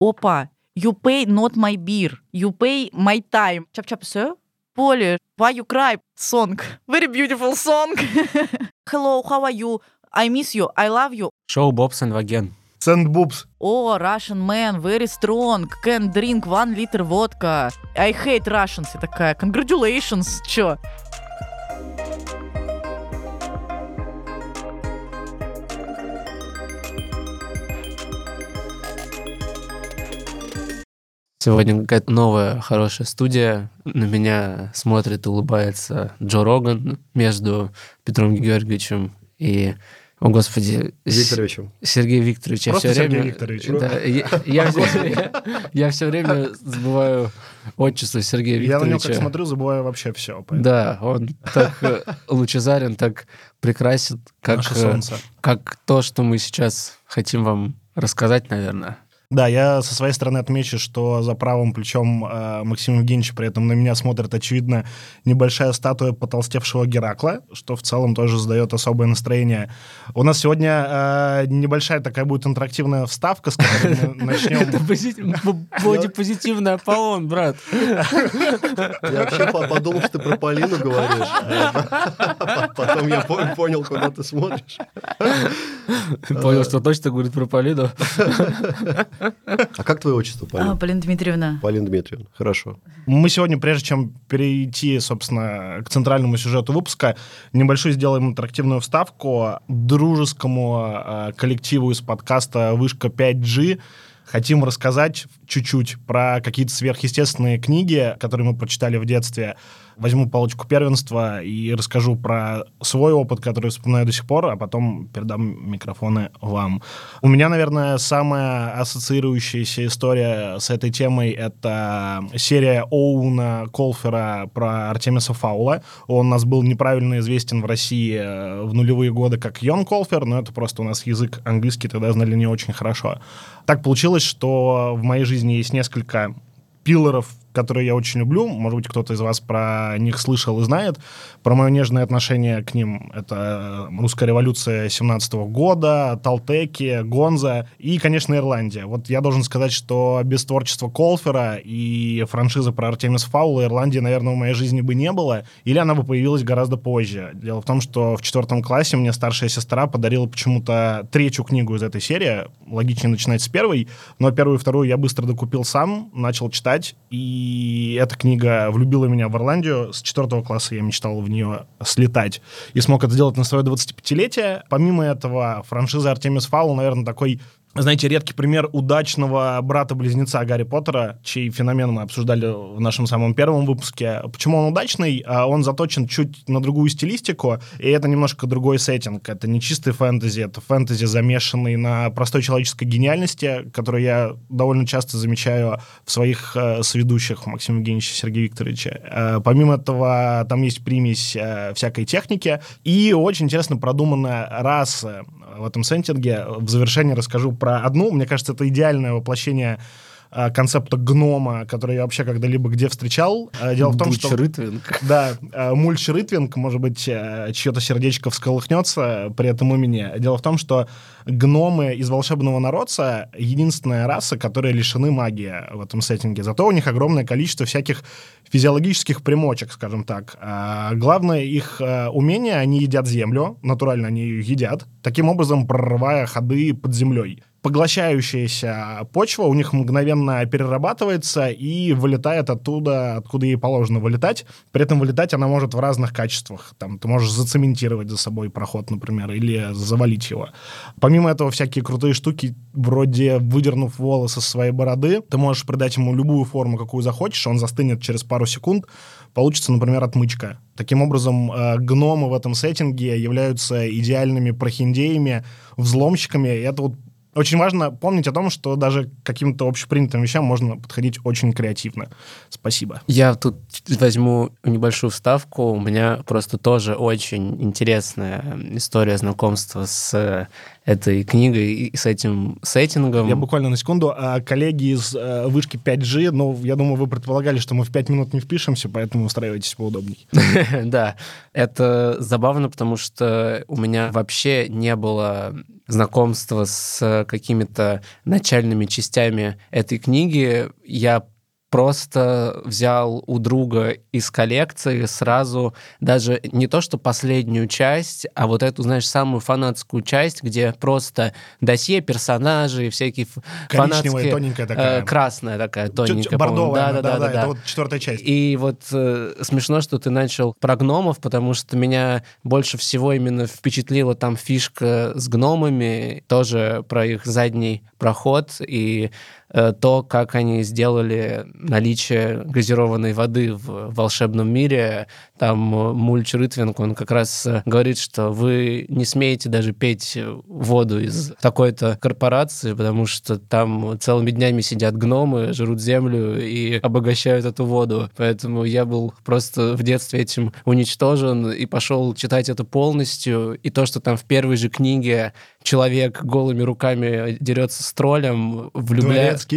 Опа, you pay not my beer, you pay my time. Чап-чап, все? Поле, why you cry? Song. Very beautiful song. Hello, how are you? I miss you, I love you. Шоу Бобс and Ваген. Сэндбубс. О, Russian man, very strong, can drink one liter vodka. I hate Russians. Я такая, congratulations, чё? Сегодня какая-то новая хорошая студия. На меня смотрит и улыбается Джо Роган между Петром Георгиевичем и о, Господи. Викторовичем. Сергей Викторович. Я Просто все Сергей время, Викторович. Да, я, я, все- я- я все время забываю отчество Сергея Я на него Викторовича. как смотрю, забываю вообще все. Да, он так э, лучезарен, так прекрасен, как, э, как то, что мы сейчас хотим вам рассказать, наверное. Да, я со своей стороны отмечу, что за правым плечом э, Максима Евгеньевича при этом на меня смотрит, очевидно, небольшая статуя потолстевшего Геракла, что в целом тоже задает особое настроение. У нас сегодня э, небольшая такая будет интерактивная вставка, с которой мы начнем. Бодипозитивный Аполлон, брат. Я вообще по- подумал, что ты про Полину говоришь. а Потом я по- понял, куда ты смотришь. Понял, что точно говорит про Полину. А как твое отчество, А, Полина? Полина Дмитриевна. Полина Дмитриевна. Хорошо. Мы сегодня, прежде чем перейти, собственно, к центральному сюжету выпуска, небольшую сделаем интерактивную вставку дружескому э, коллективу из подкаста «Вышка 5G». Хотим рассказать чуть-чуть про какие-то сверхъестественные книги, которые мы прочитали в детстве. Возьму палочку первенства и расскажу про свой опыт, который вспоминаю до сих пор, а потом передам микрофоны вам. У меня, наверное, самая ассоциирующаяся история с этой темой — это серия Оуна Колфера про Артемиса Фаула. Он у нас был неправильно известен в России э, в нулевые годы как Йон Колфер, но это просто у нас язык английский тогда знали не очень хорошо. Так получилось, что в моей жизни есть несколько пиллеров, которые я очень люблю. Может быть, кто-то из вас про них слышал и знает. Про мое нежное отношение к ним. Это русская революция 17 года, Талтеки, Гонза и, конечно, Ирландия. Вот я должен сказать, что без творчества Колфера и франшизы про Артемис Фаула Ирландии, наверное, в моей жизни бы не было. Или она бы появилась гораздо позже. Дело в том, что в четвертом классе мне старшая сестра подарила почему-то третью книгу из этой серии. Логичнее начинать с первой. Но первую и вторую я быстро докупил сам, начал читать. И эта книга влюбила меня в Ирландию. С четвертого класса я мечтал в нее слетать. И смог это сделать на свое 25-летие. Помимо этого, франшиза Артемис Фаул, наверное, такой знаете, редкий пример удачного брата-близнеца Гарри Поттера, чей феномен мы обсуждали в нашем самом первом выпуске. Почему он удачный? А Он заточен чуть на другую стилистику, и это немножко другой сеттинг. Это не чистый фэнтези, это фэнтези, замешанный на простой человеческой гениальности, которую я довольно часто замечаю в своих э, сведущих Максима Евгеньевича Сергея Викторовича. Э, помимо этого, там есть примесь э, всякой техники и очень интересно продуманная раса в этом сеттинге. В завершении расскажу про одну. Мне кажется, это идеальное воплощение э, концепта гнома, который я вообще когда-либо где встречал. Э, Дело в том, Буч что... Рытвинг. Да, э, Мульч Рытвинг, может быть, чье-то сердечко всколыхнется при этом имени. Дело в том, что гномы из волшебного народца — единственная раса, которая лишены магии в этом сеттинге. Зато у них огромное количество всяких физиологических примочек, скажем так. А главное их умение — они едят землю, натурально они ее едят, таким образом прорывая ходы под землей поглощающаяся почва у них мгновенно перерабатывается и вылетает оттуда, откуда ей положено вылетать. При этом вылетать она может в разных качествах. Там ты можешь зацементировать за собой проход, например, или завалить его. Помимо этого, всякие крутые штуки, вроде выдернув волосы со своей бороды, ты можешь придать ему любую форму, какую захочешь, он застынет через пару секунд, получится, например, отмычка. Таким образом, э, гномы в этом сеттинге являются идеальными прохиндеями, взломщиками, и это вот очень важно помнить о том, что даже каким-то общепринятым вещам можно подходить очень креативно. Спасибо. Я тут возьму небольшую вставку. У меня просто тоже очень интересная история знакомства с этой книгой и с этим сеттингом. Я буквально на секунду. А, коллеги из э, вышки 5G, ну, я думаю, вы предполагали, что мы в 5 минут не впишемся, поэтому устраивайтесь поудобней. Да, это забавно, потому что у меня вообще не было знакомства с какими-то начальными частями этой книги. Я просто взял у друга из коллекции сразу даже не то, что последнюю часть, а вот эту, знаешь, самую фанатскую часть, где просто досье персонажей, всякие фанатские... тоненькая такая. Э, красная такая, тоненькая. Бордовая, да, да, да, да, это вот четвертая часть. И вот э, смешно, что ты начал про гномов, потому что меня больше всего именно впечатлила там фишка с гномами, тоже про их задний проход и то, как они сделали наличие газированной воды в волшебном мире. Там э, Мульч Рытвинг, он как раз э, говорит, что вы не смеете даже петь воду из такой-то корпорации, потому что там целыми днями сидят гномы, жрут землю и обогащают эту воду. Поэтому я был просто в детстве этим уничтожен и пошел читать это полностью. И то, что там в первой же книге человек голыми руками дерется с троллем, влюбляет,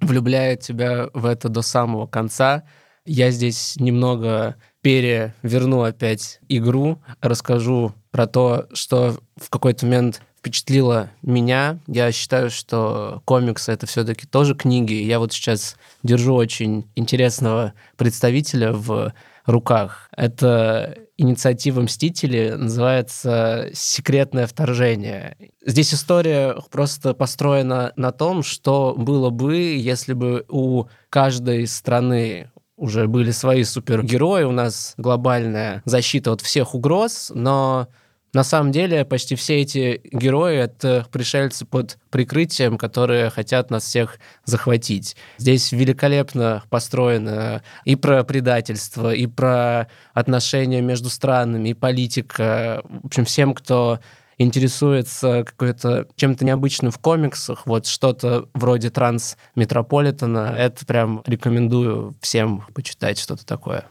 влюбляет тебя в это до самого конца. Я здесь немного переверну опять игру, расскажу про то, что в какой-то момент впечатлило меня. Я считаю, что комиксы — это все-таки тоже книги. Я вот сейчас держу очень интересного представителя в руках. Это инициатива «Мстители» называется «Секретное вторжение». Здесь история просто построена на том, что было бы, если бы у каждой страны уже были свои супергерои, у нас глобальная защита от всех угроз, но на самом деле почти все эти герои — это пришельцы под прикрытием, которые хотят нас всех захватить. Здесь великолепно построено и про предательство, и про отношения между странами, и политика. В общем, всем, кто интересуется какой-то чем-то необычным в комиксах, вот что-то вроде Трансметрополитена, это прям рекомендую всем почитать что-то такое.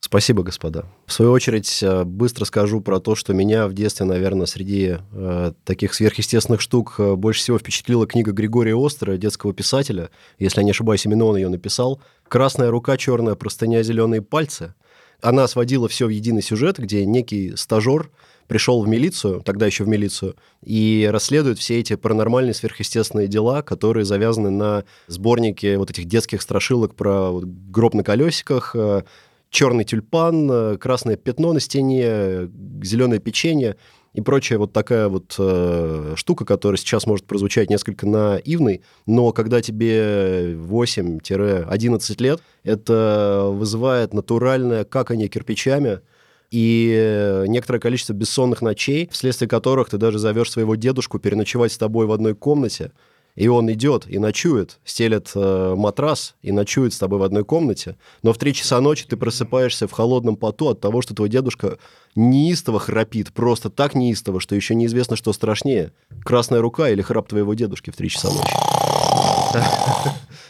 Спасибо, господа. В свою очередь, э, быстро скажу про то, что меня в детстве, наверное, среди э, таких сверхъестественных штук э, больше всего впечатлила книга Григория Остера, детского писателя. Если я не ошибаюсь, именно он ее написал. «Красная рука, черная простыня, зеленые пальцы». Она сводила все в единый сюжет, где некий стажер пришел в милицию, тогда еще в милицию, и расследует все эти паранормальные сверхъестественные дела, которые завязаны на сборнике вот этих детских страшилок про вот, гроб на колесиках, э, черный тюльпан, э, красное пятно на стене, зеленое печенье и прочая вот такая вот э, штука, которая сейчас может прозвучать несколько наивной, но когда тебе 8-11 лет, это вызывает натуральное какание кирпичами, и некоторое количество бессонных ночей, вследствие которых ты даже зовешь своего дедушку переночевать с тобой в одной комнате, и он идет и ночует, стелет э, матрас и ночует с тобой в одной комнате, но в три часа ночи ты просыпаешься в холодном поту от того, что твой дедушка неистово храпит, просто так неистово, что еще неизвестно, что страшнее, красная рука или храп твоего дедушки в три часа ночи.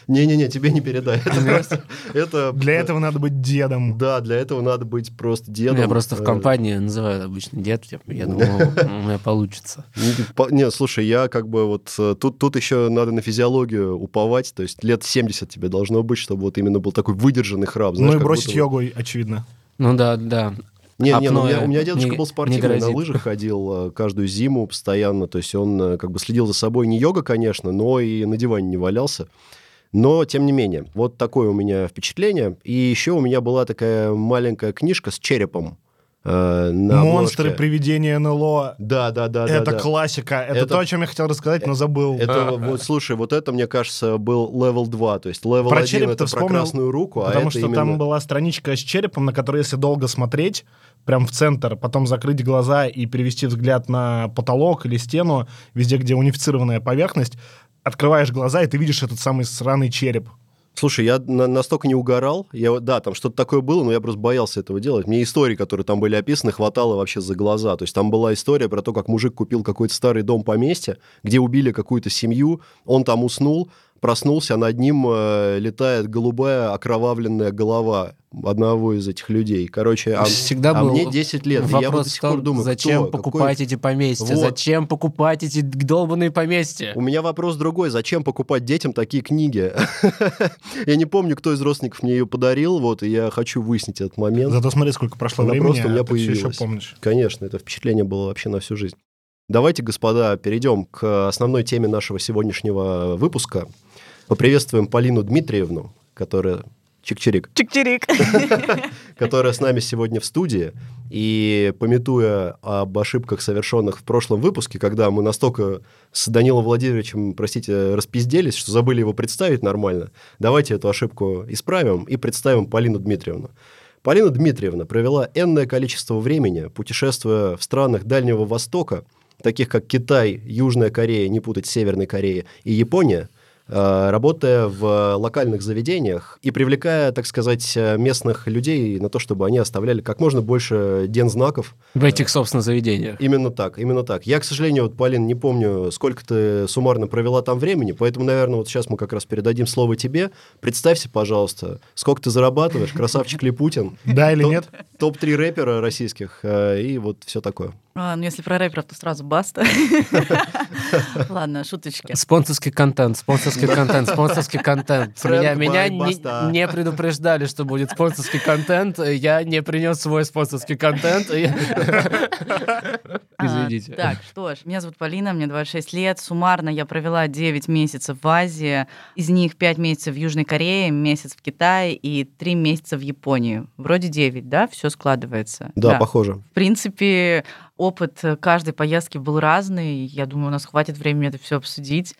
Не-не-не, тебе не передай. Это просто, это... Для этого надо быть дедом. Да, для этого надо быть просто дедом. Я просто в э, компании называю обычно дед, я думал, у меня получится. Не, слушай, я как бы вот... Э, тут, тут еще надо на физиологию уповать, то есть лет 70 тебе должно быть, чтобы вот именно был такой выдержанный храп. ну и бросить йогу, очевидно. Ну да, да. Не, не, ну, у, меня, у меня дедушка не, был спортивный, на лыжах ходил э, каждую зиму постоянно, то есть он как бы следил за собой, не йога, конечно, но и на диване не валялся. Но, тем не менее, вот такое у меня впечатление. И еще у меня была такая маленькая книжка с черепом. Э, на Монстры, обложке. привидения НЛО. Да, да, да. Это да, классика. Это, это то, о чем я хотел рассказать, но забыл. Это, вот, слушай, вот это, мне кажется, был level 2. То есть level про 1 череп это про красную руку, а Потому что именно... там была страничка с черепом, на которой, если долго смотреть, прям в центр, потом закрыть глаза и перевести взгляд на потолок или стену, везде, где унифицированная поверхность, открываешь глаза, и ты видишь этот самый сраный череп. Слушай, я на настолько не угорал. Я, да, там что-то такое было, но я просто боялся этого делать. Мне истории, которые там были описаны, хватало вообще за глаза. То есть там была история про то, как мужик купил какой-то старый дом поместья, где убили какую-то семью, он там уснул, проснулся, а над ним э, летает голубая окровавленная голова одного из этих людей. Короче, а, Всегда а был мне 10 лет. и Вопрос я вот до сих пор думаю, зачем кто, покупать какой- эти поместья? Вот. Зачем покупать эти долбанные поместья? У меня вопрос другой. Зачем покупать детям такие книги? Я не помню, кто из родственников мне ее подарил, вот, и я хочу выяснить этот момент. Зато смотри, сколько прошло Она времени, просто у меня ты все еще появилась. помнишь. Конечно, это впечатление было вообще на всю жизнь. Давайте, господа, перейдем к основной теме нашего сегодняшнего выпуска. Поприветствуем Полину Дмитриевну, которая... Чик-чирик. Чик-чирик. которая с нами сегодня в студии. И пометуя об ошибках, совершенных в прошлом выпуске, когда мы настолько с Данилом Владимировичем, простите, распизделись, что забыли его представить нормально, давайте эту ошибку исправим и представим Полину Дмитриевну. Полина Дмитриевна провела энное количество времени, путешествуя в странах Дальнего Востока, таких как Китай, Южная Корея, не путать Северной Кореей, и Япония, работая в локальных заведениях и привлекая, так сказать, э, местных людей на то, чтобы они оставляли как можно больше дензнаков. В этих, собственно, заведениях. Именно так, именно так. Я, к сожалению, вот, Полин, не помню, сколько ты суммарно провела там времени, поэтому, наверное, вот сейчас мы как раз передадим слово тебе. Представься, пожалуйста, сколько ты зарабатываешь, красавчик ли Путин, Да или Топ- нет? топ-3 рэпера российских э, и вот все такое. А, ну, если про рэперов, то сразу баста. Ладно, шуточки. Спонсорский контент, спонсорский контент, спонсорский контент. Меня, меня не, предупреждали, что будет спонсорский контент. Я не принес свой спонсорский контент. и- А, Извините. Так, что ж, меня зовут Полина, мне 26 лет. Суммарно я провела 9 месяцев в Азии. Из них 5 месяцев в Южной Корее, месяц в Китае и 3 месяца в Японии. Вроде 9, да? Все складывается. Да, похоже. В принципе, опыт каждой поездки был разный. Я думаю, у нас хватит времени это все обсудить.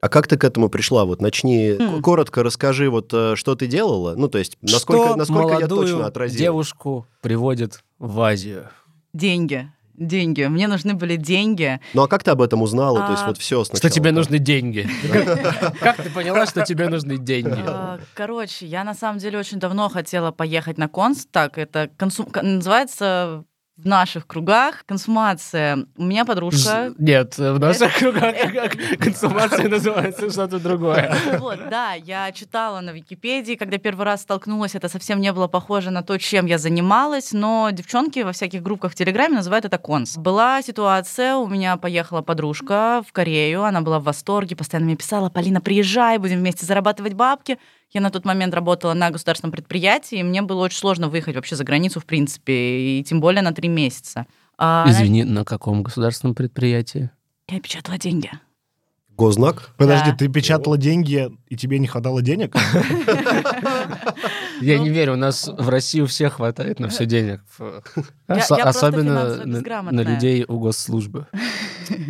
А как ты к этому пришла? Вот начни, к- коротко расскажи, вот э, что ты делала. Ну, то есть, насколько, Что насколько я точно отразил. девушку приводит в Азию? Деньги. Деньги. Мне нужны были деньги. Ну, а как ты об этом узнала? То есть, А, вот все сначала. Что тебе нужны деньги? Как ты поняла, что тебе нужны деньги? А, Короче, я на самом деле очень давно хотела поехать на конс. Так, это называется в наших кругах консумация. У меня подружка. Нет, в наших кругах как консумация называется что-то другое. Вот, да, я читала на Википедии, когда первый раз столкнулась, это совсем не было похоже на то, чем я занималась, но девчонки во всяких группах в Телеграме называют это конс. Была ситуация, у меня поехала подружка в Корею, она была в восторге, постоянно мне писала, Полина, приезжай, будем вместе зарабатывать бабки. Я на тот момент работала на государственном предприятии, и мне было очень сложно выехать вообще за границу, в принципе, и тем более на три месяца. А, Извини, на каком государственном предприятии? Я печатала деньги. Гознак? Подожди, Да. ты печатала деньги, и тебе не хватало денег? Я Ну. не верю, у нас в России у всех хватает на все денег. Особенно на людей у госслужбы.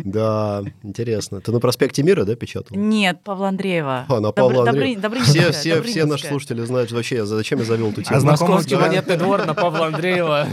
Да, интересно. Ты на проспекте Мира, да, печатала? Нет, Павла Андреева. А, на Павла Андреева. Все, все, все наши слушатели знают вообще, зачем я завел эту А тему. знакомый Московский монетный двор на Павла Андреева.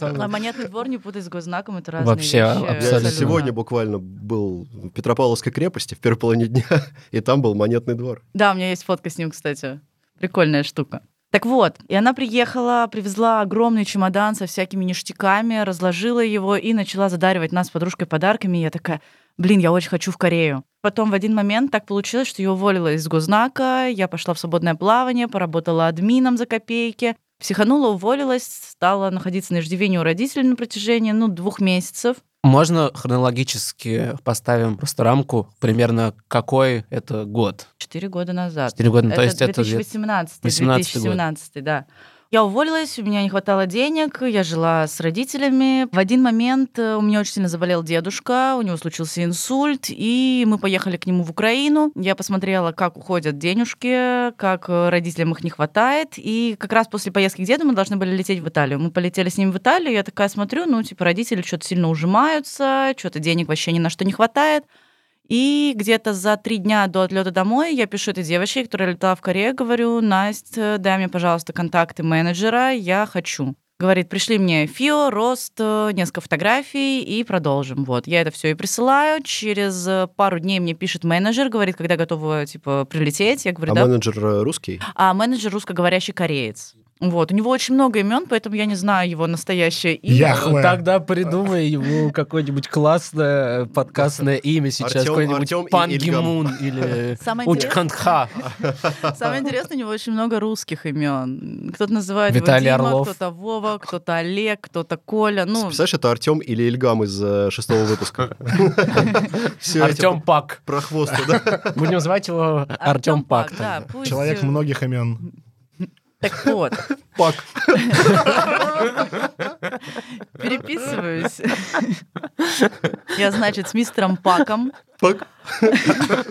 А монетный двор не путай с гознаком, это разные Вообще. Я абсолютно. сегодня буквально был в Петропавловской крепости в первой половине дня, и там был монетный двор. Да, у меня есть фотка с ним, кстати. Прикольная штука. Так вот, и она приехала, привезла огромный чемодан со всякими ништяками, разложила его и начала задаривать нас с подружкой подарками. И я такая, блин, я очень хочу в Корею. Потом в один момент так получилось, что я уволила из гознака, я пошла в свободное плавание, поработала админом за копейки, психанула, уволилась, стала находиться на иждивении у родителей на протяжении, ну, двух месяцев. Можно хронологически поставим просто рамку, примерно какой это год? Четыре года назад. Четыре года, ну, то есть это где- 2018, 18 год. 2017, да. Я уволилась, у меня не хватало денег, я жила с родителями. В один момент э, у меня очень сильно заболел дедушка, у него случился инсульт, и мы поехали к нему в Украину. Я посмотрела, как уходят денежки, как э, родителям их не хватает. И как раз после поездки к деду мы должны были лететь в Италию. Мы полетели с ним в Италию, я такая смотрю, ну, типа, родители что-то сильно ужимаются, что-то денег вообще ни на что не хватает. И где-то за три дня до отлета домой я пишу этой девочке, которая летала в Корею, говорю, Настя, дай мне, пожалуйста, контакты менеджера, я хочу. Говорит, пришли мне ФИО, рост, э, несколько фотографий и продолжим. Вот, я это все и присылаю. Через э, пару дней мне пишет менеджер, говорит, когда готова, типа, прилететь. Я говорю, А да. менеджер э, русский? А менеджер русскоговорящий кореец. Вот, у него очень много имен, поэтому я не знаю его настоящее имя. Яхве. Тогда придумай ему какое-нибудь классное подкастное имя сейчас. Какой-нибудь Артём и Пан Ильгам. Гимун или Учкантха. самое интересное, у него очень много русских имен. Кто-то называет Виталий его Дима, Орлов. кто-то Вова, кто-то Олег, кто-то Коля. Ну, Представляешь, это Артем или Ильгам из э, шестого выпуска. Артем Пак. про хвост, да? Будем звать его Артем Пак. да, тогда. пусть, Человек э, многих имен. Так вот, Пак. переписываюсь. Я, значит, с мистером Паком Пак.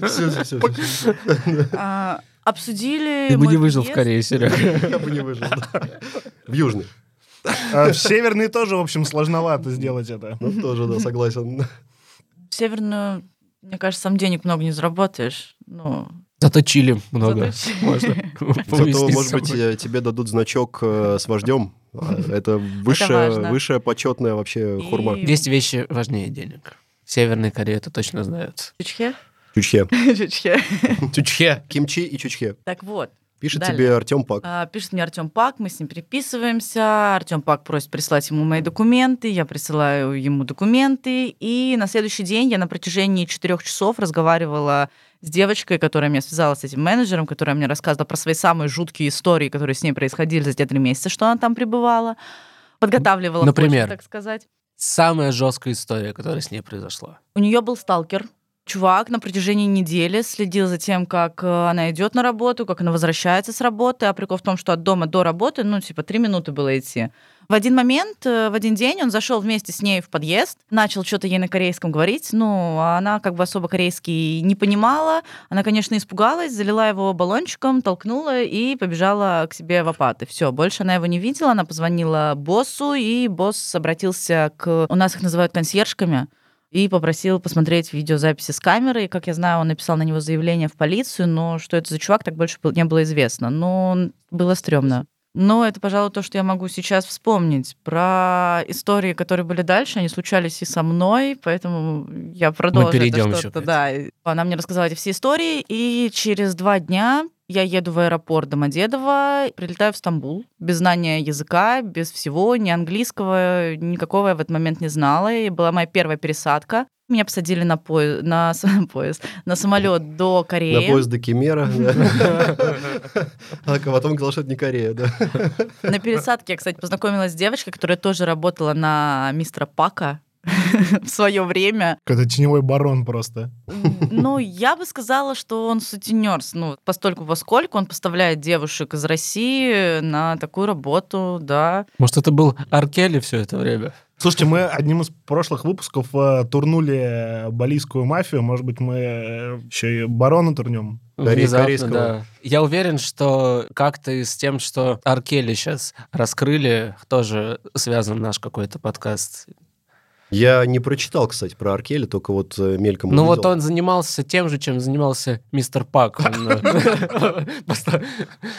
Все, все, все. обсудили... Ты бы не выжил в. Корее, Серега. Я бы не выжил. В Южный. А В Северный тоже, в общем, сложновато сделать это. Ну, тоже, да, согласен. В Северную, мне кажется, сам денег много не заработаешь. Ну, Зато чили много. зато чи- Можно Зато, может быть, э, тебе дадут значок э, с вождем. А, Это высшая, важно. высшая почетная вообще И- хурма. Есть вещи важнее денег. В Северной Корее это точно знают. Чучхе? Чучхе. Чучхе. Тючхе. Кимчи и чучхе. Так вот, Пишет Далее. тебе Артем Пак. а, пишет мне Артем Пак, мы с ним переписываемся. Артем Пак просит прислать ему мои документы, я присылаю ему документы. И на следующий день я на протяжении четырех часов разговаривала с девочкой, которая меня связала с этим менеджером, которая мне рассказывала про свои самые жуткие истории, которые с ней происходили за те три месяца, что она там пребывала. Подготавливала Например? почву, так сказать. Самая жесткая история, которая с ней произошла. У нее был сталкер. Чувак на протяжении недели следил за тем, как э, она идет на работу, как она возвращается с работы. А прикол в том, что от дома до работы, ну, типа, три минуты было идти. В один момент, э, в один день он зашел вместе с ней в подъезд, начал что-то ей на корейском говорить, ну, а она как бы особо корейский не понимала. Она, конечно, испугалась, залила его баллончиком, толкнула и побежала к себе в апаты. Все, больше она его не видела, она позвонила боссу, и босс обратился к... У нас их называют консьержками, и попросил посмотреть видеозаписи с камеры. И, как я знаю, он написал на него заявление в полицию, но что это за чувак, так больше не было известно. Но было стрёмно. Но это, пожалуй, то, что я могу сейчас вспомнить. Про истории, которые были дальше, они случались и со мной, поэтому я продолжу это перейдем что-то. к Да. Она мне рассказала эти все истории, и через два дня я еду в аэропорт Домодедово, прилетаю в Стамбул без знания языка, без всего, ни английского, никакого я в этот момент не знала. И была моя первая пересадка. Меня посадили на поезд, на поезд, на самолет до Кореи. На поезд до Кемера. да. А потом сказал, что это не Корея, да. На пересадке я, кстати, познакомилась с девочкой, которая тоже работала на мистера Пака в свое время. Какой-то теневой барон просто. Ну, я бы сказала, что он сутенерс. Ну, постольку поскольку он поставляет девушек из России на такую работу, да. Может, это был Аркели все это время? Слушайте, мы одним из прошлых выпусков э, турнули балийскую мафию. Может быть, мы э, еще и барона турнем? Внезапно, корейского. да. Я уверен, что как-то с тем, что Аркели сейчас раскрыли, тоже связан наш какой-то подкаст. Я не прочитал, кстати, про Аркели, только вот э, мельком Ну увидел. вот он занимался тем же, чем занимался мистер Пак. Э,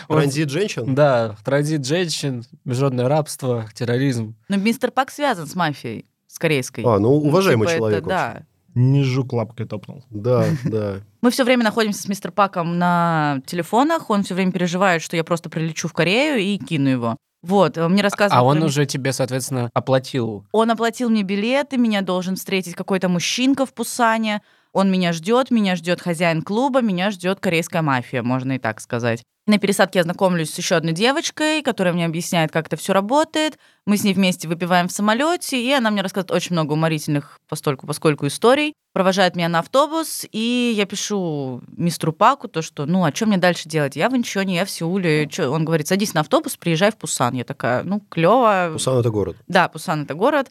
Транзит женщин? Да, транзит женщин, международное рабство, терроризм. Но мистер Пак связан с мафией, с корейской. А, ну, уважаемый Типа человек. да. Не жук лапкой топнул. Да, да. Мы все время находимся с мистер Паком на телефонах. Он все время переживает, что я просто прилечу в Корею и кину его. Вот, э, мне рассказывал. А он про- уже тебе, соответственно, оплатил. Он оплатил мне билеты, меня должен встретить какой-то мужчинка в Пусане. Он меня ждет, меня ждет хозяин клуба, меня ждет корейская мафия, можно и так сказать. На пересадке я знакомлюсь с еще одной девочкой, которая мне объясняет, как это все работает. Мы с ней вместе выпиваем в самолете, и она мне рассказывает очень много уморительных постольку, поскольку историй. Провожает меня на автобус, и я пишу мистеру Паку то, что, ну, а что мне дальше делать? Я в Инчоне, я в Сеуле. Чё? Он говорит, садись на автобус, приезжай в Пусан. Я такая, ну, клево. Пусан — это город. Да, Пусан это город.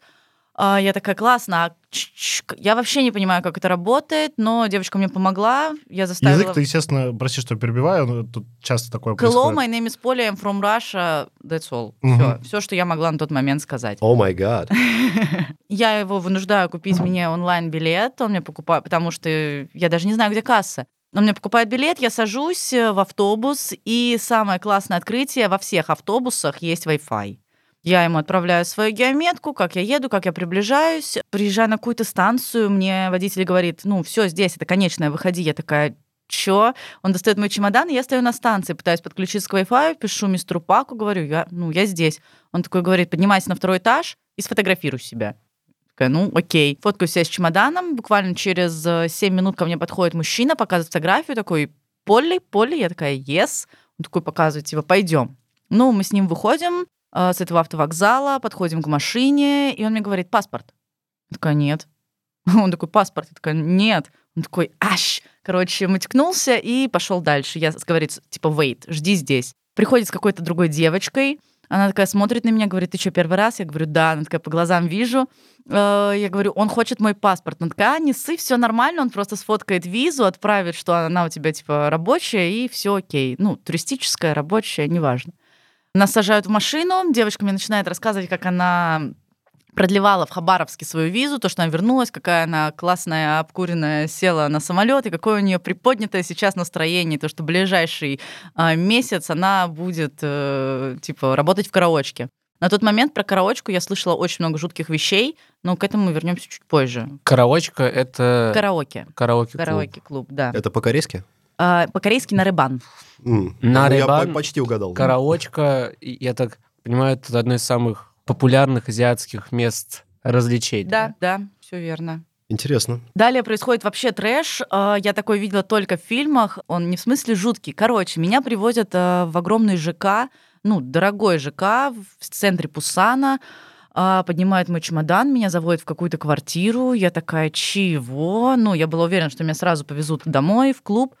А, Я такая, классно. а Я вообще не понимаю, как это работает, но девочка мне помогла. Я заставила... Язык-то, естественно, прости, что перебиваю, но тут часто такое Hello, происходит. my name is Polly, I'm from Russia. That's all. Мгм. Все, все, что я могла на тот момент сказать. О май гад. Я его вынуждаю купить мне онлайн-билет, он мне покупает, потому что я даже не знаю, где касса. Он мне покупает билет, я сажусь э, в автобус, и самое классное открытие, во всех автобусах есть Wi-Fi. Я ему отправляю свою геометку, как я еду, как я приближаюсь. Приезжаю на какую-то станцию, мне водитель говорит, ну, все, здесь, это конечная, выходи. Я такая, чё? Он достает мой чемодан, и я стою на станции, пытаюсь подключиться к Wi-Fi, пишу мистеру Паку, говорю, я, ну, я здесь. Он такой говорит, поднимайся на второй этаж и сфотографируй себя. Такая, ну, окей. Фоткаю себя с чемоданом, буквально через 7 минут ко мне подходит мужчина, показывает фотографию, такой, Полли, Полли, я такая, yes. Он такой показывает, типа, пойдем. Ну, мы с ним выходим э, с этого автовокзала, подходим к машине, и он мне говорит, паспорт. Я такая, нет. Он такой, паспорт. Я такая, нет. Он такой, аш. Короче, матекнулся и пошел дальше. Я говорит, типа, wait, жди здесь. Приходит с какой-то другой девочкой, она такая смотрит на меня, говорит, ты что, первый раз? Я говорю, да. Она такая, по глазам вижу. Э, я говорю, он хочет мой паспорт. Она такая, а, не ссы, все нормально, он просто сфоткает визу, отправит, что она у тебя, типа, рабочая, и все окей. Ну, туристическая, рабочая, неважно. Нас сажают в машину, девочка мне начинает рассказывать, как она продлевала в Хабаровске свою визу, то, что она вернулась, какая она классная, обкуренная, села на самолет, и какое у нее приподнятое сейчас настроение, то, что ближайший э, месяц она будет, э, типа, работать в караочке. На тот момент про караочку я слышала очень много жутких вещей, но к этому мы вернемся чуть позже. Караочка — это... Караоке. Караоке-клуб. Караоке-клуб, да. Это по-корейски? А, по-корейски нарыбан. М. На Ну, Я почти угадал. Караочка, я так понимаю, это одно из самых популярных азиатских мест развлечений. Да, да, все верно. Интересно. Далее происходит вообще трэш. Э, Я такой видела только в фильмах. Он не в смысле жуткий. Короче, меня привозят э, в огромный ЖК, ну, дорогой ЖК в центре Пусана. А, Поднимают мой чемодан, меня заводят в какую-то квартиру. Я такая, чего? Ну, я была уверена, что меня сразу повезут домой, в клуб.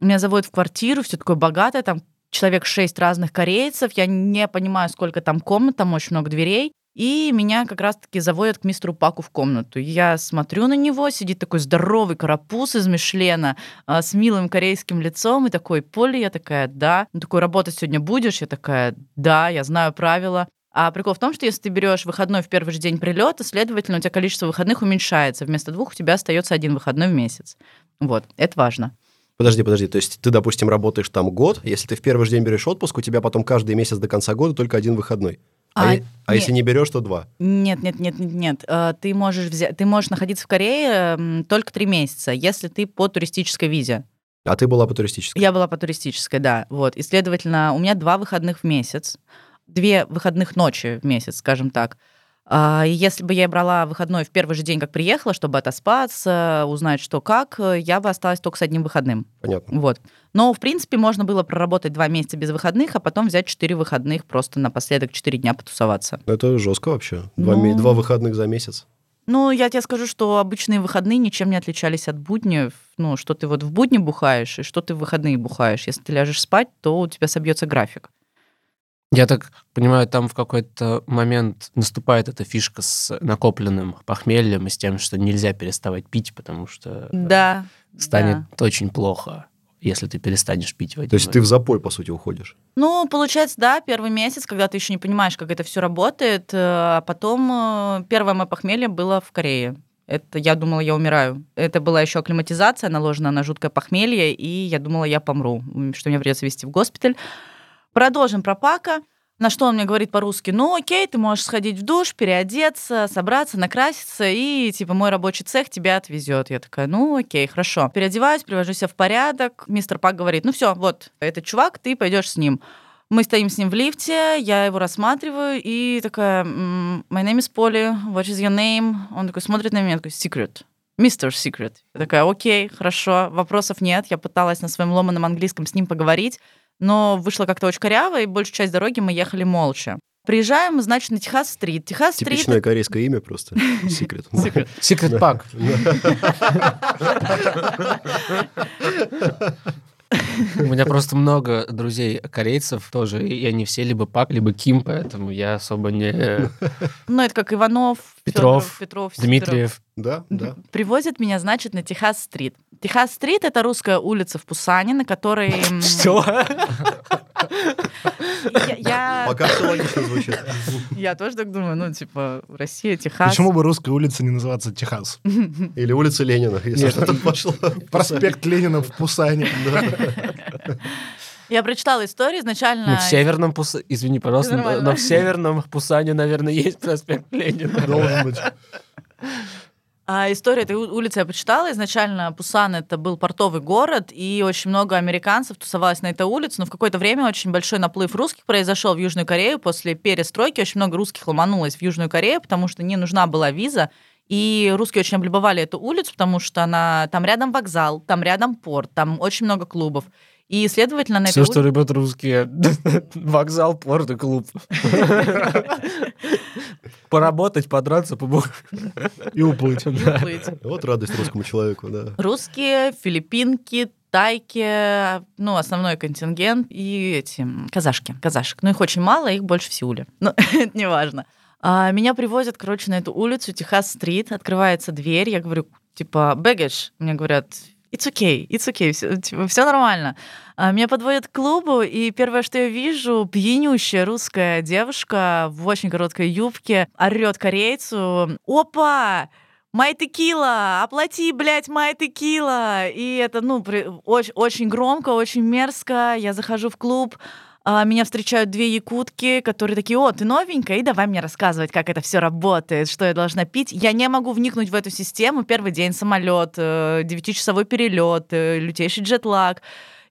Меня заводят в квартиру, все такое богатое, там человек шесть разных корейцев. Я не понимаю, сколько там комнат, там очень много дверей. И меня как раз-таки заводят к мистеру Паку в комнату. Я смотрю на него, сидит такой здоровый карапуз из Мишлена а, с милым корейским лицом, и такой, Поли, я такая, да. Он такой, работать сегодня будешь? Я такая, да, я знаю правила. А прикол в том, что если ты берешь выходной в первый же день прилета, следовательно, у тебя количество выходных уменьшается. Вместо двух у тебя остается один выходной в месяц. Вот, это важно. Подожди, подожди. То есть ты, допустим, работаешь там год, если ты в первый же день берешь отпуск, у тебя потом каждый месяц до конца года только один выходной. А, А, а если не берешь, то два. Нет, нет, нет, нет, нет. Э, Ты можешь взять, ты можешь находиться в Корее только три месяца, если ты по туристической визе. А ты была по туристической. Я была по туристической, да. Вот. И, следовательно, у меня два выходных в месяц, две выходных ночи в месяц, скажем так. А, если бы я брала выходной в первый же день, как приехала, чтобы отоспаться, узнать, что как, э, я бы осталась только с одним выходным. Понятно. Вот. Но, в принципе, можно было проработать два месяца без выходных, а потом взять четыре выходных, просто напоследок четыре дня потусоваться. Это жестко вообще. Два, Ну. два выходных за месяц. Ну, я тебе скажу, что обычные выходные ничем не отличались от будни. Ну, что ты вот в будни бухаешь, и что ты в выходные бухаешь. Если ты ляжешь спать, то у тебя собьется график. Я так понимаю, там в какой-то момент наступает эта фишка с накопленным похмельем и с тем, что нельзя переставать пить, потому что Да. станет да. очень плохо, если ты перестанешь пить в один То есть ты в запой, по сути, уходишь. Ну, получается, да, первый месяц, когда ты еще не понимаешь, как это все работает, э, а потом э, первое мое похмелье было в Корее. Это я думала, я умираю. Это была еще акклиматизация, наложена на жуткое похмелье, и я думала, я помру, что меня придется везти в госпиталь. Продолжим про Пака. На что он мне говорит по-русски, ну окей, ты можешь сходить в душ, переодеться, собраться, накраситься, и типа мой рабочий цех тебя отвезет. Я такая, ну окей, хорошо. Переодеваюсь, привожу себя в порядок. Мистер Пак говорит, ну все, вот, этот чувак, ты пойдешь с ним. Мы стоим с ним в лифте, я его рассматриваю, и такая, «М, my name is Polly, what is your name? Он такой смотрит на меня, такой, secret. Mr. Secret. Я такая, окей, хорошо, вопросов нет. Я пыталась на своем ломаном английском с ним поговорить, но вышло как-то очень коряво, и большую часть дороги мы ехали молча. Приезжаем, значит, на Техас-стрит. Техас-стрит... Типичное корейское имя просто. Секрет. Секрет пак. У меня просто много друзей корейцев тоже, и они все либо Пак, либо Ким, поэтому я особо не... Ну, это как Иванов, Петров, Фёдоров, Петров, Сидоров. Дмитриев. Да, да. Привозят меня, значит, на Техас-стрит. Техас-стрит — это русская улица в Пусане, на которой... Что? Я, Пока все логично звучит. я тоже так думаю, ну, типа, Россия, Техас. Почему бы русская улица не называться Техас? Или улица Ленина, если что-то пошло. Проспект Ленина в Пусане. Я прочитала историю изначально. Ну, в северном Пусане, извини, пожалуйста, но в северном Пусане, наверное, есть проспект Ленина. Должен быть. А историю этой улицы я почитала. Изначально Пусан это был портовый город, и очень много американцев тусовалось на этой улице. Но в какое-то время очень большой наплыв русских произошел в Южную Корею. После перестройки очень много русских ломанулось в Южную Корею, потому что не нужна была виза. И русские очень облюбовали эту улицу, потому что она там рядом вокзал, там рядом порт, там очень много клубов. И, следовательно, на Все, этой что любят русские. Вокзал, порт и клуб. Поработать, подраться, побухать. И уплыть. Вот радость русскому человеку, да. Русские, филиппинки, тайки, ну, основной контингент, и эти казашки, казашек. Ну, их очень мало, их больше в Сеуле. Но это не важно. А, меня привозят, короче, на эту улицу, Техас-стрит, открывается дверь, я говорю, типа, бэггидж, мне говорят, it's okay, it's okay, все, нормально. А, меня подводят к клубу, и первое, что я вижу, пьянющая русская девушка в очень короткой юбке орет корейцу, опа, Май текила, оплати, блядь, май текила. И это, ну, при- очень, очень громко, очень мерзко. Я захожу в клуб, а, меня встречают две якутки, которые такие, о, ты новенькая, и давай мне рассказывать, как это все работает, что я должна пить. Я не могу вникнуть в эту систему. Первый день самолет, девятичасовой перелет, э, лютейший джетлаг.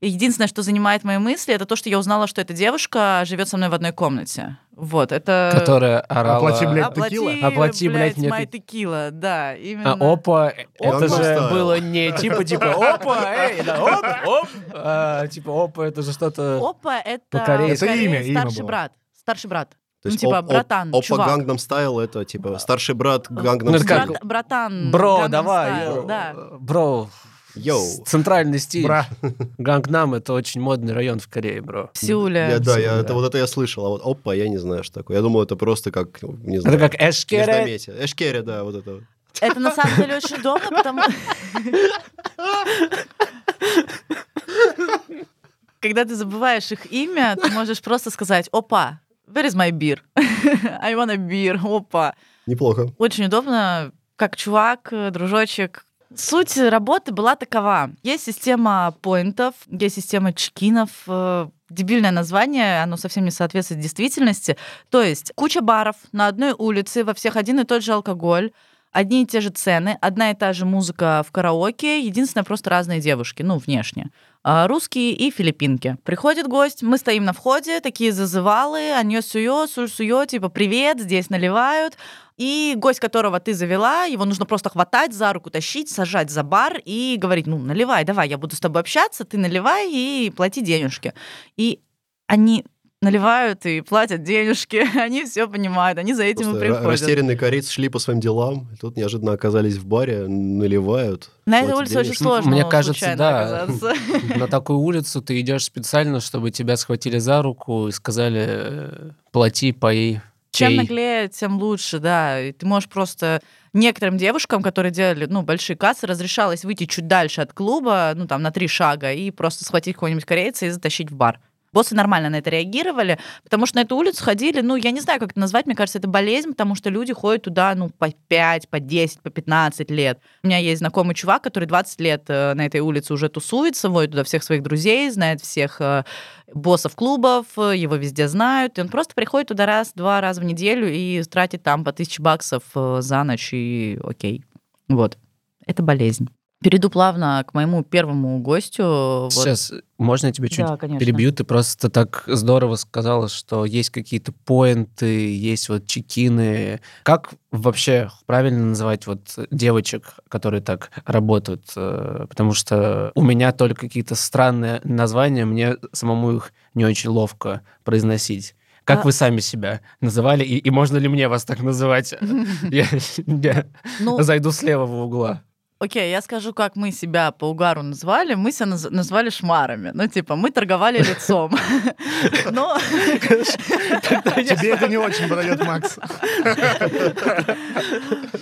Единственное, что занимает мои мысли, это то, что я узнала, что эта девушка живет со мной в одной комнате. Вот, это... Которая орала... Оплати, блядь, Оплати, текила? Оплати, блядь, блядь, мне текила, да, именно. А, опа, это Gangnam же Style. было не типа типа опа, эй, да, оп, оп, а, типа опа, это же что-то. Опа, это, По-корейски. Это имя, имя старший было. брат. Старший брат. То Ну, есть типа, оп- оп- братан, Опа чувак. Гангнам Style это типа старший брат Ну, Гангнам это как- Style. Брат- братан. Бро, Gangnam давай, Style, Да. бро, Йоу. центральный стиль. Бра. Гангнам это очень модный район в Корее, бро. В Сеуле. Я, да, я, это, вот это я слышал, а вот опа, я не знаю, что такое. Я думал, это просто как, не знаю, Это как Эшкере. Эшкере, да, вот это. вот. Это на самом деле очень удобно, потому когда ты забываешь их имя, ты можешь просто сказать «Опа, where is my beer?» I want a beer, опа. Неплохо. Очень удобно, как чувак, дружочек. Суть работы была такова. Есть система поинтов, есть система чекинов, э, дебильное название, оно совсем не соответствует действительности. То есть куча баров на одной улице, во всех один и тот же алкоголь, одни и те же цены, одна и та же музыка в караоке, единственное, просто разные девушки, ну, внешне. А, Русские и филиппинки. Приходит гость, мы стоим на входе, такие зазывалы, аньё суё, суль суё, типа «Привет, здесь наливают». И гость, которого ты завела, его нужно просто хватать, за руку тащить, сажать за бар и говорить, ну, наливай, давай, я буду с тобой общаться, ты наливай и плати денежки. И они наливают и платят денежки, они все понимают, они за этим Просто и приходят. растерянные корейцы шли по своим делам, и тут неожиданно оказались в баре, наливают. На этой улице очень денежки. сложно Мне кажется, да. оказаться. На такую улицу ты идешь специально, чтобы тебя схватили за руку и сказали э, плати, пои. Чем чей». наглее, тем лучше, да. И ты можешь просто некоторым девушкам, которые делали, ну, большие кассы, разрешалось выйти чуть дальше от клуба, ну, там, на три шага, и просто схватить какого-нибудь корейца и затащить в бар. Боссы нормально на это реагировали, потому что на эту улицу ходили, ну, я не знаю, как это назвать, мне кажется, это болезнь, потому что люди ходят туда, ну, по 5, по 10, по 15 лет. У меня есть знакомый чувак, который 20 лет э, на этой улице уже тусуется, водит туда всех своих друзей, знает всех э, боссов клубов, его везде знают, и он просто приходит туда раз-два раза в неделю и тратит там по тысяче баксов э, за ночь, и окей. Вот. Это болезнь. Перейду плавно к моему первому гостю. Вот. Сейчас, можно я тебя чуть Да, конечно. перебью? Ты просто так здорово сказала, что есть какие-то поинты, есть вот чекины. Как вообще правильно называть вот девочек, которые так работают? Э, Потому что у меня только какие-то странные названия, мне самому их не очень ловко произносить. Как А- вы сами себя называли? И, и можно ли мне вас так называть? Я, я Ну, зайду с левого угла. Окей, я скажу, как мы себя по угару назвали. Мы себя наз- назвали шмарами. Ну, типа, мы торговали лицом. Но Тебе это не очень подойдет, Макс.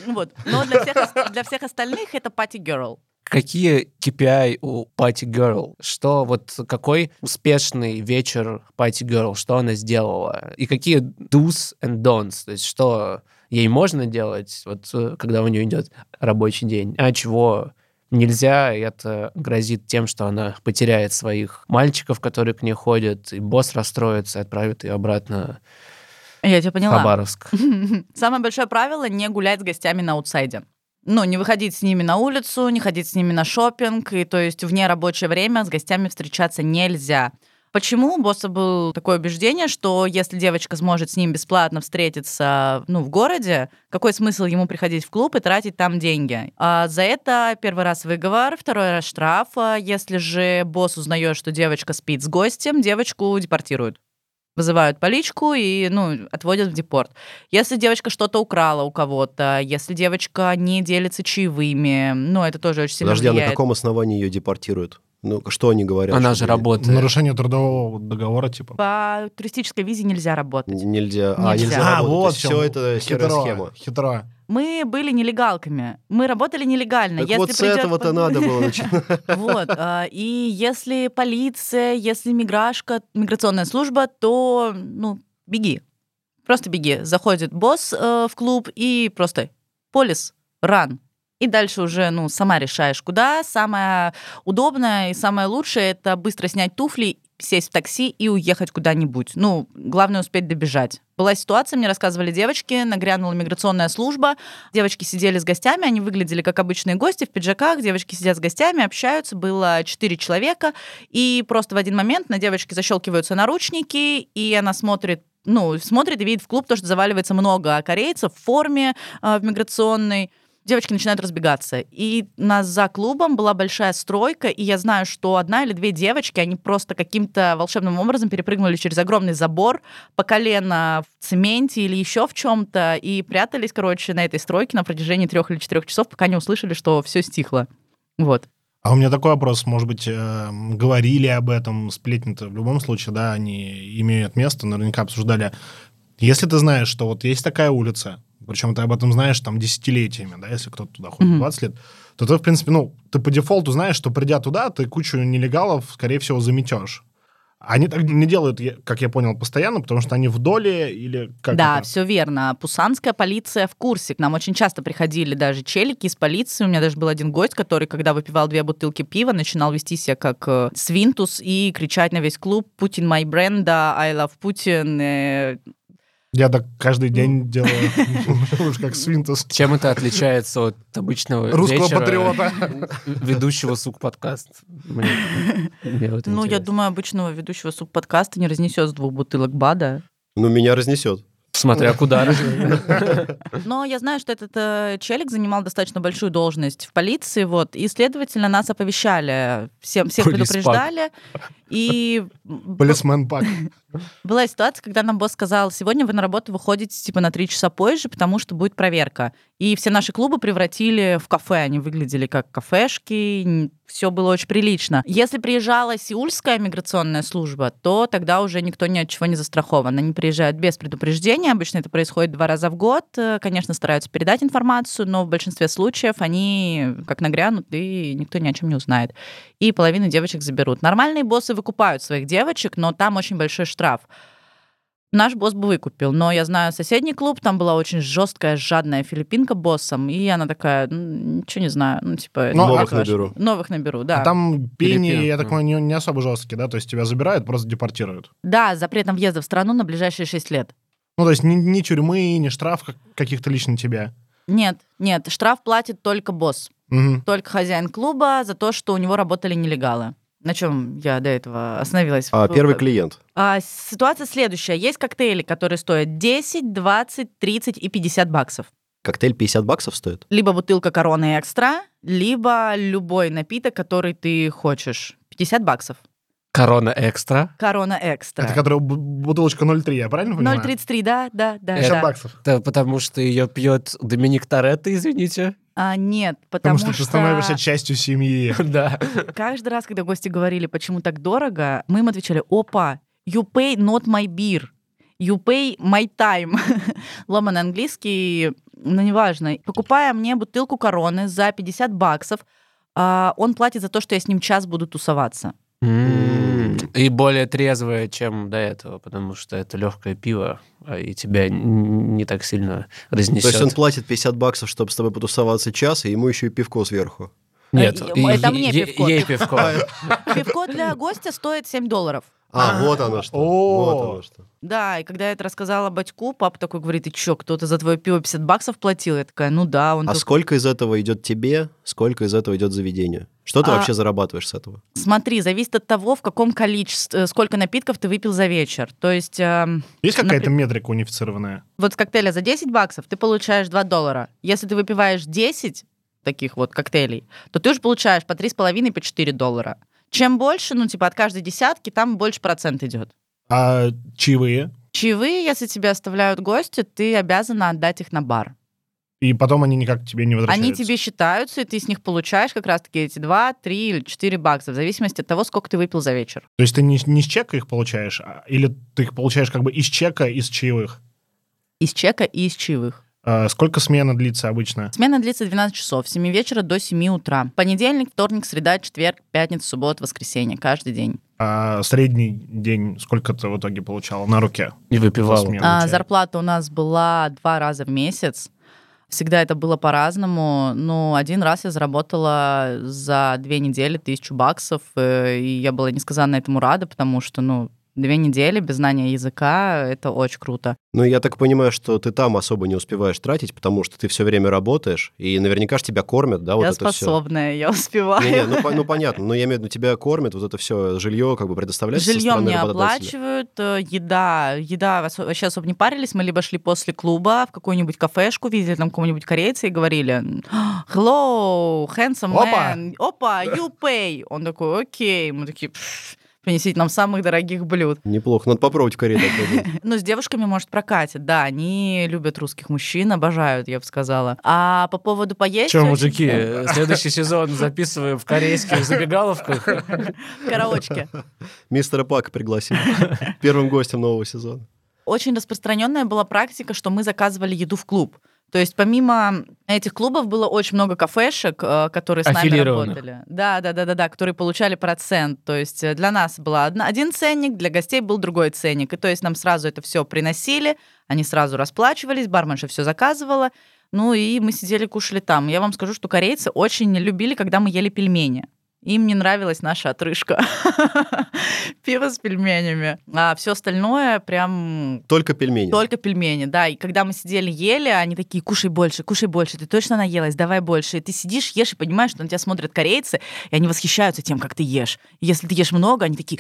вот. Но для всех ос- для всех остальных это party girl. Какие KPI у Party Girl? Что вот какой успешный вечер Party Girl? Что она сделала? И какие do's and don'ts? То есть что ей можно делать, вот э, когда у нее идет рабочий день, а чего нельзя, и это грозит тем, что она потеряет своих мальчиков, которые к ней ходят, и босс расстроится и отправит ее обратно Я тебя поняла. Хабаровск. Самое большое правило — не гулять с гостями на аутсайде. Ну, не выходить с ними на улицу, не ходить с ними на шопинг, и то есть вне рабочее время с гостями встречаться нельзя. Почему у босса было такое убеждение, что если девочка сможет с ним бесплатно встретиться ну, в городе, какой смысл ему приходить в клуб и тратить там деньги? А за это первый раз выговор, второй раз штраф. А Если же босс узнает, что девочка спит с гостем, девочку депортируют вызывают поличку и, ну, отводят в депорт. Если девочка что-то украла у кого-то, если девочка не делится чаевыми, ну, это тоже очень сильно Подожди, а на влияет. каком основании ее депортируют? Ну, что они говорят? Она же работает. Нарушение трудового договора, типа. По туристической визе нельзя работать. Нельзя. А, Нельзя. нельзя А, работать. вот все это хитро, схема. хитро. Мы были нелегалками. Мы работали нелегально. Так Если вот с этого-то под- надо было начинать. Вот. а, И если полиция, если миграшка, миграционная служба, то, ну, беги. Просто беги. Заходит босс э, в клуб и просто полис, ран. И дальше уже, ну, сама решаешь, куда. Самое удобное и самое лучшее — это быстро снять туфли, сесть в такси и уехать куда-нибудь. Ну, главное успеть добежать. Была ситуация, мне рассказывали девочки, нагрянула миграционная служба, девочки сидели с гостями, они выглядели как обычные гости в пиджаках, девочки сидят с гостями, общаются, было четыре человека, и просто в один момент на девочке защелкиваются наручники, и она смотрит ну, смотрит и видит в клуб то, что заваливается много корейцев в форме э, в миграционной. Девочки начинают разбегаться. И нас за клубом была большая стройка, и я знаю, что одна или две девочки, они просто каким-то волшебным образом перепрыгнули через огромный забор по колено в цементе или еще в чем-то, и прятались, короче, на этой стройке на протяжении трех или четырех часов, пока не услышали, что все стихло. Вот. А у меня такой вопрос, может быть, э, говорили об этом, сплетни-то в любом случае, да, они имеют место, наверняка обсуждали. Если ты знаешь, что вот есть такая улица, причем ты об этом знаешь там десятилетиями, да, если кто-то туда ходит Мгм. 20 лет, то ты, в принципе, ну, ты по дефолту знаешь, что придя туда, ты кучу нелегалов, скорее всего, заметешь. Они так не делают, как я понял, постоянно, потому что они в доле или как да, это? все верно. Пусанская полиция в курсе. К нам очень часто приходили даже челики из полиции. У меня даже был один гость, который, когда выпивал две бутылки пива, начинал вести себя как э, свинтус и кричать на весь клуб «Путин мой бренд», да, «I love Putin». Я так каждый день делаю, уж как свинтус Чем это отличается от обычного русского патриота. ведущего вот Ну, я думаю, обычного ведущего субподкаста не разнесет с двух бутылок БАДа. Ну, меня разнесет. Смотря куда. Но я знаю, что этот э, челик занимал достаточно большую должность в полиции, вот, и, следовательно, нас оповещали, всем, всех предупреждали. И Полисмен Пак. была ситуация, когда нам босс сказал, сегодня вы на работу выходите типа на три часа позже, потому что будет проверка. И все наши клубы превратили в кафе, они выглядели как кафешки, все было очень прилично. Если приезжала сеульская миграционная служба, то тогда уже никто ни от чего не застрахован. Они приезжают без предупреждения, обычно это происходит два раза в год. Э, Конечно, стараются передать информацию, но в большинстве случаев они как нагрянут, и никто ни о чем не узнает. И половину девочек заберут. Нормальные боссы выкупают своих девочек, но там очень большой штраф. Наш босс бы выкупил, но я знаю соседний клуб, там была очень жесткая, жадная филиппинка боссом, и она такая, «Ну, ничего не знаю, ну, типа... это Ну, Новых ваше». наберу. Новых наберу, да. А там пени, Филиппин, я так понимаю, не, не особо жесткие, да? То есть тебя забирают, просто депортируют. Да, с запретом въезда в страну на ближайшие 6 лет. Ну, то есть ни, ни тюрьмы, ни штраф как- каких-то лично тебя. Нет, нет, штраф платит только босс, Мгм. только хозяин клуба за то, что у него работали нелегалы. На чем я до этого остановилась? А первый клиент. А, ситуация следующая. Есть коктейли, которые стоят 10, 20, 30 и 50 баксов. Коктейль 50 баксов стоит? Либо бутылка короны экстра, либо любой напиток, который ты хочешь. 50 баксов. Корона экстра. Корона экстра. Это которая бу- бутылочка 0,3, я правильно понимаю? 0,33, да, да, да. 50 да. баксов. Это потому что ее пьет Доминик Торетто, извините. А, нет, Потому, потому, что, ты становишься частью семьи. Да. каждый раз, когда гости говорили, почему так дорого, мы им отвечали, опа, you pay not my beer, you pay my time. Ломаный английский, ну, неважно. Покупая мне бутылку короны за 50 баксов, а, он платит за то, что я с ним час буду тусоваться. М, И более трезвая, чем до этого, потому что это легкое пиво, а и тебя не так сильно То есть он разнесет. платит 50 баксов, чтобы с тобой потусоваться час, и ему еще и пивко Нет, Э, и- это мне е- пивко. Ей пивко. Пивко для гостя стоит 7 долларов. А, вот оно что. О. Вот оно что. Да, и когда я это рассказала батьку, папа такой говорит, ты чё, кто-то за твое пиво 50 баксов платил? Я такая, ну да, он А сколько из этого идет тебе, сколько из этого идет заведению? Что ты А- вообще зарабатываешь с этого? Смотри, зависит от того, в каком количестве, э, сколько напитков ты выпил за вечер. То есть эм, Есть какая-то Напри- метрика унифицированная? вот с коктейля за 10 баксов ты получаешь 2 доллара. Если ты выпиваешь 10 таких вот коктейлей, то ты уже получаешь по 3,5 по 4 доллара. Чем больше, ну, типа, от каждой десятки, там больше процент идет. А чаевые? Чаевые, если тебе оставляют гости, ты обязана отдать их на бар. И потом они никак к тебе не возвращаются? Они тебе считаются, и ты с них получаешь как раз-таки эти 2, 3 или 4 бакса, в зависимости от того, сколько ты выпил за вечер. То есть ты не, не с чека их получаешь, а- или ты их получаешь как бы из чека, из чаевых? Из чека и из чаевых. А сколько смена длится обычно? Смена длится 12 часов, с 7 вечера до 7 утра. Понедельник, вторник, среда, четверг, пятница, суббота, воскресенье, каждый день. А средний день сколько ты в итоге получал на руке? И выпивал. Смен. А, зарплата у нас была два раза в месяц. Всегда это было по-разному. Ну, один раз я заработала за две недели тысячу баксов, э, и я была несказанно этому рада, потому что, ну, две недели без знания языка — это очень круто. Ну, я так понимаю, что ты там особо не успеваешь тратить, потому что ты все время работаешь, и наверняка же тебя кормят, да, вот я это все. способная, я успеваю. Не-не, ну, по- ну, понятно, но я имею в виду, тебя кормят, вот это все жилье как бы предоставляется Жилье мне оплачивают, э, еда, еда вообще особо не парились, мы либо шли после клуба в какую-нибудь кафешку, видели там какого-нибудь корейца и говорили «Hello, handsome Опа! man, опа, you pay». Он такой «Окей». Мы такие «Пф, принесите нам самых дорогих блюд. Неплохо, надо попробовать в Корее такое. Ну, с девушками, может, прокатит, да, они любят русских мужчин, обожают, я бы сказала. А по поводу поесть... Че, мужики, следующий сезон записываем в корейских забегаловках. Караочке. Мистера Пака пригласили первым гостем нового сезона. очень распространенная была практика, что мы заказывали еду в клуб. То есть помимо этих клубов было очень много кафешек, э, которые с нами работали. Да, да, да, да, да, которые получали процент. То есть э, для нас был один ценник, для гостей был другой ценник. И то есть нам сразу это все приносили, они сразу расплачивались, барменша все заказывала. Ну и мы сидели, кушали там. Я вам скажу, что корейцы очень любили, когда мы ели пельмени. Им не нравилась наша отрыжка. Пиво с пельменями. А все остальное прям Только пельмени. только пельмени, да. И когда мы сидели, ели, они такие, кушай больше, кушай больше, ты точно наелась, давай больше. И ты сидишь, ешь и понимаешь, что на тебя смотрят корейцы, и они восхищаются тем, как ты ешь. И если ты ешь много, они такие,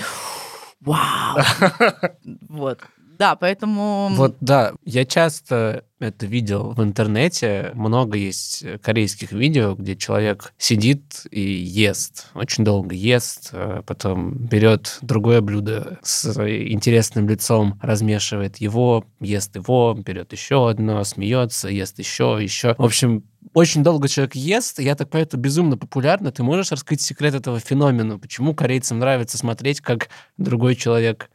вау. Вот. Да, поэтому... Вот да, я часто это видел в интернете. Много есть корейских видео, где человек сидит и ест. Очень долго ест, а потом берет другое блюдо с интересным лицом, размешивает его, ест его, берет еще одно, смеется, ест еще, еще. В общем, очень долго человек ест, я так понимаю, это безумно популярно. Ты можешь раскрыть секрет этого феномена? Почему корейцам нравится смотреть, как другой человек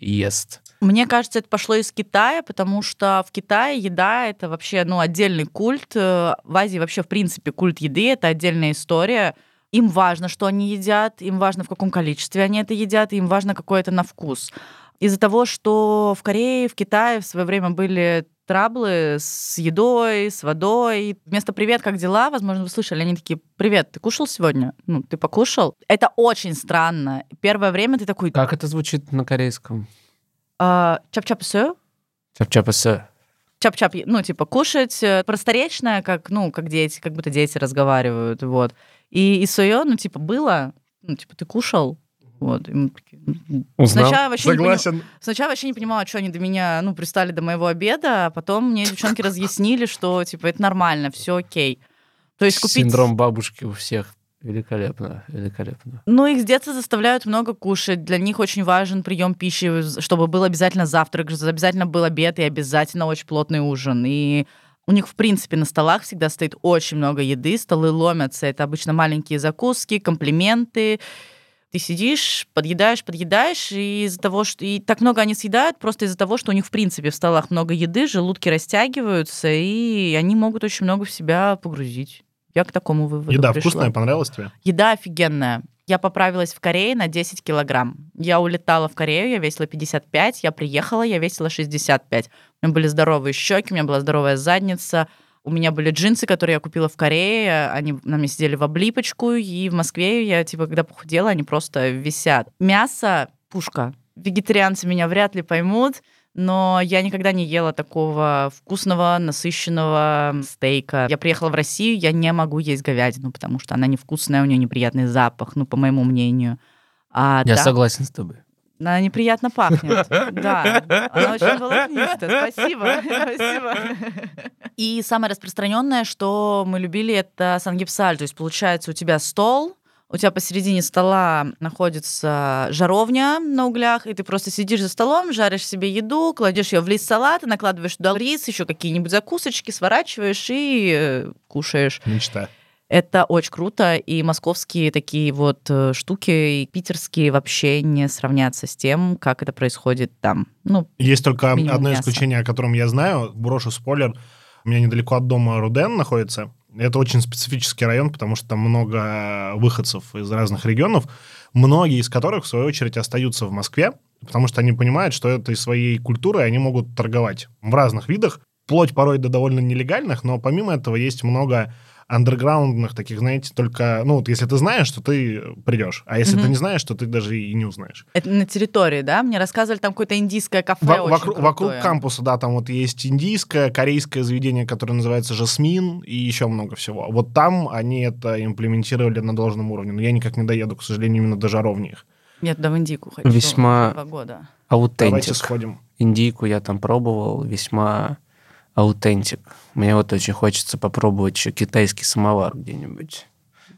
ест? Мне кажется, это пошло из Китая, потому что в Китае еда — это вообще ну, отдельный культ. Э, В Азии вообще, в принципе, культ еды — это отдельная история. Им важно, что они едят, им важно, в каком количестве они это едят, им важно, какой это на вкус. Из-за того, что в Корее, в Китае в свое время были траблы с едой, с водой. Вместо «Привет, как дела?» Возможно, вы слышали, они такие «Привет, ты кушал сегодня?» Ну, ты покушал? Это очень странно. Первое время ты такой Как это звучит на корейском? «А, «Чап-чап сё?» Чап-чапаса. чап-чап, ну, типа, кушать э, просторечное, как, ну, как дети, как будто дети разговаривают, вот. И, и суё, ну, типа, было, ну, типа, ты кушал, вот. И мы такие, «М». Узнал? Сначала вообще, не пони- Согласен. сначала вообще не понимала, что они до меня, ну, пристали до моего обеда, а потом мне девчонки разъяснили, что, типа, это нормально, все окей. То есть купить... Синдром бабушки у всех. Великолепно, великолепно. Ну, их с детства заставляют много кушать. Для них очень важен прием пищи, чтобы был обязательно завтрак, обязательно был обед и обязательно очень плотный ужин. И у них, в принципе, на столах всегда стоит очень много еды, столы ломятся. Это обычно маленькие закуски, комплименты. Ты сидишь, подъедаешь, подъедаешь, и из-за того, что... И так много они съедают, просто из-за того, что у них, в принципе, в столах много еды, желудки растягиваются, и они могут очень много в себя погрузить. Я к такому выводу Еда пришла. вкусная, понравилась тебе? Еда офигенная. Я поправилась в Корее на 10 килограмм. Я улетала в Корею, я весила 55, я приехала, я весила 65. У меня были здоровые щеки, у меня была здоровая задница, у меня были джинсы, которые я купила в Корее, они на мне сидели в облипочку, и в Москве я, типа, когда похудела, они просто висят. Мясо — пушка. вегетарианцы меня вряд ли поймут, но я никогда не ела такого вкусного, насыщенного стейка. Я приехала в Россию, я не могу есть говядину, потому что она невкусная, у нее неприятный запах, ну, по моему мнению. А Я так согласен с тобой. Она неприятно пахнет. Да, она очень волокнистая. Спасибо. Спасибо. И самое распространенное, что мы любили, это сангипсаль. То есть, получается, у тебя стол, у тебя посередине стола находится жаровня на углях, и ты просто сидишь за столом, жаришь себе еду, кладешь ее в лист салата, накладываешь туда рис, еще какие-нибудь закусочки, сворачиваешь и э, кушаешь. Мечта. Это очень круто, и московские такие вот э, штуки, и питерские вообще не сравнятся с тем, как это происходит там. Ну, Есть только одно мяса. исключение, о котором я знаю. Брошу спойлер. У меня недалеко от дома Руден находится. Это очень специфический район, потому что там много выходцев из разных регионов, многие из которых, в свою очередь, остаются в Москве, потому что они понимают, что этой своей культурой они могут торговать в разных видах, вплоть порой до довольно нелегальных, но помимо этого есть много андерграундных таких, знаете, только, ну, вот если ты знаешь, то ты придешь, а если Мгм. ты не знаешь, то ты даже и не узнаешь. это на территории, да? Мне рассказывали, там какое-то индийское кафе Во- очень вокруг, вокруг кампуса, да, там вот есть индийское, корейское заведение, которое называется «Жасмин», и еще много всего. Вот там они это имплементировали на должном уровне, но я никак не доеду, к сожалению, именно до жаровни их. Я туда в Индийку хочу. Весьма- Два года. Давайте Аутентик. сходим. Индийку я там пробовал, весьма аутентик. Мне вот очень хочется попробовать еще китайский самовар где-нибудь.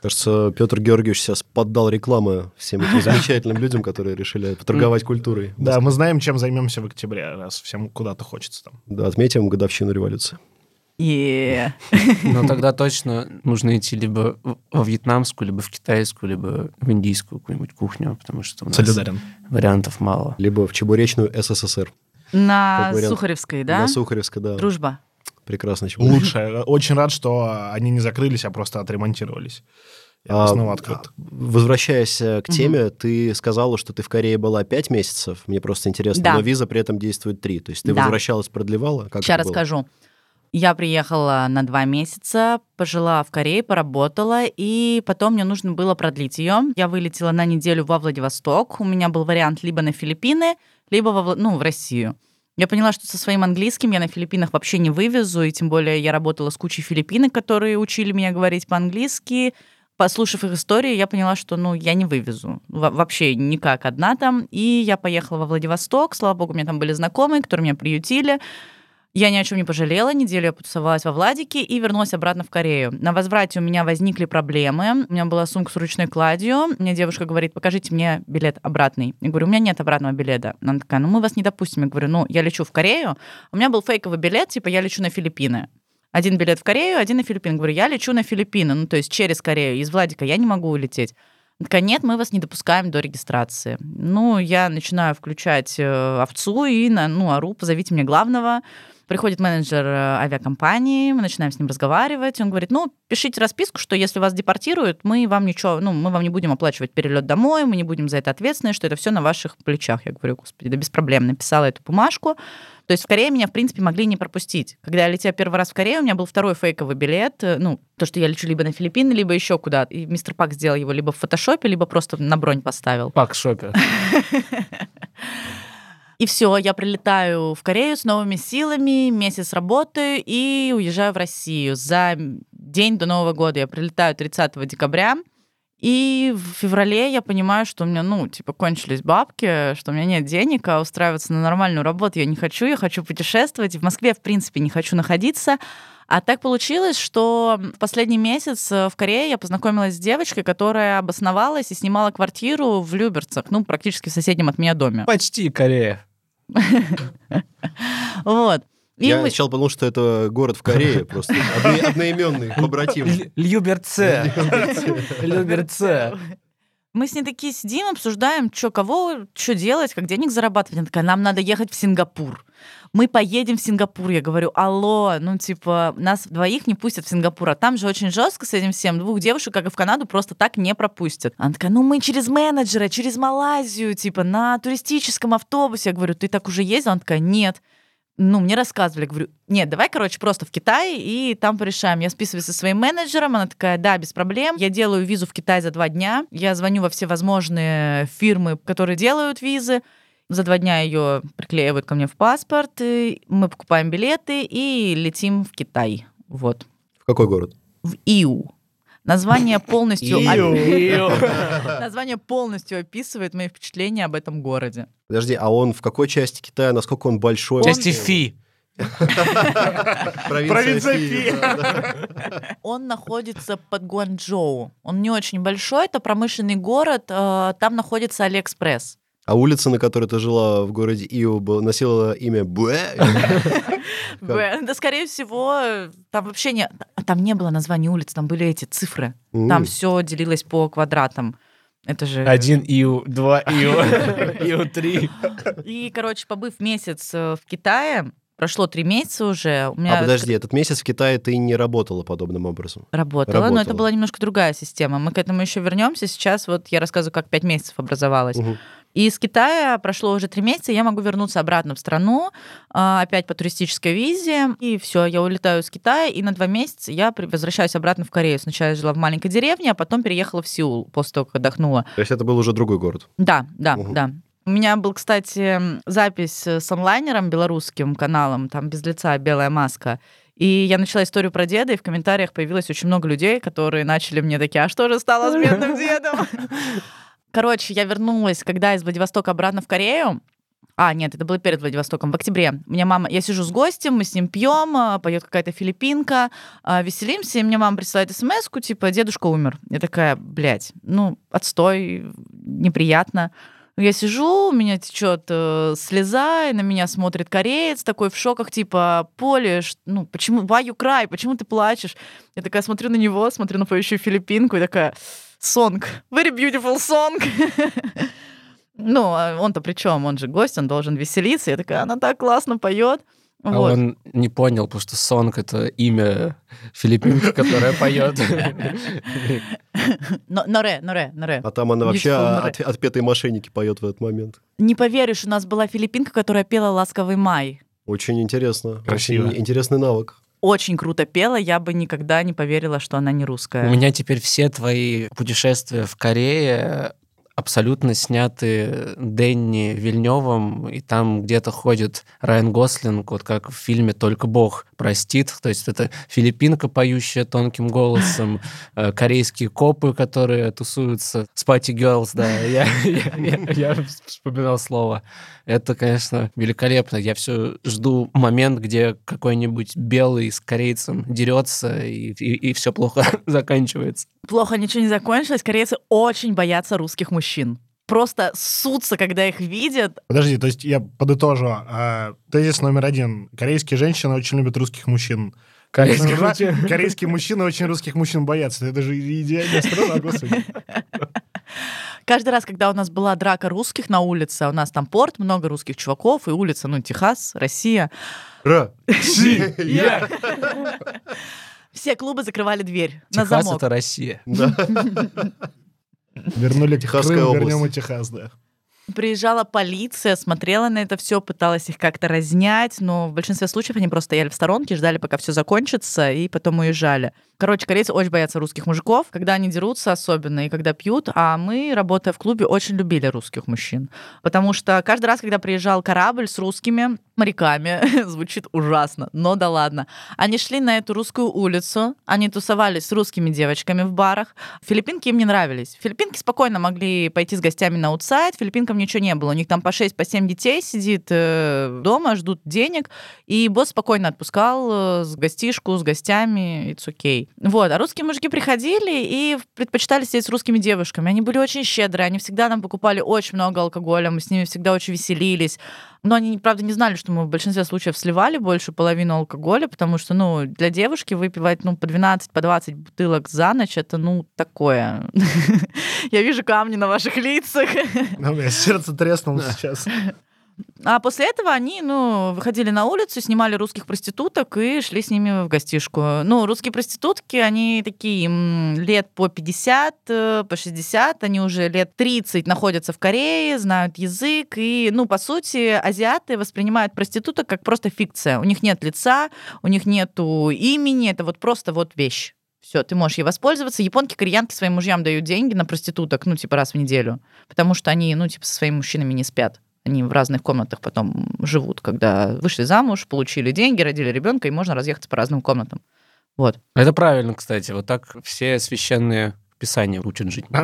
Кажется, Петр Георгиевич сейчас поддал рекламы всем этим замечательным людям, которые решили поторговать культурой. Да, мы знаем, чем займемся в октябре, раз всем куда-то хочется там. Да, отметим годовщину революции. И Но тогда точно нужно идти либо в- во вьетнамскую, либо в китайскую, либо в индийскую какую-нибудь кухню, потому что у нас Солидарен. вариантов мало. Либо в Чебуречную СССР. На. Сухаревской, да? На Сухаревской, да. Дружба. Прекрасно. Лучше. Очень рад, что они не закрылись, а просто отремонтировались. И А, снова открыт. Возвращаясь э, к теме, ты сказала, что ты в Корее была 5 месяцев. Мне просто интересно, Да. но виза при этом действует 3. То есть ты Да. возвращалась, продлевала? Как Сейчас расскажу. Я приехала на два месяца, пожила в Корее, поработала, и потом мне нужно было продлить ее. Я вылетела на неделю во Владивосток. У меня был вариант либо на Филиппины, либо во, ну, в Россию. Я поняла, что со своим английским я на Филиппинах вообще не вывезу, и тем более я работала с кучей филиппинок, которые учили меня говорить по-английски. Послушав их истории, я поняла, что ну, я не вывезу. Во- вообще никак одна там. И я поехала во Владивосток. Слава богу, у меня там были знакомые, которые меня приютили. Я ни о чем не пожалела, неделю я потусовалась во Владике и вернулась обратно в Корею. На возврате у меня возникли проблемы. У меня была сумка с ручной кладью. Мне девушка говорит, покажите мне билет обратный. Я говорю, у меня нет обратного билета. Она такая, ну мы вас не допустим. Я говорю, ну я лечу в Корею. У меня был фейковый билет, типа я лечу на Филиппины. Один билет в Корею, один на Филиппины. Говорю, я лечу на Филиппины, ну то есть через Корею. Из Владика я не могу улететь. Она такая, нет, мы вас не допускаем до регистрации. Ну, я начинаю включать э, овцу и, ну, ору, позовите мне главного. Приходит менеджер э, авиакомпании, мы начинаем с ним разговаривать. Он говорит, ну, пишите расписку, что если вас депортируют, мы вам ничего, ну, мы вам не будем оплачивать перелет домой, мы не будем за это ответственны, что это все на ваших плечах. Я говорю, господи, да без проблем. Написала эту бумажку. То есть в Корее меня, в принципе, могли не пропустить. Когда я летела первый раз в Корею, у меня был второй фейковый билет. э, Ну, то, что я лечу либо на Филиппины, либо еще куда-то. И мистер Пак сделал его либо в фотошопе, либо просто на бронь поставил. Пак шопе. И все, я прилетаю в Корею с новыми силами, месяц работаю и уезжаю в Россию. За день до Нового года я прилетаю 30 декабря. И в феврале я понимаю, что у меня, ну, типа, кончились бабки, что у меня нет денег, а устраиваться на нормальную работу я не хочу, я хочу путешествовать. В Москве, в принципе, не хочу находиться. А так получилось, что в последний месяц э, в Корее я познакомилась с девочкой, которая обосновалась и снимала квартиру в Люберцах, ну, практически в соседнем от меня доме. Почти Корея. Вот. И Я мы- сначала подумал, что это город в Корее, просто одно- одноименный, побратим. Люберце. Люберце. Мы с ней такие сидим, обсуждаем, что кого, что делать, как денег зарабатывать. Она такая, нам надо ехать в Сингапур. Мы поедем в Сингапур. Я говорю, алло, ну типа нас двоих не пустят в Сингапур, а там же очень жестко с этим всем. Двух девушек, как и в Канаду, просто так не пропустят. Она такая, ну мы через менеджера, через Малайзию, типа на туристическом автобусе. Я говорю, ты так уже ездил? Она такая, нет. Ну, мне рассказывали, говорю, нет, давай, короче, просто в Китай и там порешаем. Я списываюсь со своим менеджером, она такая, да, без проблем. Я делаю визу в Китай за два дня. Я звоню во все возможные фирмы, которые делают визы. За два дня ее приклеивают ко мне в паспорт, мы покупаем билеты и летим в Китай. Вот. В какой город? В Иу. Название полностью, название полностью описывает мои впечатления об этом городе. Подожди, а он в какой части Китая, насколько он большой? Части Фи. Провинция Фи. Он находится под Гуанчжоу. Он не очень большой, это промышленный город. э, Там находится Алиэкспресс. А улица, на которой ты жила в городе Ио, носила имя Буэ? Б. Да, скорее всего, там вообще не... Там не было названий улиц, там были эти цифры. Там все делилось по квадратам. Это же... Один Иу, два Иу, Иу три. И, короче, побыв месяц э, в Китае, прошло три месяца уже, у меня А подожди, этот месяц в Китае ты не работала подобным образом? работала, но это Работала. была немножко другая система. Мы к этому еще вернемся. Сейчас вот я рассказываю, как пять месяцев образовалась. Мгм. И из Китая прошло уже три месяца, я могу вернуться обратно в страну, а, опять по туристической визе, и все, я улетаю из Китая, и на два месяца я возвращаюсь обратно в Корею. Сначала я жила в маленькой деревне, а потом переехала в Сеул после того, как отдохнула. То есть это был уже другой город? Да, да, Мгм. да. У меня был, кстати, запись с онлайнером белорусским каналом, там без лица белая маска. И я начала историю про деда, и в комментариях появилось очень много людей, которые начали мне такие, а что же стало с бедным дедом? Короче, я вернулась, когда из Владивостока обратно в Корею. А, нет, это было перед Владивостоком, в октябре. У меня мама, я сижу с гостем, мы с ним пьем, а, поет какая-то филиппинка, а, веселимся, и мне мама присылает смс типа, дедушка умер. Я такая, блядь, ну, отстой, неприятно. Я сижу, у меня течет э, слеза, и на меня смотрит кореец такой в шоках, типа, Поле, ну, почему, why you cry, почему ты плачешь? Я такая смотрю на него, смотрю на поющую филиппинку и такая, сонг, very beautiful song. Ну, а он-то при чем? Он же гость, он должен веселиться. Я такая, она так классно поет. А Вот. он не понял, потому что Сонг — это имя филиппинка, которая поет. Но- Норе, норе, норе. А там она вообще отпетые мошенники поет в этот момент. Не поверишь, у нас была филиппинка, которая пела «Ласковый май». Очень интересно. Красиво. Очень интересный навык. Очень круто пела, я бы никогда не поверила, что она не русская. У меня теперь все твои путешествия в Корее абсолютно сняты Дэнни Вильневым, и там где-то ходит Райан Гослинг, вот как в фильме «Только Бог простит». То есть это филиппинка, поющая тонким голосом, э, корейские копы, которые тусуются, Spatty Girls, да, я, я- я- я вспоминал слово. Это, конечно, великолепно. Я все жду момент, где какой-нибудь белый с корейцем дерется, и, все плохо заканчивается. Плохо ничего не закончилось. Корейцы очень боятся русских мужчин. Просто ссутся, когда их видят. Подожди, то есть я подытожу. А, Тезис номер один. Корейские женщины очень любят русских мужчин. Корейских Ра- мужчин. Корейские мужчины очень русских мужчин боятся. Это же идеальная страна, господи. Каждый раз, когда у нас была драка русских на улице, у нас там порт, много русских чуваков, и улица, ну, Техас, Россия, Россия! все клубы закрывали дверь на Техас — замок. это Россия. Да. Вернули Техасская Крым, область. вернем и Техас, да. Приезжала полиция, смотрела на это все, пыталась их как-то разнять, но в большинстве случаев они просто стояли в сторонке, ждали, пока все закончится, и потом уезжали. Короче, корейцы очень боятся русских мужиков, когда они дерутся особенно и когда пьют, а мы, работая в клубе, очень любили русских мужчин. Потому что каждый раз, когда приезжал корабль с русскими моряками, звучит ужасно, но да ладно, они шли на эту русскую улицу, они тусовались с русскими девочками в барах. Филиппинки им не нравились. Филиппинки спокойно могли пойти с гостями на аутсайд, филиппинкам ничего не было. У них там по 6, по 7 детей сидит э, дома, ждут денег, и босс спокойно отпускал э, с гостишку, с гостями, it's okay. Вот, а русские мужики приходили и предпочитали сидеть с русскими девушками. Они были очень щедрые, они всегда нам покупали очень много алкоголя, мы с ними всегда очень веселились. Но они, правда, не знали, что мы в большинстве случаев сливали больше половину алкоголя, потому что, ну, для девушки выпивать, ну, по 12, по 20 бутылок за ночь, это, ну, такое. Я вижу камни на ваших лицах. У меня сердце треснуло сейчас. А после этого они, ну, выходили на улицу, снимали русских проституток и шли с ними в гостишку. Ну, русские проститутки, они такие лет по 50, э, по 60, они уже лет 30 находятся в Корее, знают язык, и, ну, по сути, азиаты воспринимают проституток как просто фикция. У них нет лица, у них нету имени, это вот просто вот вещь. Все, ты можешь ей воспользоваться. Японки, кореянки своим мужьям дают деньги на проституток, ну, типа раз в неделю, потому что они, ну, типа, со своими мужчинами не спят. Они в разных комнатах потом живут, когда вышли замуж, получили деньги, родили ребенка, и можно разъехаться по разным комнатам. Вот. Это правильно, кстати. Вот так все священные писания учат жить.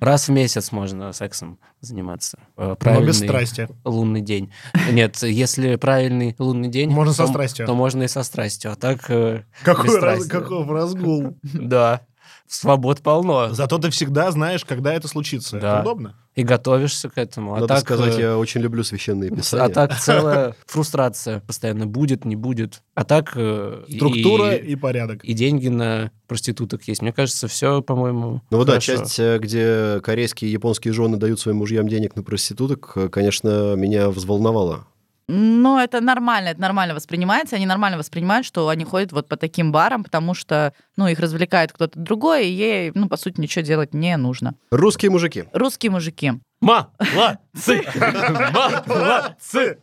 Раз в месяц можно сексом заниматься. Э, Но без Правильный страсти. лунный день. Нет, если правильный лунный день, Можно со то- страстью. то можно и со страстью. А так, э, Какой, раз, каков разгул. да, свобод полно. Зато ты всегда знаешь, когда это случится. Да. Это удобно. И готовишься к этому. А Надо так, сказать, э, я очень люблю священные писания. А так целая фрустрация постоянно будет, не будет. А так э, Структура и, и порядок. и деньги на проституток есть. Мне кажется, все, по-моему, Ну вот да, хорошо. часть, э, где корейские и японские жены дают своим мужьям денег на проституток, конечно, меня взволновала. Ну, это нормально, это нормально воспринимается. Они нормально воспринимают, что они ходят вот по таким барам, потому что, ну, их развлекает кто-то другой, и ей, ну, по сути, ничего делать не нужно. Русские мужики. Русские мужики. Молодцы! Молодцы!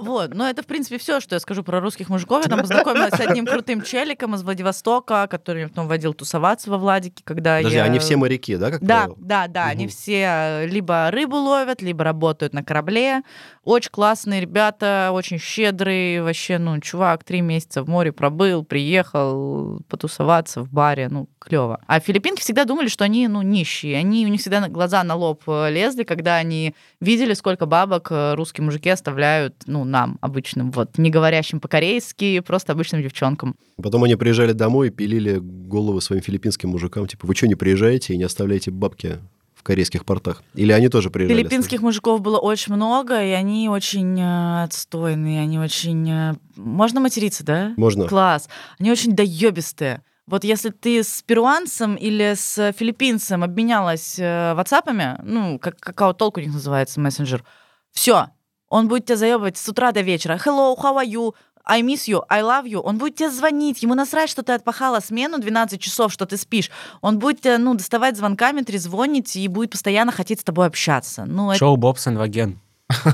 Вот, но это, в принципе, все, что я скажу про русских мужиков. Я там познакомилась с одним крутым челиком из Владивостока, который меня потом водил тусоваться во Владике, когда Подожди, я... они все моряки, да, как Да, правило? да, да, они Мгм. все э, либо рыбу ловят, либо работают на корабле. Очень классные ребята, очень щедрые. Вообще, ну, чувак три месяца в море пробыл, приехал потусоваться в баре, ну, клево. А филиппинки всегда думали, что они, ну, нищие. Они, у них всегда на- глаза на лоб э, лезли, когда они видели, сколько бабок э, русские мужики оставляют, ну, нам, обычным, вот, не говорящим по-корейски, просто обычным девчонкам. Потом они приезжали домой и пилили головы своим филиппинским мужикам. Типа, вы что, не приезжаете и не оставляете бабки в корейских портах? Или они тоже приезжали? Филиппинских мужиков было очень много, и они очень э, отстойные, они очень... Можно материться, да? Можно. Класс. Они очень доебистые. Вот если ты с перуанцем или с филиппинцем обменялась э, ватсапами, ну, как какао толк у них называется, мессенджер, все, он будет тебя заебывать с утра до вечера. Hello, how are you? I miss you, I love you. Он будет тебе звонить, ему насрать, что ты отпахала смену 12 часов, что ты спишь. Он будет тебя, ну, доставать звонками, трезвонить и будет постоянно хотеть с тобой общаться. Ну, это, Шоу Бобсон Ваген.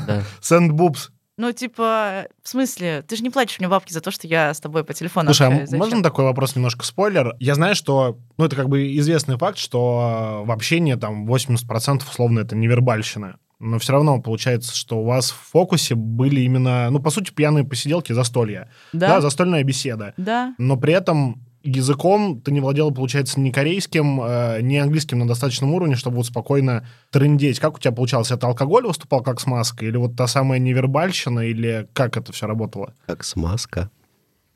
Да. Сэндбубс. Ну, типа, в смысле, ты же не платишь мне бабки за то, что я с тобой по телефону Слушай, а общаюсь. Зачем? можно такой вопрос, немножко спойлер? Я знаю, что, ну, это как бы известный факт, что э, в общении там 80% условно это невербальщина. Но все равно получается, что у вас в фокусе были именно, ну, по сути, пьяные посиделки, застолья. Да, Да, застольная беседа. да. Но при этом языком ты не владела, получается, ни корейским, э, ни английским на достаточном уровне, чтобы вот спокойно трындеть. Как у тебя получалось? Это алкоголь выступал как смазка? Или вот та самая невербальщина? Или как это все работало? Как смазка.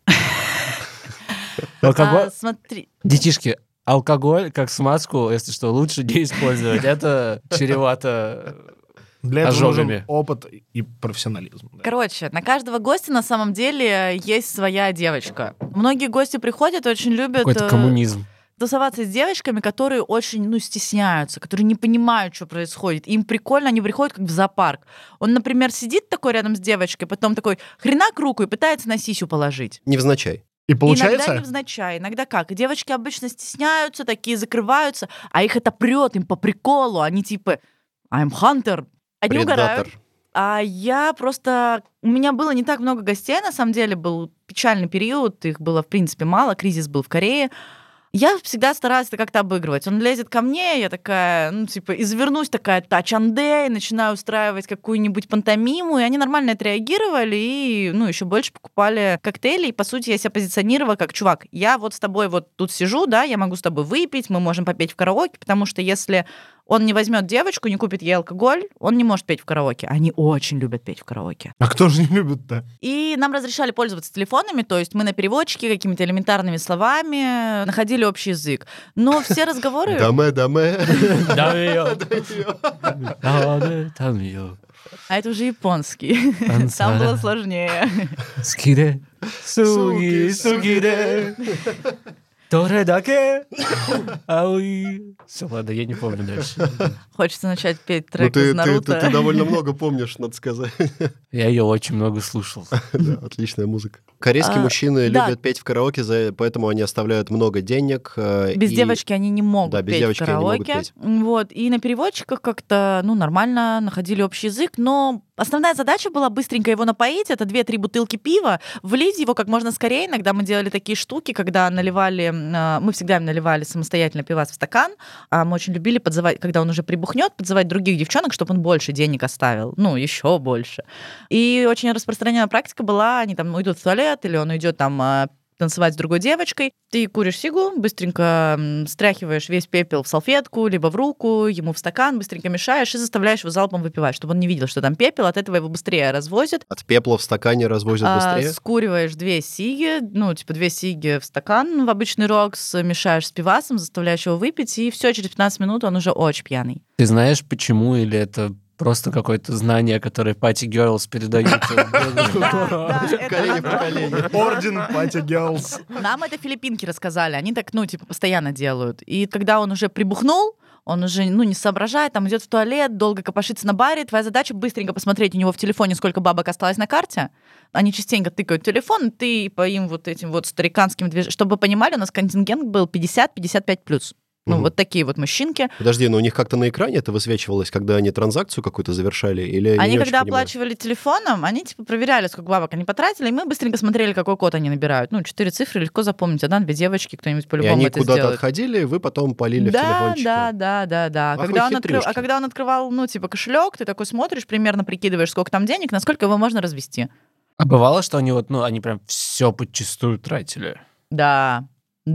Алкоголь. А, смотри, Детишки, алкоголь как смазку, если что, лучше не использовать. Это чревато Для этого Ожогами. нужен опыт и профессионализм. да. короче, на каждого гостя на самом деле есть своя девочка. Многие гости приходят и очень любят какой-то э, коммунизм. тусоваться с девочками, которые очень, ну, стесняются, которые не понимают, что происходит. Им прикольно, они приходят как в зоопарк. Он, например, сидит такой рядом с девочкой, потом такой хренак руку и пытается на сисю положить. Невзначай. И Иногда получается, невзначай, иногда как. Девочки обычно стесняются, такие закрываются, а их это прет, им по приколу. Они типа I'm hunter. Одни угорают. А я просто... У меня было не так много гостей, на самом деле, был печальный период, их было, в принципе, мало, кризис был в Корее. Я всегда старалась это как-то обыгрывать. Он лезет ко мне, я такая, ну, типа, извернусь такая тач-андей, начинаю устраивать какую-нибудь пантомиму, и они нормально отреагировали, и, ну, еще больше покупали коктейли, и, по сути, я себя позиционировала как, чувак, я вот с тобой вот тут сижу, да, я могу с тобой выпить, мы можем попеть в караоке, потому что если он не возьмет девочку, не купит ей алкоголь, он не может петь в караоке. Они очень любят петь в караоке. а кто же не любит-то? И нам разрешали пользоваться телефонами, то есть мы на переводчике какими-то элементарными словами находили общий язык. Но все разговоры... Даме, даме. А это уже японский. Там было сложнее. Скиде, суги, сугиде. Торедаке, ауи. Все, ладно, я не помню дальше. Хочется начать петь Ну, трек ты, из ты, ты, Наруто. ты довольно много помнишь, надо сказать. Я ее очень много слушал. Да, отличная музыка. Корейские А, мужчины да. любят петь в караоке, поэтому они оставляют много денег. э, Без и- девочки они не могут Да, без петь девочки в они могут караоке. петь. Вот. И на переводчиках как-то, ну, нормально находили общий язык, но основная задача была быстренько его напоить. Это 2-3 бутылки пива, влить его как можно скорее. Иногда мы делали такие штуки, когда наливали э, мы всегда наливали самостоятельно пивас в стакан, а мы очень любили подзывать, когда он уже прибухнет, подзывать других девчонок, чтобы он больше денег оставил, ну, еще больше. И очень распространенная практика была, они там уйдут в туалет, или он уйдет там э, танцевать с другой девочкой. Ты куришь сигу, быстренько стряхиваешь весь пепел в салфетку, либо в руку, ему в стакан, быстренько мешаешь и заставляешь его залпом выпивать, чтобы он не видел, что там пепел, от этого его быстрее развозят. От пепла в стакане развозят А, быстрее? скуриваешь две сиги, ну, типа две сиги в стакан, в обычный рокс, мешаешь с пивасом, заставляешь его выпить, и все, через 15 минут он уже очень пьяный. Ты знаешь, почему, или это просто какое-то знание, которое Пати Герлс передают? Колени. Орден Пати Герлс. Нам это филиппинки рассказали, они так, ну, типа, постоянно делают. И когда он уже прибухнул, он уже, ну, не соображает, там идет в туалет, долго копошится на баре. Твоя задача быстренько посмотреть у него в телефоне, сколько бабок осталось на карте. Они частенько тыкают телефон, ты по им вот этим вот стариканским движениям. Чтобы вы понимали, у нас контингент был 50-55 плюс. Ну, Мгм. вот такие вот мужчинки. Подожди, но у них как-то на экране это высвечивалось, когда они транзакцию какую-то завершали? Или Они, когда понимаю? оплачивали телефоном, они типа проверяли, сколько бабок они потратили, и мы быстренько смотрели, какой код они набирают. Ну, четыре цифры легко запомнить. Одна-две девочки, кто-нибудь И по-любому они это куда-то сделает. отходили, вы потом полили в да, телефончике. да, да, да, да. Ах вы Когда он открыл, а когда он открывал, ну, типа, кошелек, ты такой смотришь, примерно прикидываешь, сколько там денег, насколько его можно развести. А бывало, что они вот, ну, они прям все подчистую тратили? Да,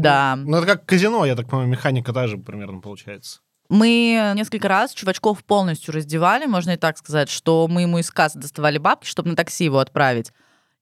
да. Ну, это как казино, я так понимаю, механика та же примерно получается. Мы несколько раз чувачков полностью раздевали, можно и так сказать, что мы ему из кассы доставали бабки, чтобы на такси его отправить.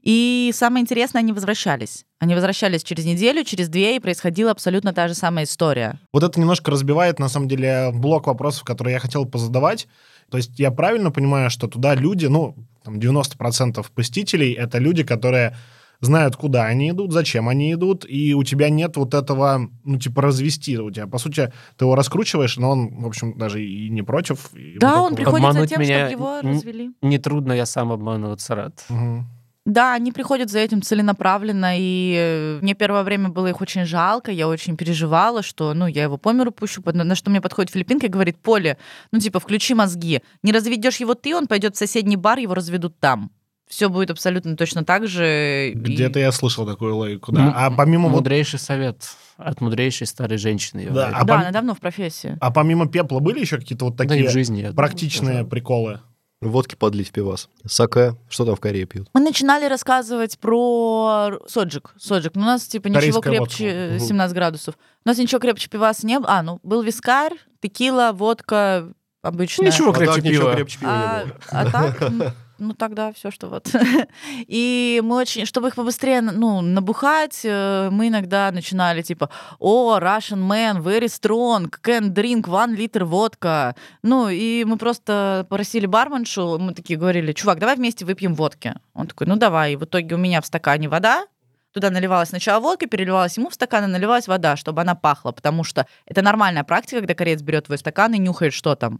И самое интересное, они возвращались. Они возвращались через неделю, через две, и происходила абсолютно та же самая история. Вот это немножко разбивает, на самом деле, блок вопросов, которые я хотел позадавать. То есть я правильно понимаю, что туда люди, ну, там 90% посетителей — это люди, которые знают, куда они идут, зачем они идут, и у тебя нет вот этого, ну, типа, развести. У тебя, по сути, ты его раскручиваешь, но он, в общем, даже и не против. и Да, вот он приходит за Обмануть тем, меня чтобы его развели. Нетрудно, я сам обманываться рад. Мгм. Да, они приходят за этим целенаправленно, и э, мне первое время было их очень жалко, я очень переживала, что, ну, я его по миру пущу, на что мне подходит филиппинка и говорит, Поле, ну, типа, включи мозги, не разведешь его ты, он пойдет в соседний бар, его разведут там. Все будет абсолютно точно так же. и- Где-то я слышал такую логику, да. М- А помимо вот... Мудрейший совет от мудрейшей старой женщины. Да, а Да, пом- она давно в профессии. А помимо пепла были еще какие-то вот Да и такие в жизни. думаю, практичные тоже. приколы? Водки подлить в пивас. Саке. Что там в Корее пьют? Мы начинали рассказывать про соджик. Соджик. Ну, у нас, типа, ничего Корейская крепче водка. э, Мгм. 17 градусов. У нас ничего крепче пиваса не было. А, ну, был вискарь, текила, водка обычная. Ничего А крепче ничего пива. крепче пива А, не было. а так, ну тогда все, что вот. И мы очень, чтобы их побыстрее, ну, набухать, э, мы иногда начинали типа, о, Russian man, very strong, can drink one liter водка. Ну, и мы просто просили барменшу, мы такие говорили, чувак, давай вместе выпьем водки. Он такой, ну давай. И в итоге у меня в стакане вода, Туда наливалась сначала водка, переливалась ему в стакан и наливалась вода, чтобы она пахла, потому что это нормальная практика, когда кореец берет твой стакан и нюхает, что там.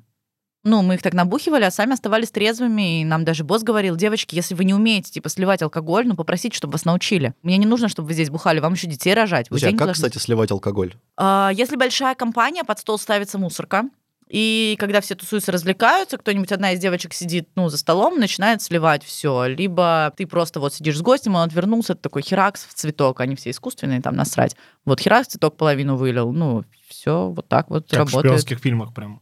Ну, мы их так набухивали, а сами оставались трезвыми, и нам даже босс говорил, девочки, если вы не умеете, типа, сливать алкоголь, ну, попросите, чтобы вас научили. Мне не нужно, чтобы вы здесь бухали, вам еще детей рожать. Вы Слушай, а как, должны- кстати, сливать алкоголь? А, Если большая компания, под стол ставится мусорка, и когда все тусуются, развлекаются, кто-нибудь, одна из девочек сидит, ну, за столом, начинает сливать все. Либо ты просто вот сидишь с гостем, он отвернулся, это такой херакс в цветок, они все искусственные, там насрать. Вот херакс в цветок половину вылил, ну, все вот так вот Как в работает. шпионских фильмах прям.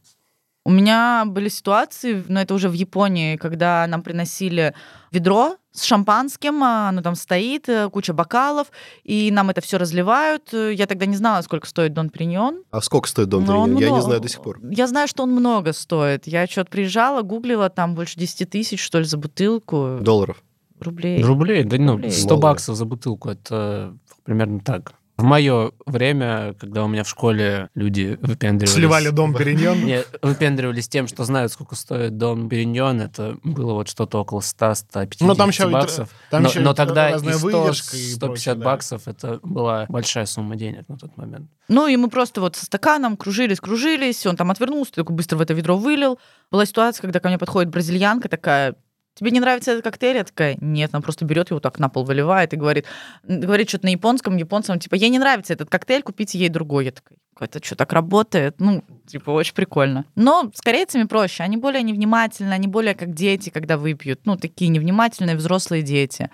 У меня были ситуации, но это уже в Японии, когда нам приносили ведро с шампанским, а, оно там стоит, э, куча бокалов, и нам это все разливают. Я тогда не знала, сколько стоит Дон Периньон. А сколько стоит дом Но он Периньон? Я не знаю до сих пор. Я знаю, что он много стоит. Я что-то приезжала, гуглила, там больше 10 тысяч, что ли, за бутылку. Долларов. Рублей. Рублей, да ну, Рублей. 100 Мало ли. баксов за бутылку, это примерно так. В мое время, когда у меня в школе люди выпендривались... Сливали дом Периньон. Не, выпендривались тем, что знают, сколько стоит дом Периньон, это было вот что-то около 100-150 Ну, там еще баксов. Там но, еще но тогда и разная 100, выдержка и 150 прочее, да. баксов это была большая сумма денег на тот момент. Ну, и мы просто вот со стаканом кружились, кружились, он там отвернулся, такой быстро в это ведро вылил. Была ситуация, когда ко мне подходит бразильянка такая, тебе не нравится этот коктейль? Я такая, нет, она просто берет его так на пол выливает и говорит, говорит что-то на японском, японцам, типа, ей не нравится этот коктейль, купите ей другой. Я такая, это что, так работает? Ну, типа, очень прикольно. Но с корейцами проще, они более невнимательны, они более как дети, когда выпьют, ну, такие невнимательные взрослые дети.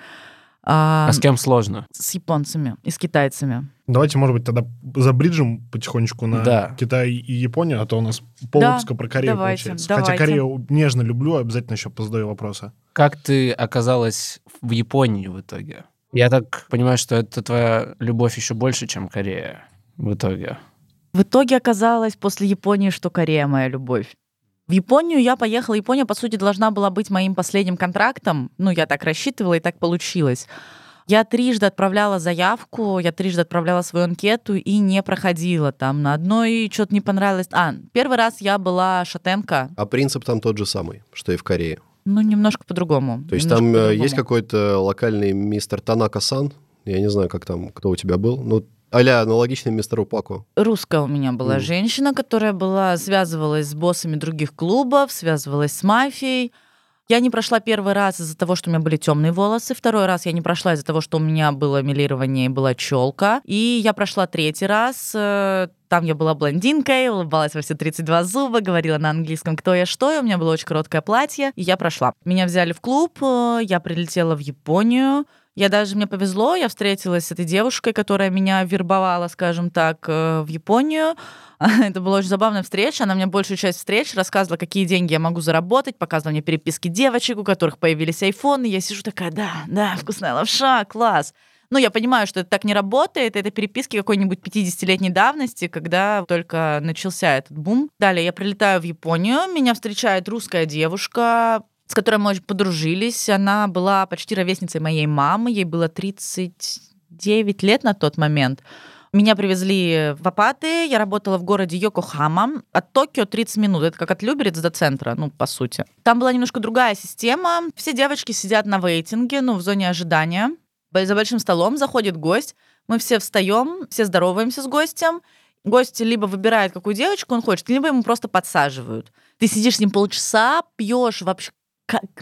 А, А с кем сложно? с японцами и с китайцами. Давайте, может быть, тогда забриджим потихонечку на Да. Китай и Японию, а то у нас полвыпуска про Корею давайте, получается. давайте. Хотя Корею нежно люблю, обязательно еще позадаю вопросы. Как ты оказалась в Японии в итоге? Я так понимаю, что это твоя любовь еще больше, чем Корея в итоге. В итоге оказалось после Японии, что Корея моя любовь. В Японию я поехала. Япония, по сути, должна была быть моим последним контрактом. Ну, я так рассчитывала, и так получилось. Я трижды отправляла заявку, я трижды отправляла свою анкету и не проходила там. На одной что-то не понравилось. А, первый раз я была шатенка, А принцип там тот же самый, что и в Корее. ну, немножко по-другому. То есть там э, по-другому. есть какой-то локальный мистер Танака-сан, я не знаю, как там, кто у тебя был, ну, а-ля аналогичный мистеру Паку. Русская у меня была Мгм. женщина, которая была, связывалась с боссами других клубов, связывалась с мафией. Я не прошла первый раз из-за того, что у меня были темные волосы. Второй раз я не прошла из-за того, что у меня было милирование и была челка. И я прошла третий раз. э, Там я была блондинкой, улыбалась во все 32 зуба, говорила на английском «кто я, что я». У меня было очень короткое платье, и я прошла. Меня взяли в клуб, э, я прилетела в Японию. Я даже, мне повезло, я встретилась с этой девушкой, которая меня вербовала, скажем так, э, в Японию. Это была очень забавная встреча. Она мне большую часть встреч рассказывала, какие деньги я могу заработать, показывала мне переписки девочек, у которых появились айфоны. Я сижу такая, да, да, вкусная лапша, класс. Ну, я понимаю, что это так не работает. Это переписки какой-нибудь 50-летней давности, когда только начался этот бум. Далее я прилетаю в Японию, меня встречает русская девушка, с которой мы очень подружились. Она была почти ровесницей моей мамы, ей было 39 лет на тот момент. Меня привезли в Апаты, я работала в городе Йокохама. От Токио 30 минут, это как от Люберец до центра, ну, по сути. Там была немножко другая система. Все девочки сидят на вейтинге, ну, в зоне ожидания. За большим столом заходит гость, мы все встаем, все здороваемся с гостем. Гость либо выбирает, какую девочку он хочет, либо ему просто подсаживают. Ты сидишь с ним полчаса, пьешь вообще.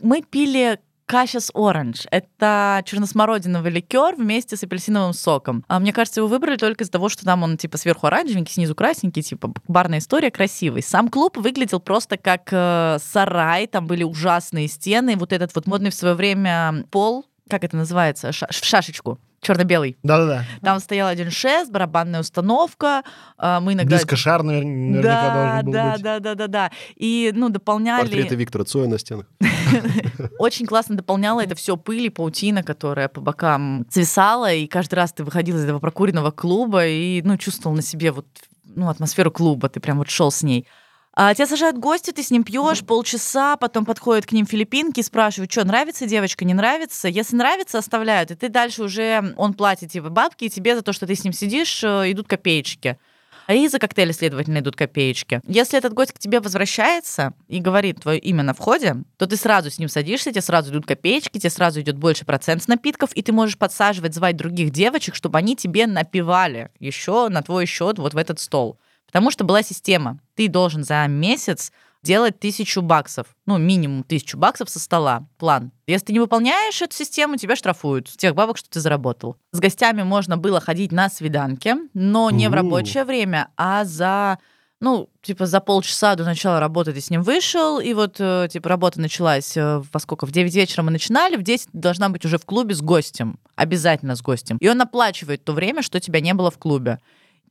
Мы пили Кашас Оранж. Это черносмородиновый ликер вместе с апельсиновым соком. А мне кажется, его выбрали только из-за того, что там он типа сверху оранжевенький, снизу красненький, типа барная история красивый. Сам клуб выглядел просто как э, сарай, там были ужасные стены, вот этот вот модный в свое время пол, как это называется, Ша- в шашечку, черно-белый. Да-да-да. Там стоял один шест, барабанная установка. а, Мы иногда... Дискошар навер- наверняка да, должен был да, быть. да, да, да, да. И, ну, дополняли... Портреты Виктора Цоя на стенах. Очень классно дополняло это все пыль и паутина, которая по бокам свисала, и каждый раз ты выходил из этого прокуренного клуба и, ну, чувствовал на себе вот, ну, атмосферу клуба, ты прям вот шел с ней. А тебя сажают гости, ты с ним пьешь полчаса, потом подходят к ним филиппинки спрашивают, что, нравится девочка, не нравится? Если нравится, оставляют, и ты дальше уже, он платит тебе бабки, и тебе за то, что ты с ним сидишь, э, идут копеечки. А и за коктейли, следовательно, идут копеечки. Если этот гость к тебе возвращается и говорит твое имя на входе, то ты сразу с ним садишься, тебе сразу идут копеечки, тебе сразу идет больше процент с напитков, и ты можешь подсаживать, звать других девочек, чтобы они тебе напивали еще на твой счет вот в этот стол. Потому что была система. Ты должен за месяц делать тысячу баксов, ну, минимум тысячу баксов со стола, план. Если ты не выполняешь эту систему, тебя штрафуют с тех бабок, что ты заработал. С гостями можно было ходить на свиданки, но не в рабочее время, а за ну, типа, за полчаса до начала работы ты с ним вышел, и вот, э, типа, работа началась э, во сколько? В 9 вечера мы начинали, в 10 ты должна быть уже в клубе с гостем. Обязательно с гостем. И он оплачивает то время, что тебя не было в клубе.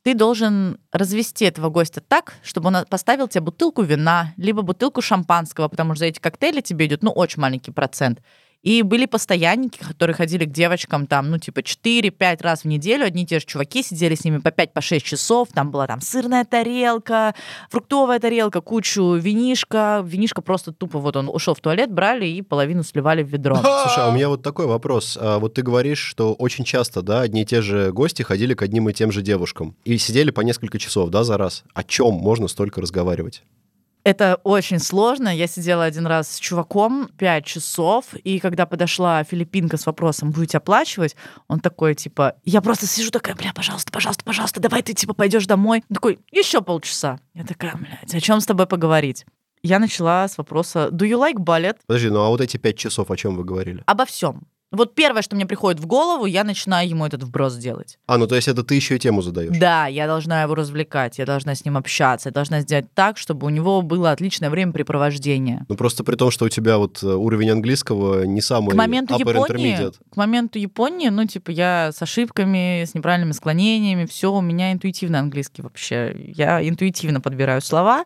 Ты должен развести этого гостя так, чтобы он поставил тебе бутылку вина, либо бутылку шампанского, потому что за эти коктейли тебе идет, ну, очень маленький процент. И были постоянники, которые ходили к девочкам там, ну, типа 4-5 раз в неделю. Одни и те же чуваки сидели с ними по 5-6 часов. Там была там сырная тарелка, фруктовая тарелка, кучу винишка. Винишка просто тупо вот он ушел в туалет, брали и половину сливали в ведро. Слушай, а у меня вот такой вопрос. А вот ты говоришь, что очень часто, да, одни и те же гости ходили к одним и тем же девушкам и сидели по несколько часов, да, за раз. О чем можно столько разговаривать? Это очень сложно. Я сидела один раз с чуваком 5 часов, и когда подошла филиппинка с вопросом, будете оплачивать, он такой, типа, я просто сижу такая, бля, пожалуйста, пожалуйста, пожалуйста, давай ты, типа, пойдешь домой. Он такой, еще полчаса. Я такая, блядь, о чем с тобой поговорить? Я начала с вопроса, do you like ballet? Подожди, ну а вот эти пять часов о чем вы говорили? Обо всем. Вот первое, что мне приходит в голову, я начинаю ему этот вброс делать. А, ну то есть это ты еще и тему задаешь? Да, я должна его развлекать, я должна с ним общаться, я должна сделать так, чтобы у него было отличное времяпрепровождение. Ну просто при том, что у тебя вот э, уровень английского не самый К моменту Японии, к моменту Японии, ну, типа, я с ошибками, с неправильными склонениями, все, у меня интуитивно английский вообще. Я интуитивно подбираю слова.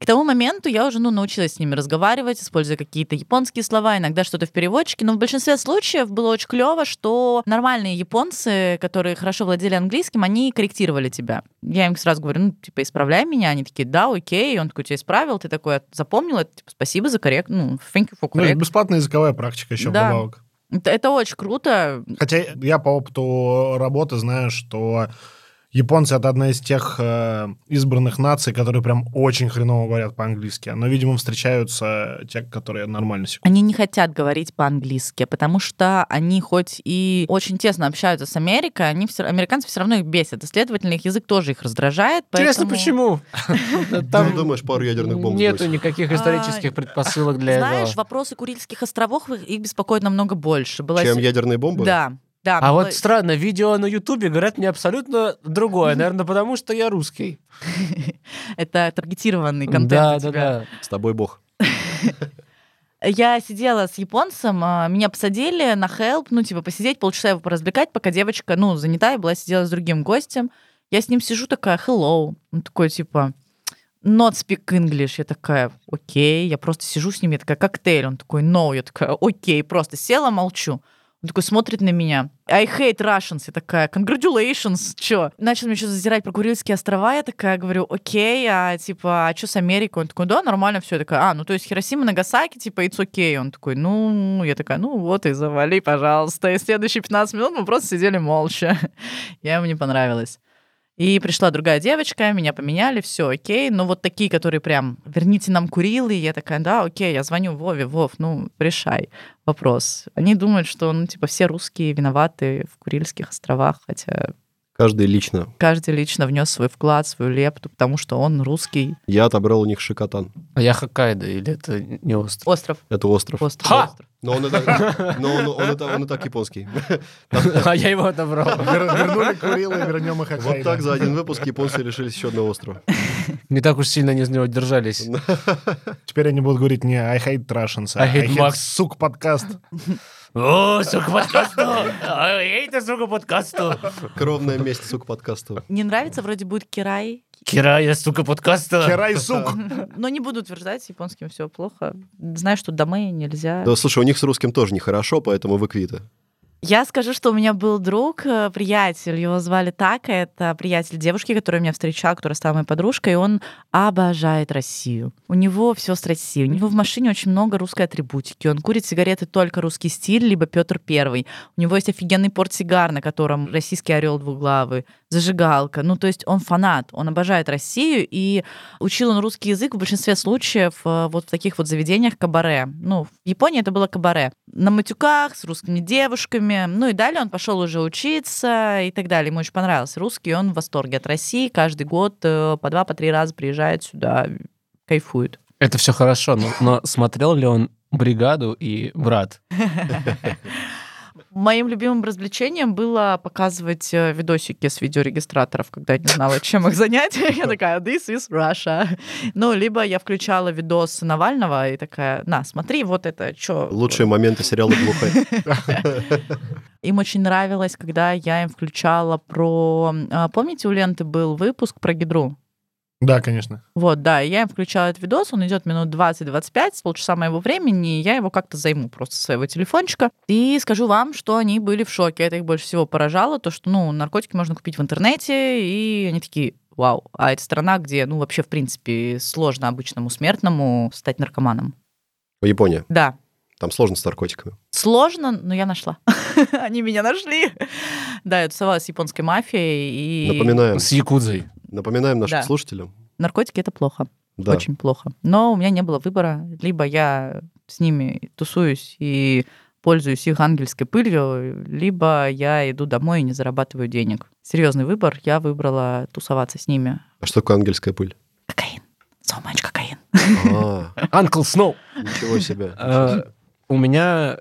К тому моменту я уже ну, научилась с ними разговаривать, используя какие-то японские слова, иногда что-то в переводчике. Но в большинстве случаев было очень клево, что нормальные японцы, которые хорошо владели английским, они корректировали тебя. Я им сразу говорю, ну, типа, исправляй меня. Они такие, да, окей. И он такой, тебя исправил, ты такой запомнил это, типа, спасибо за коррект, ну, thank you for Ну, correct. бесплатная языковая практика еще Да. вдобавок. Это, это очень круто. Хотя я по опыту работы знаю, что японцы это одна из тех э, избранных наций, которые прям очень хреново говорят по-английски. Но, видимо, встречаются те, которые нормально секут. Они не хотят говорить по-английски, потому что они хоть и очень тесно общаются с Америкой, они все, американцы все равно их бесят. И, следовательно, их язык тоже их раздражает. Интересно, поэтому- почему? Там думаешь, пару ядерных бомб нету никаких исторических А, предпосылок для Знаешь, этого. вопросы Курильских островов их беспокоит намного больше. Чем ядерные бомбы? Да, да. А было- вот странно, видео на Ютубе говорят мне абсолютно другое. Наверное, потому что я русский. Это таргетированный контент Да, да, да. С тобой бог. Я сидела с японцем, а, меня посадили на help, ну, типа, посидеть, полчаса его поразвлекать, пока девочка, ну, занята, я была, сидела с другим гостем. Я с ним сижу, такая, hello. Он такой, типа, not speak English. Я такая, окей. Я просто сижу с ним, я такая, коктейль. Он такой, no. Я такая, окей. Просто села, молчу. Он такой смотрит на меня. I hate Russians. Я такая, congratulations. Чё? Начал мне еще зазирать про Курильские острова. Я такая говорю, окей, а типа, а что с Америкой? Он такой, да, нормально все. Я такая, а, ну то есть Хиросима, Нагасаки, типа, it's okay. Он такой, ну, я такая, ну вот и завали, пожалуйста. И следующие 15 минут мы просто сидели молча. Я ему не понравилась. И пришла другая девочка, меня поменяли, все окей. Но вот такие, которые прям, верните нам Курилы, я такая, да, окей, я звоню Вове, Вов, ну, решай вопрос. Они думают, что, ну, типа, все русские виноваты в Курильских островах, хотя Каждый лично. каждый лично внес свой вклад, свою лепту, потому что он русский. Я отобрал у них Шикотан. А я Хоккайдо, или это не остров? Остров. Это остров. Остров. Ха! остров. Но он и так, но он, он так- он и так японский. А я его отобрал. Вер- Вернули Курилы, вернем их Вот так за один выпуск японцы лишились еще одного острова. Не так уж сильно они из него держались. Теперь они будут говорить не I hate Russians, а I hate Max. сук подкаст. О, сука, подкасту! Эй, это, сука, подкасту! Кровная месть, сука, подкасту. Не нравится, вроде будет Кирай. Кира, я, сука, подкасту! Херай, сук. Но не буду утверждать, с японским все плохо. Знаю, что домой нельзя. Да, слушай, у них с русским тоже нехорошо, поэтому вы квиты. Я скажу, что у меня был друг, э, приятель, его звали Така, это приятель девушки, которая меня встречала, которая стала моей подружкой, и он обожает Россию. У него все с Россией. У него в машине очень много русской атрибутики. Он курит сигареты только русский стиль, либо Петр Первый. У него есть офигенный портсигар, на котором российский орел двуглавый, зажигалка. Ну, то есть он фанат, он обожает Россию, и учил он русский язык в большинстве случаев э, вот в таких вот заведениях кабаре. Ну, в Японии это было кабаре. На матюках, с русскими девушками. Ну и далее он пошел уже учиться и так далее. Ему очень понравился русский, он в восторге от России. Каждый год э, по два, по три раза приезжает сюда, кайфует. Это все хорошо, но, но смотрел ли он «Бригаду» и «Брат»? Моим любимым развлечением было показывать э, видосики с видеорегистраторов, когда я не знала, чем их занять. Я такая, this is Russia. Ну, либо я включала видос Навального и такая, на, смотри, вот это, что... Лучшие моменты сериала «Глухой». Им очень нравилось, когда я им включала про... а, Помните, у Ленты был выпуск про гидру? Да, конечно. Вот, да, я им включала этот видос, он идет минут 20-25, с полчаса моего времени, и я его как-то займу просто со своего телефончика. И скажу вам, что они были в шоке. Это их больше всего поражало, то, что, ну, наркотики можно купить в интернете, и они такие, вау, а это страна, где, ну, вообще, в принципе, сложно обычному смертному стать наркоманом. Япония. Да, Там сложно с наркотиками. Сложно, но я нашла. Они меня нашли. Да, я тусовалась с японской мафией, и Напоминаем, С Якудзой. Напоминаем нашим Да. слушателям. наркотики — это плохо. Да. Очень плохо. Но у меня не было выбора. Либо я с ними тусуюсь и пользуюсь их ангельской пылью, либо я иду домой и не зарабатываю денег. Серьезный выбор. Я выбрала тусоваться с ними. А что такое ангельская пыль? Кокаин. So much кокаин. Анкл Сноу. ничего себе. Э, У меня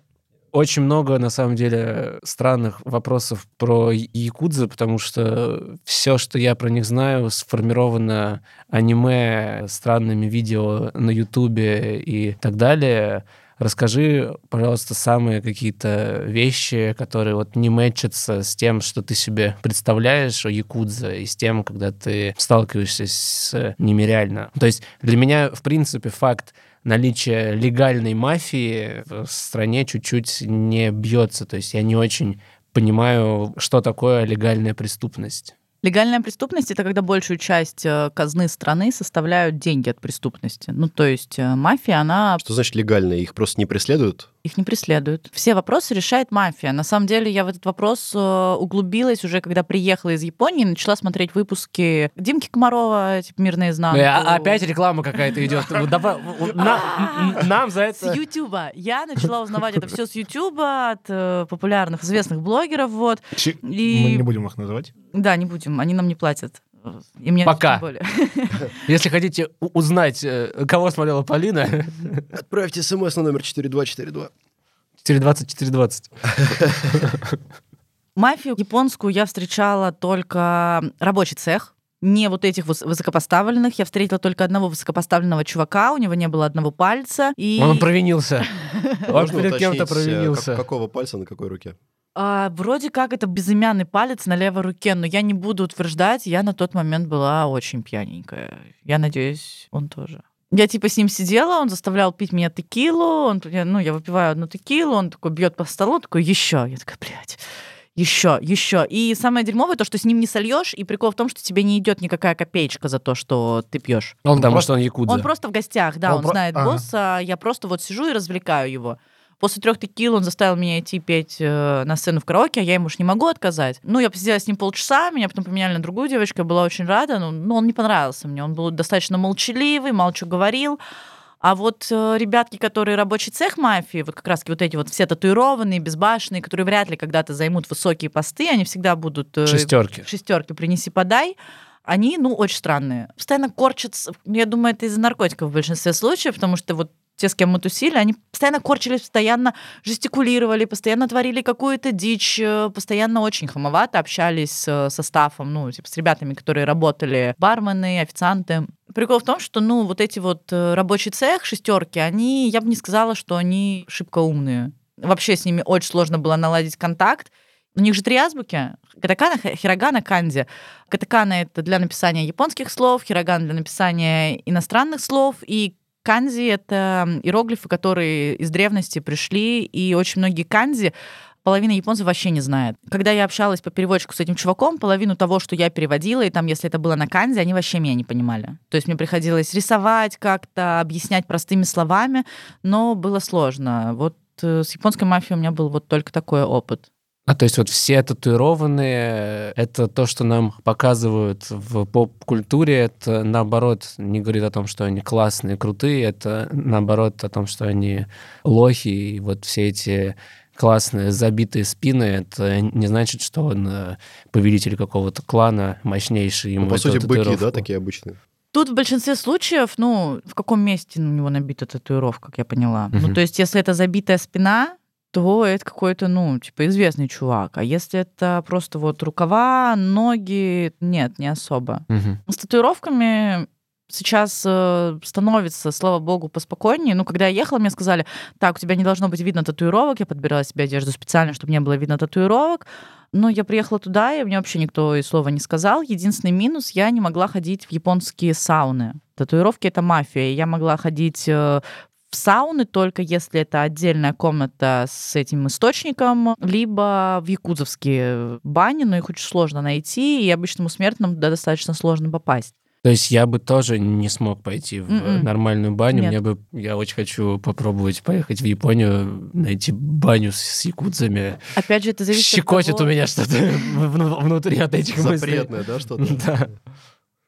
Очень много, на самом деле, странных вопросов про якудзы, потому что все, что я про них знаю, сформировано аниме, странными видео на Ютубе и так далее. Расскажи, пожалуйста, самые какие-то вещи, которые вот не мэчатся с тем, что ты себе представляешь о Якудзе, и с тем, когда ты сталкиваешься с ними реально. То есть для меня, в принципе, факт наличие легальной мафии в стране чуть-чуть не бьется. То есть я не очень понимаю, что такое легальная преступность. Легальная преступность это когда большую часть э, казны страны составляют деньги от преступности. Ну, то есть э, мафия, она... Что значит легальная? Их просто не преследуют? Их не преследуют. Все вопросы решает мафия. На самом деле я в этот вопрос э, углубилась уже, когда приехала из Японии, начала смотреть выпуски Димки Комарова, типа «Мир наизнанку». А, опять реклама какая-то идет. Нам за это... С Ютуба. Я начала узнавать это все с Ютуба от популярных, известных блогеров. Вот. Мы не будем их называть? Да, не будем, они нам не платят. И мне Пока. Если хотите узнать, э, кого смотрела Полина... Отправьте смс на номер 4242. 420 420. Мафию японскую я встречала только рабочий цех, не вот этих высокопоставленных. Я встретила только одного высокопоставленного чувака, у него не было одного пальца. И... Он провинился. Он перед кем-то э, провинился. Какого пальца на какой руке? А, вроде как это безымянный палец на левой руке, но я не буду утверждать, я на тот момент была очень пьяненькая. Я надеюсь, он тоже. Я типа с ним сидела, он заставлял пить меня текилу, он, ну, я выпиваю одну текилу, он такой бьет по столу, такой, еще. Я такая, блядь, еще, еще. И самое дерьмовое то, что с ним не сольешь, и прикол в том, что тебе не идет никакая копеечка за то, что ты пьешь. Он, Потому просто, что он якудза. Он просто в гостях, да, он, Он про- знает ага. босса, я просто вот сижу и развлекаю его. После трех текил он заставил меня идти петь э, на сцену в караоке, а я ему уж не могу отказать. Ну, я посидела с ним полчаса, меня потом поменяли на другую девочку, я была очень рада, но, но он не понравился мне. Он был достаточно молчаливый, что говорил. А вот э, ребятки, которые рабочий цех мафии, вот как раз вот эти вот все татуированные, безбашенные, которые вряд ли когда-то займут высокие посты, они всегда будут... э, Шестерки. Шестерки принеси-подай. Они, ну, очень странные. Постоянно корчатся. Я думаю, это из-за наркотиков в большинстве случаев, потому что вот те, с кем мы тусили, они постоянно корчились, постоянно жестикулировали, постоянно творили какую-то дичь, э, постоянно очень хамовато общались э, со стафом, ну, типа с ребятами, которые работали, бармены, официанты. Прикол в том, что, ну, вот эти вот э, рабочий цех, шестерки, они, я бы не сказала, что они шибко умные. Вообще с ними очень сложно было наладить контакт. У них же три азбуки. Катакана, хирогана, канзи. Катакана — это для написания японских слов, хирогана — для написания иностранных слов, и канзи — это иероглифы, которые из древности пришли, и очень многие канзи половина японцев вообще не знает. Когда я общалась по переводчику с этим чуваком, половину того, что я переводила, и там, если это было на канзи, они вообще меня не понимали. То есть мне приходилось рисовать как-то, объяснять простыми словами, но было сложно. Вот э, с японской мафией у меня был вот только такой опыт. А то есть вот все татуированные, это то, что нам показывают в поп-культуре, это наоборот не говорит о том, что они классные, крутые, это наоборот о том, что они лохи, и вот все эти классные забитые спины, это не значит, что он э, повелитель какого-то клана, мощнейший. Ему Ну, по сути, быки, да, татуировку. такие обычные? Тут в большинстве случаев, ну, в каком месте у него набита татуировка, как я поняла. Ну, Мгм. то есть, если это забитая спина, то это какой-то, ну, типа, известный чувак. А если это просто вот рукава, ноги, нет, не особо. Мгм. С татуировками сейчас э, становится, слава богу, поспокойнее. Ну, когда я ехала, мне сказали, так, у тебя не должно быть видно татуировок. Я подбирала себе одежду специально, чтобы не было видно татуировок. Но я приехала туда, и мне вообще никто и слова не сказал. Единственный минус, я не могла ходить в японские сауны. Татуировки — это мафия. Я могла ходить э, в сауны только если это отдельная комната с этим источником, либо в якудзовские бани, но их очень сложно найти, и обычному смертному да, достаточно сложно попасть. То есть я бы тоже не смог пойти в Мгм. нормальную баню. Нет. Мне бы, я очень хочу попробовать поехать в Японию, найти баню с, с якудзами. Опять же, это зависит Щекочет от того... у меня что-то вну- внутри от этих мыслей. Запретное, да, что-то? Да.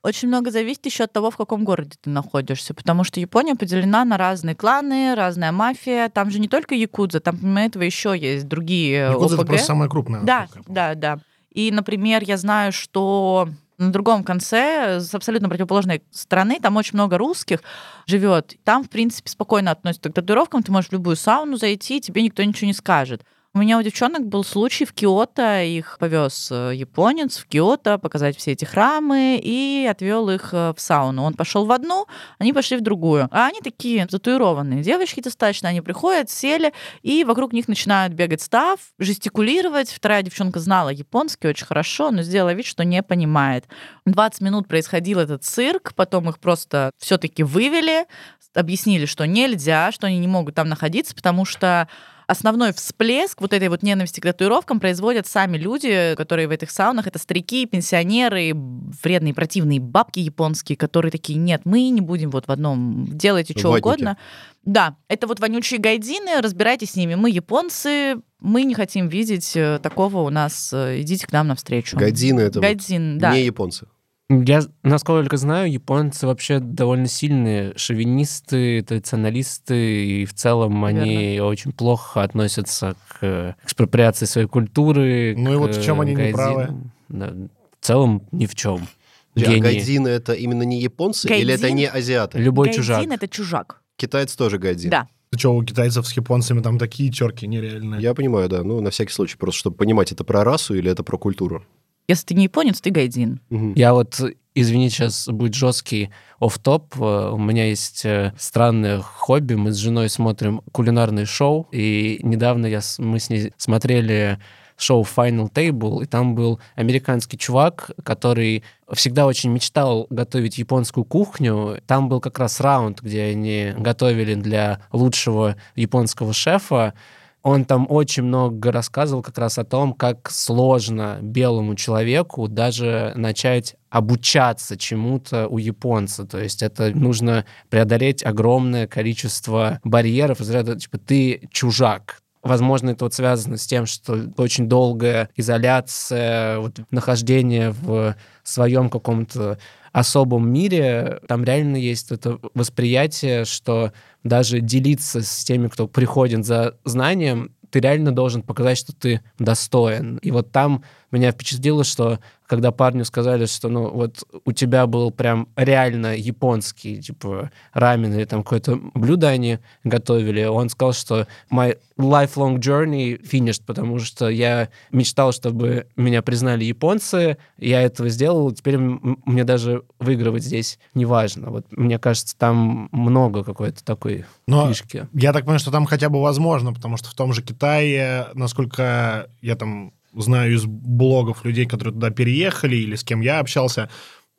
Очень много зависит еще от того, в каком городе ты находишься, потому что Япония поделена на разные кланы, разная мафия. Там же не только якудза, там помимо этого еще есть другие Якудза это ОПГ. просто самая крупная. Да, да, да. И, например, я знаю, что На другом конце, с абсолютно противоположной стороны, там очень много русских живет. Там, в принципе, спокойно относятся к татуировкам. Ты можешь в любую сауну зайти, тебе никто ничего не скажет. У меня у девчонок был случай в Киото, их повез э, японец в Киото показать все эти храмы и отвел их э, в сауну. Он пошел в одну, они пошли в другую. А они такие татуированные девочки достаточно, они приходят, сели, и вокруг них начинают бегать став, жестикулировать. Вторая девчонка знала японский очень хорошо, но сделала вид, что не понимает. 20 минут происходил этот цирк, потом их просто все-таки вывели, объяснили, что нельзя, что они не могут там находиться, потому что основной всплеск вот этой вот ненависти к татуировкам производят сами люди, которые в этих саунах, это старики, пенсионеры, вредные, противные бабки японские, которые такие, нет, мы не будем вот в одном, делайте что угодно. Да, это вот вонючие гайдины, разбирайтесь с ними. Мы японцы, мы не хотим видеть э, такого у нас, э, идите к нам навстречу. Гайдзины это вот Гайдзин, да. не японцы. Я, насколько знаю, японцы вообще довольно сильные шовинисты, традиционалисты, и в целом они очень плохо относятся к э, экспроприации своей культуры. Ну и вот в чем они не гайдзинам. правы? Да, в целом ни в чем. А гайдзины это именно не японцы или это Гайдзин? не азиаты? Любой Гайдин чужак. это чужак. Китаец тоже гайдзин. Да. Ты что, у китайцев с японцами там такие терки нереальные. Я понимаю, да. Ну, на всякий случай, просто чтобы понимать, это про расу или это про культуру. Если ты не японец, ты гайдин. Мгм. Я вот, извините, сейчас будет жесткий оф-топ. Э, У меня есть э, странное хобби. Мы с женой смотрим кулинарные шоу. И недавно я, мы с ней смотрели шоу Final Table, и там был американский чувак, который всегда очень мечтал готовить японскую кухню. Там был как раз раунд, где они готовили для лучшего японского шефа. Он там очень много рассказывал как раз о том, как сложно белому человеку даже начать обучаться чему-то у японца. То есть это нужно преодолеть огромное количество барьеров из ряда, типа, ты чужак, Возможно, это вот связано с тем, что очень долгая изоляция, вот, нахождение в своем каком-то особом мире, там реально есть это восприятие, что даже делиться с теми, кто приходит за знанием, ты реально должен показать, что ты достоин. И вот там меня впечатлило, что когда парню сказали, что ну вот у тебя был прям реально японский, типа рамен или там какое-то блюдо они готовили, он сказал, что my lifelong journey finished, потому что я мечтал, чтобы меня признали японцы, я этого сделал, теперь мне даже выигрывать здесь не важно. Вот мне кажется, там много какой-то такой Но фишки. я так понимаю, что там хотя бы возможно, потому что в том же Китае, насколько я там знаю из блогов людей, которые туда переехали или с кем я общался,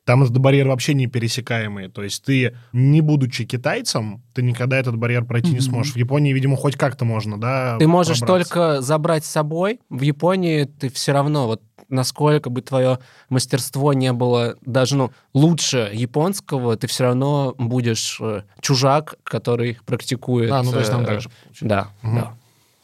там этот барьер вообще не пересекаемый. То есть ты, не будучи китайцем, ты никогда этот барьер пройти не сможешь. В Японии, видимо, хоть как-то можно, да, Ты можешь пробраться. только забрать с собой. В Японии ты все равно, вот насколько бы твое мастерство не было даже ну, лучше японского, ты все равно будешь э, чужак, который практикует. А, ну то есть там э, так же. Да, Мгм. да.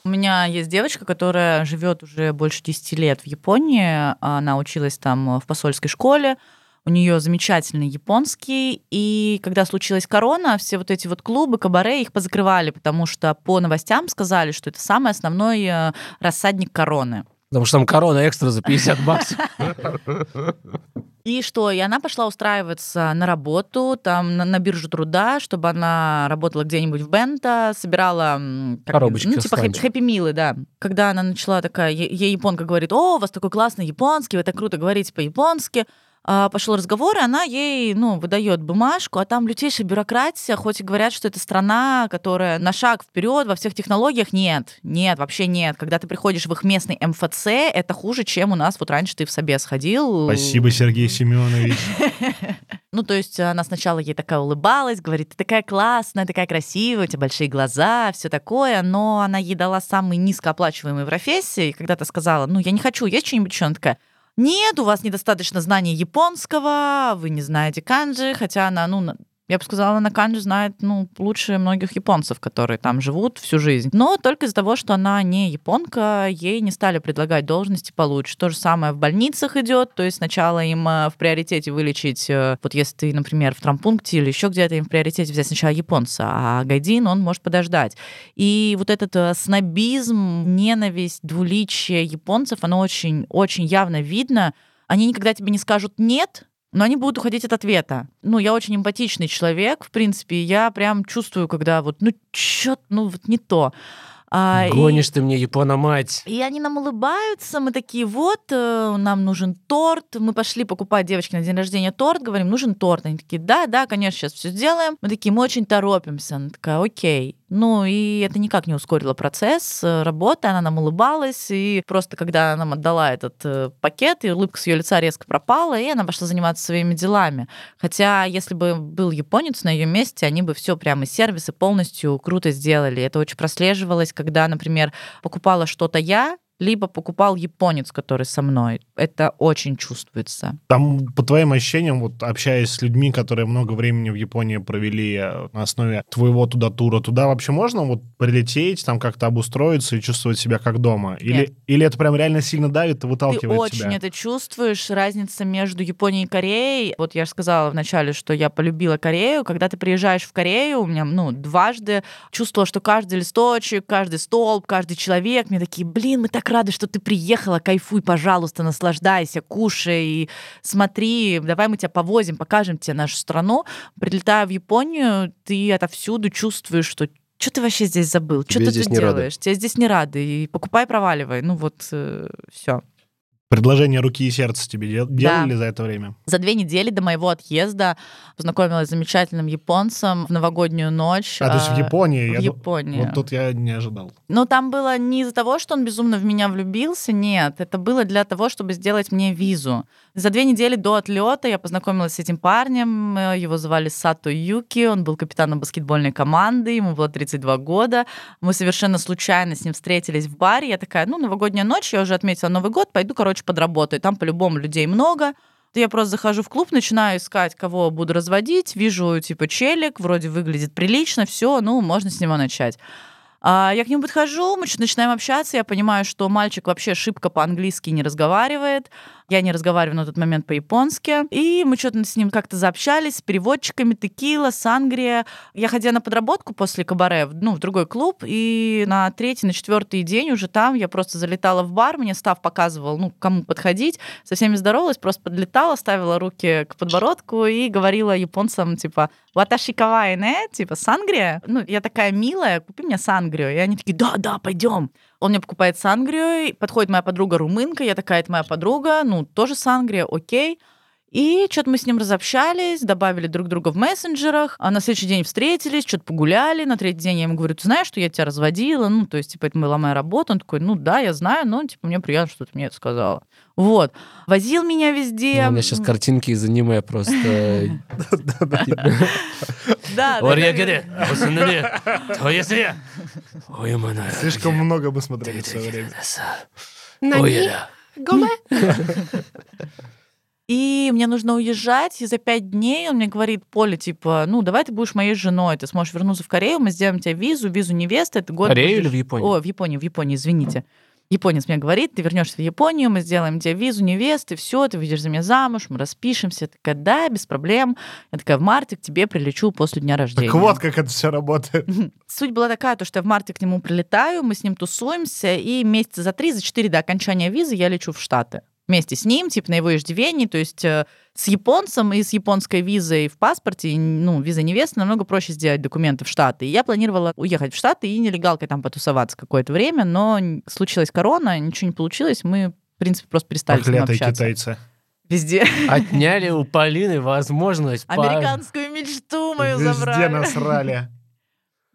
У меня есть девочка, которая живет уже больше 10 лет в Японии. Она училась там в посольской школе. У нее замечательный японский. И когда случилась корона, все вот эти вот клубы, кабаре, их позакрывали, потому что по новостям сказали, что это самый основной э, рассадник короны. Потому что там корона экстра за 50 баксов. И что? И она пошла устраиваться на работу, там, на, на биржу труда, чтобы она работала где-нибудь в Бента, собирала... как- Коробочки Ну, типа хэп- ланчем. хэппи-милы, да. Когда она начала такая... Ей японка говорит, о, у вас такой классный японский, вы так круто говорите по-японски. А, пошел разговор, и она ей, ну, выдает бумажку, а там лютейшая бюрократия, хоть и говорят, что это страна, которая на шаг вперед во всех технологиях, нет, нет, вообще нет. Когда ты приходишь в их местный МФЦ, это хуже, чем у нас вот раньше ты в Собес ходил. Спасибо, Сергей Семенович. Ну, то есть она сначала ей такая улыбалась, говорит, ты такая классная, такая красивая, у тебя большие глаза, все такое, но она ей дала самые низкооплачиваемые профессии, и когда-то сказала, ну, я не хочу, есть что-нибудь еще? Она такая, нет, у вас недостаточно знаний японского, вы не знаете канджи, хотя она, ну, я бы сказала, она канджи знает, ну, лучше многих японцев, которые там живут всю жизнь. Но только из-за того, что она не японка, ей не стали предлагать должности получше. То же самое в больницах идет, то есть сначала им э, в приоритете вылечить, э, вот если ты, например, в травмпункте или еще где-то им в приоритете взять сначала японца, а гайдин, он может подождать. И вот этот э, снобизм, ненависть, двуличие японцев, оно очень, очень явно видно Они никогда тебе не скажут «нет», но они будут уходить от ответа. Ну, я очень эмпатичный человек, в принципе, я прям чувствую, когда вот, ну, чё, ну, вот не то. А, Гонишь и, ты мне, Япона-мать. И они нам улыбаются, мы такие, вот, э, нам нужен торт. Мы пошли покупать девочке на день рождения торт, говорим, нужен торт. Они такие, да, да, конечно, сейчас все сделаем. Мы такие, мы очень торопимся. Она такая, окей. Ну, и это никак не ускорило процесс э, работы, она нам улыбалась, и просто когда она нам отдала этот э, пакет, и улыбка с ее лица резко пропала, и она пошла заниматься своими делами. Хотя, если бы был японец на ее месте, они бы все прямо сервисы полностью круто сделали. Это очень прослеживалось, когда, например, покупала что-то я, либо покупал японец, который со мной. Это очень чувствуется. Там, по твоим ощущениям, вот общаясь с людьми, которые много времени в Японии провели э, на основе твоего туда тура, туда вообще можно вот прилететь, там как-то обустроиться и чувствовать себя как дома? Или, или это прям реально сильно давит и выталкивает Ты тебя? очень это чувствуешь, разница между Японией и Кореей. Вот я же сказала вначале, что я полюбила Корею. Когда ты приезжаешь в Корею, у меня, ну, дважды чувствовала, что каждый листочек, каждый столб, каждый человек, мне такие, блин, мы так рада, что ты приехала, кайфуй, пожалуйста, наслаждайся, кушай, и смотри, давай мы тебя повозим, покажем тебе нашу страну. Прилетая в Японию, ты отовсюду чувствуешь, что что ты вообще здесь забыл? Что ты тут делаешь? Рады. Тебя здесь не рады. И покупай, проваливай. Ну вот, э, все. Предложение руки и сердца тебе делали да. за это время? За две недели до моего отъезда познакомилась с замечательным японцем в новогоднюю ночь. А, то есть в Японии? В я Японии. Вот тут я не ожидал. Ну, там было не из-за того, что он безумно в меня влюбился, нет. Это было для того, чтобы сделать мне визу. За две недели до отлета я познакомилась с этим парнем. Его звали Сато Юки. Он был капитаном баскетбольной команды. Ему было 32 года. Мы совершенно случайно с ним встретились в баре. Я такая, ну, новогодняя ночь, я уже отметила Новый год, пойду, короче, подработаю. Там по-любому людей много. Я просто захожу в клуб, начинаю искать, кого буду разводить, вижу, типа, челик, вроде выглядит прилично, все, ну, можно с него начать. А я к нему подхожу, мы начинаем общаться, я понимаю, что мальчик вообще шибко по-английски не разговаривает. Я не разговариваю на тот момент по-японски. И мы что-то с ним как-то заобщались с переводчиками, текила, сангрия. Я ходила на подработку после кабаре, ну, в другой клуб, и на третий, на четвертый день уже там я просто залетала в бар, мне став показывал, ну, кому подходить, со всеми здоровалась, просто подлетала, ставила руки к подбородку и говорила японцам, типа, «Ваташи кавай не?» Типа, сангрия? Ну, я такая милая, купи мне сангрию. И они такие, да-да, пойдем. Он мне покупает сангрию, подходит моя подруга румынка, я такая, это моя подруга, ну, тоже сангрия, окей. И что-то мы с ним разобщались, добавили друг друга в мессенджерах, а на следующий день встретились, что-то погуляли, на третий день я ему говорю, ты знаешь, что я тебя разводила, ну, то есть, типа, это была моя работа, он такой, ну, да, я знаю, но, типа, мне приятно, что ты мне это сказала. Вот. Возил меня везде. Ну, у меня сейчас картинки из аниме просто... Да, Слишком много мы смотрели в свое время. И мне нужно уезжать, и за пять дней он мне говорит, Поля, типа, ну, давай ты будешь моей женой, ты сможешь вернуться в Корею, мы сделаем тебе визу, визу невесты, это год... Корею или в Японию? О, в Японии, в Японии, извините. Японец мне говорит, ты вернешься в Японию, мы сделаем тебе визу невесты, все, ты выйдешь за меня замуж, мы распишемся. Я такая, да, без проблем. Я такая, в марте к тебе прилечу после дня рождения. Так вот, как это все работает. Суть была такая, то, что я в марте к нему прилетаю, мы с ним тусуемся, и месяца за три, за четыре до окончания визы я лечу в Штаты вместе с ним, типа на его иждивении, то есть э, с японцем и с японской визой в паспорте, ну, виза невесты, намного проще сделать документы в Штаты. И я планировала уехать в Штаты и нелегалкой там потусоваться какое-то время, но случилась корона, ничего не получилось, мы, в принципе, просто перестали с ним общаться. китайцы. Везде. Отняли у Полины возможность... Американскую мечту мою Везде забрали. Везде насрали.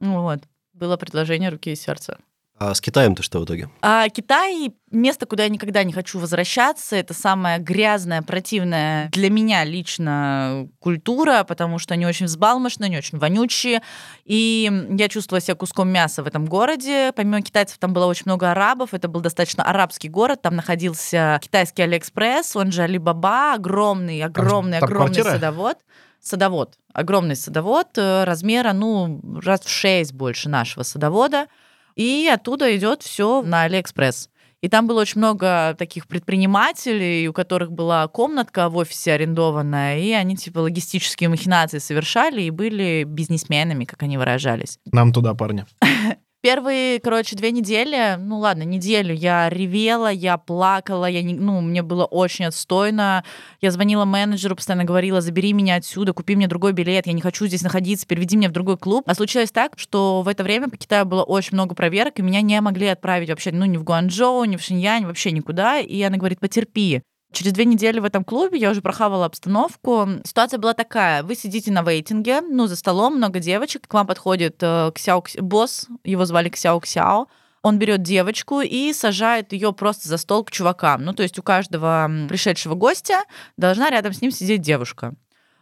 Вот. Было предложение руки и сердца. А с Китаем-то что в итоге? А Китай — место, куда я никогда не хочу возвращаться. Это самая грязная, противная для меня лично культура, потому что они очень взбалмошные, они очень вонючие. И я чувствовала себя куском мяса в этом городе. Помимо китайцев там было очень много арабов. Это был достаточно арабский город. Там находился китайский Алиэкспресс, он же Алибаба, огромный, огромный, там, огромный там садовод садовод, огромный садовод, э, размера, ну, раз в шесть больше нашего садовода. И оттуда идет все на Алиэкспресс. И там было очень много таких предпринимателей, у которых была комнатка в офисе арендованная, и они типа логистические махинации совершали и были бизнесменами, как они выражались. Нам туда, парни. Первые, короче, две недели, ну ладно, неделю я ревела, я плакала, я не, ну, мне было очень отстойно. Я звонила менеджеру, постоянно говорила, забери меня отсюда, купи мне другой билет, я не хочу здесь находиться, переведи меня в другой клуб. А случилось так, что в это время по Китаю было очень много проверок, и меня не могли отправить вообще, ну, ни в Гуанчжоу, ни в Шиньянь, вообще никуда. И она говорит, потерпи. Через две недели в этом клубе я уже прохавала обстановку. Ситуация была такая. Вы сидите на вейтинге, ну, за столом, много девочек. К вам подходит э, Ксяо, босс, его звали Ксяо Ксяо. Он берет девочку и сажает ее просто за стол к чувакам. Ну, то есть у каждого пришедшего гостя должна рядом с ним сидеть девушка.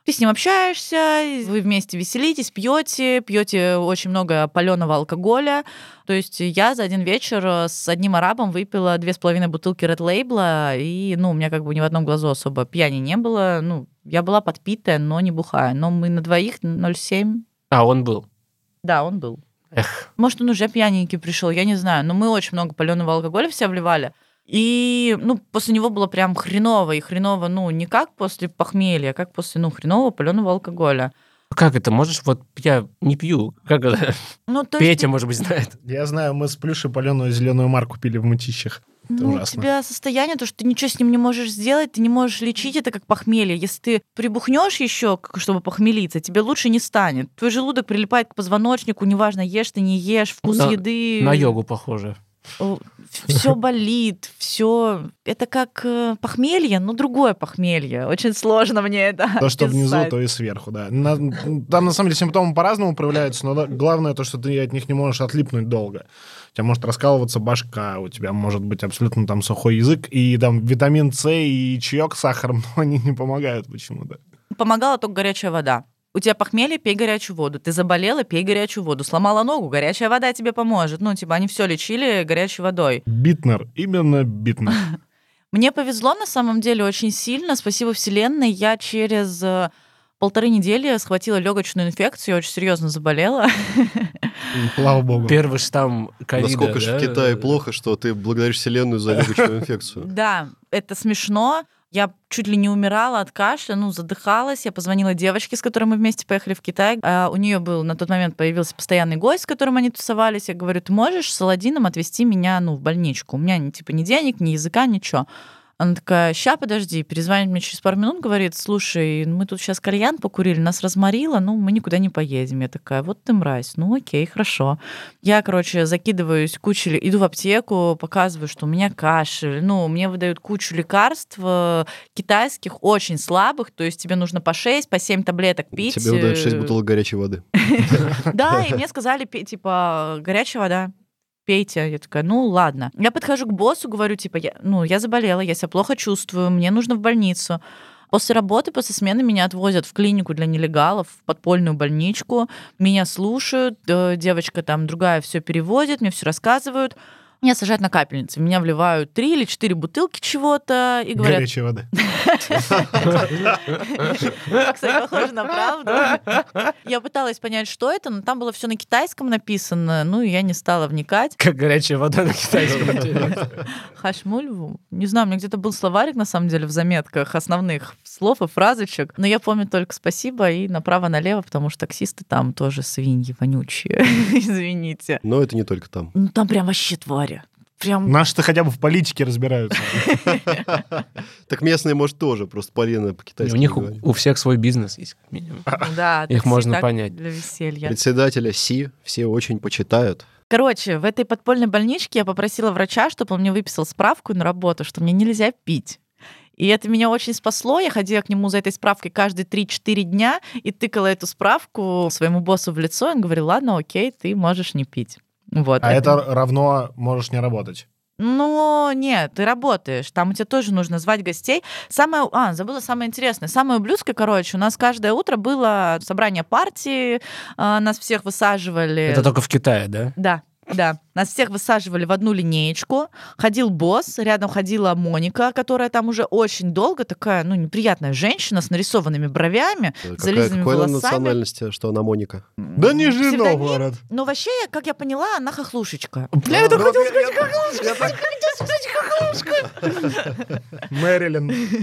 Ты с ним общаешься, вы вместе веселитесь, пьете, пьете очень много паленого алкоголя. То есть я за один вечер с одним арабом выпила две с половиной бутылки Red Label, и, ну, у меня как бы ни в одном глазу особо пьяни не было. Ну, я была подпитая, но не бухая. Но мы на двоих 0,7. А, он был? Да, он был. Эх. Может, он уже пьяненький пришел, я не знаю. Но мы очень много паленого алкоголя все вливали. И, ну, после него было прям хреново. И хреново, ну, не как после похмелья, а как после, ну, хренового паленого алкоголя. Как это? Можешь, вот я не пью. Как это? Ну, то есть Петя, может быть, знает. Я знаю, мы с Плюшей паленую зеленую марку пили в мытищах. Это ну, ужасно. у тебя состояние, то, что ты ничего с ним не можешь сделать, ты не можешь лечить это как похмелье. Если ты прибухнешь еще, чтобы похмелиться, тебе лучше не станет. Твой желудок прилипает к позвоночнику, неважно, ешь ты, не ешь, вкус На- еды. На йогу похоже. Все болит, все. Это как э, похмелье, но другое похмелье. Очень сложно мне это. То, что внизу, то и сверху, да. На- там, на самом деле, симптомы по-разному проявляются, но главное то, что ты от них не можешь отлипнуть долго. У тебя может раскалываться башка, у тебя может быть абсолютно там сухой язык, и там витамин С и чаек с сахаром, но они не помогают почему-то. Помогала только горячая вода. У тебя похмелье, пей горячую воду. Ты заболела, пей горячую воду. Сломала ногу, горячая вода тебе поможет. Ну, типа, они все лечили горячей водой. Битнер, именно Битнер. Мне повезло на самом деле очень сильно. Спасибо Вселенной. Я через э, полторы недели схватила легочную инфекцию, очень серьезно заболела. Слава богу. Первый штамм ковида. Насколько же в Китае плохо, что ты благодаришь Вселенную за легочную инфекцию. Да, это смешно. Я чуть ли не умирала от кашля, ну, задыхалась. Я позвонила девочке, с которой мы вместе поехали в Китай. А у нее был на тот момент появился постоянный гость, с которым они тусовались. Я говорю, ты можешь с Аладдином отвезти меня, ну, в больничку? У меня, типа, ни денег, ни языка, ничего. Она такая, ща, подожди, перезвонит мне через пару минут, говорит, слушай, мы тут сейчас кальян покурили, нас разморило, ну, мы никуда не поедем. Я такая, вот ты мразь, ну, окей, хорошо. Я, короче, закидываюсь кучей, иду в аптеку, показываю, что у меня кашель, ну, мне выдают кучу лекарств э, китайских, очень слабых, то есть тебе нужно по 6, по 7 таблеток пить. Тебе выдают 6 э, бутылок горячей воды. да, и мне сказали, типа, горячая вода. Пейте. Я такая, ну ладно. Я подхожу к боссу, говорю, типа, я, ну, я заболела, я себя плохо чувствую, мне нужно в больницу. После работы, после смены меня отвозят в клинику для нелегалов, в подпольную больничку. Меня слушают, э, девочка там другая все переводит, мне все рассказывают. Меня сажают на капельницы, меня вливают три или четыре бутылки чего-то и говорят, Горячей воды. Кстати, похоже на правду. Я пыталась понять, что это, но там было все на китайском написано, ну и я не стала вникать. Как горячая вода на китайском. интересно. Хашмуль, не знаю, у меня где-то был словарик, на самом деле, в заметках основных слов и фразочек, но я помню только спасибо и направо-налево, потому что таксисты там тоже свиньи вонючие, извините. Но это не только там. Ну там прям вообще твари. Прям Наши-то хотя бы в политике разбираются. Так местные, может, тоже, просто Полина по-китайски У них у всех свой бизнес есть, как минимум. да, Их можно понять. для веселья. Председателя Си все очень почитают. Короче, в этой подпольной больничке я попросила врача, чтобы он мне выписал справку на работу, что мне нельзя пить. И это меня очень спасло. Я ходила к нему за этой справкой каждые 3-4 дня и тыкала эту справку своему боссу в лицо. И он говорил, ладно, окей, ты можешь не пить. Вот. А это равно можешь не работать. Ну, нет, ты работаешь. Там у тебя тоже нужно звать гостей. Самое... А, забыла самое интересное. Самое ублюдское, короче, у нас каждое утро было собрание партии, а, нас всех высаживали... Это только в Китае, да? Да, да. Нас всех высаживали в одну линеечку. Ходил босс, рядом ходила Моника, которая там уже очень долго, такая, ну, неприятная женщина с нарисованными бровями, Какая, зализанными какой волосами. национальности, что она Моника? Да Нижний Псевдоним. Новгород. Но вообще, как я поняла, она хохлушечка. Бля, это хотел сказать, Мэрилин. Из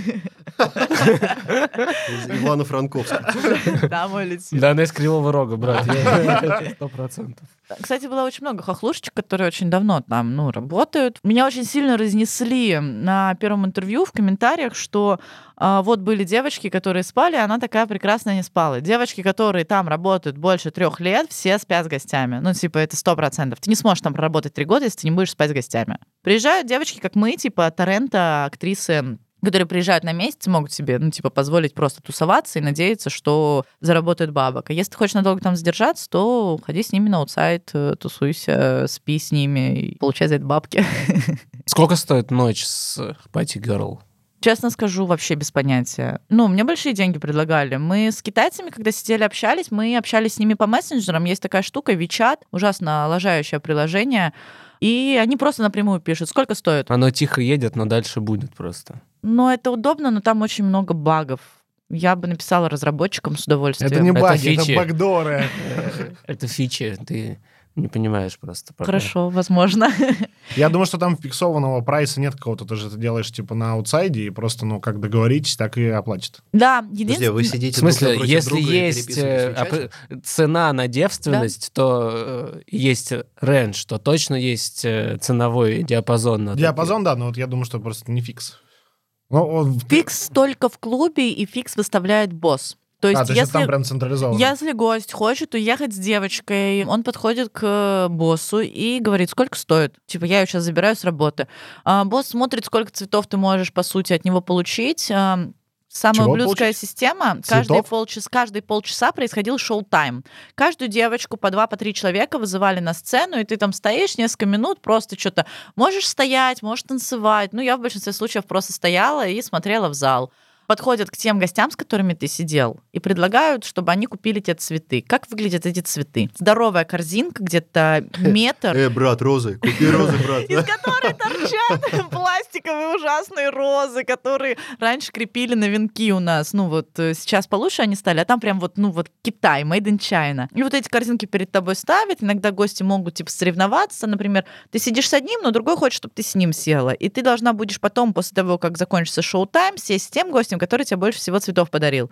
Ивано-Франковска. Да, мой лицо. Да, она из Кривого Рога, брат. я- Сто процентов. Кстати, было очень много хохлушечек, которые очень давно там, ну, работают. Меня очень сильно разнесли на первом интервью в комментариях, что а, вот были девочки, которые спали, она такая прекрасно не спала. Девочки, которые там работают больше трех лет, все спят с гостями. Ну, типа, это сто процентов. Ты не сможешь там проработать три года, если ты не будешь спать с гостями. Приезжают девочки, как мы, типа, Торрента, актрисы которые приезжают на месяц, могут себе, ну, типа, позволить просто тусоваться и надеяться, что заработают бабок. А если ты хочешь надолго там задержаться, то ходи с ними на аутсайд, э, тусуйся, спи с ними и получай за это бабки. Сколько стоит ночь с Пати Girl? Честно скажу, вообще без понятия. Ну, мне большие деньги предлагали. Мы с китайцами, когда сидели, общались, мы общались с ними по мессенджерам. Есть такая штука, WeChat, ужасно лажающее приложение. И они просто напрямую пишут, сколько стоит. Оно тихо едет, но дальше будет просто. Ну, это удобно, но там очень много багов. Я бы написала разработчикам с удовольствием. Это не Это баги, это фичи. бэкдоры. Это фичи, ты не понимаешь просто. пока. Хорошо, возможно. Я думаю, что там фиксованного прайса нет какого-то. Ты же это делаешь типа на аутсайде и просто, ну, как договоритесь, так и оплатят. Да, Подожди, единственное... вы В сидите друг смысле, если есть э, в цена на девственность, то э, есть range, то точно есть э, ценовой диапазон. на Диапазон, да, но вот я думаю, что просто не фикс. Ну, он- Фикс только в клубе, и фикс выставляет босс. То есть, а, то есть если... там прям централизованно. Если гость хочет уехать с девочкой, он подходит к боссу и говорит, сколько стоит. Типа, я ее сейчас забираю с работы. А, босс смотрит, сколько цветов ты можешь, по сути, от него получить. Самая Чего ублюдская получить? система. Каждые Цветов? полчаса, каждые полчаса происходил шоу-тайм. Каждую девочку по два, по три человека вызывали на сцену, и ты там стоишь несколько минут, просто что-то можешь стоять, можешь танцевать. Ну, я в большинстве случаев просто стояла и смотрела в зал подходят к тем гостям, с которыми ты сидел, и предлагают, чтобы они купили тебе цветы. Как выглядят эти цветы? Здоровая корзинка, где-то метр, Э, брат, розы, купи розы, брат. из которой торчат пластиковые ужасные розы, которые раньше крепили на венки у нас. Ну вот э, сейчас получше они стали, а там прям вот, ну вот Китай, made in China. И вот эти корзинки перед тобой ставят, иногда гости могут типа соревноваться, например, ты сидишь с одним, но другой хочет, чтобы ты с ним села. И ты должна будешь потом, после того, как закончится шоу-тайм, сесть с тем гостем, который тебе больше всего цветов подарил.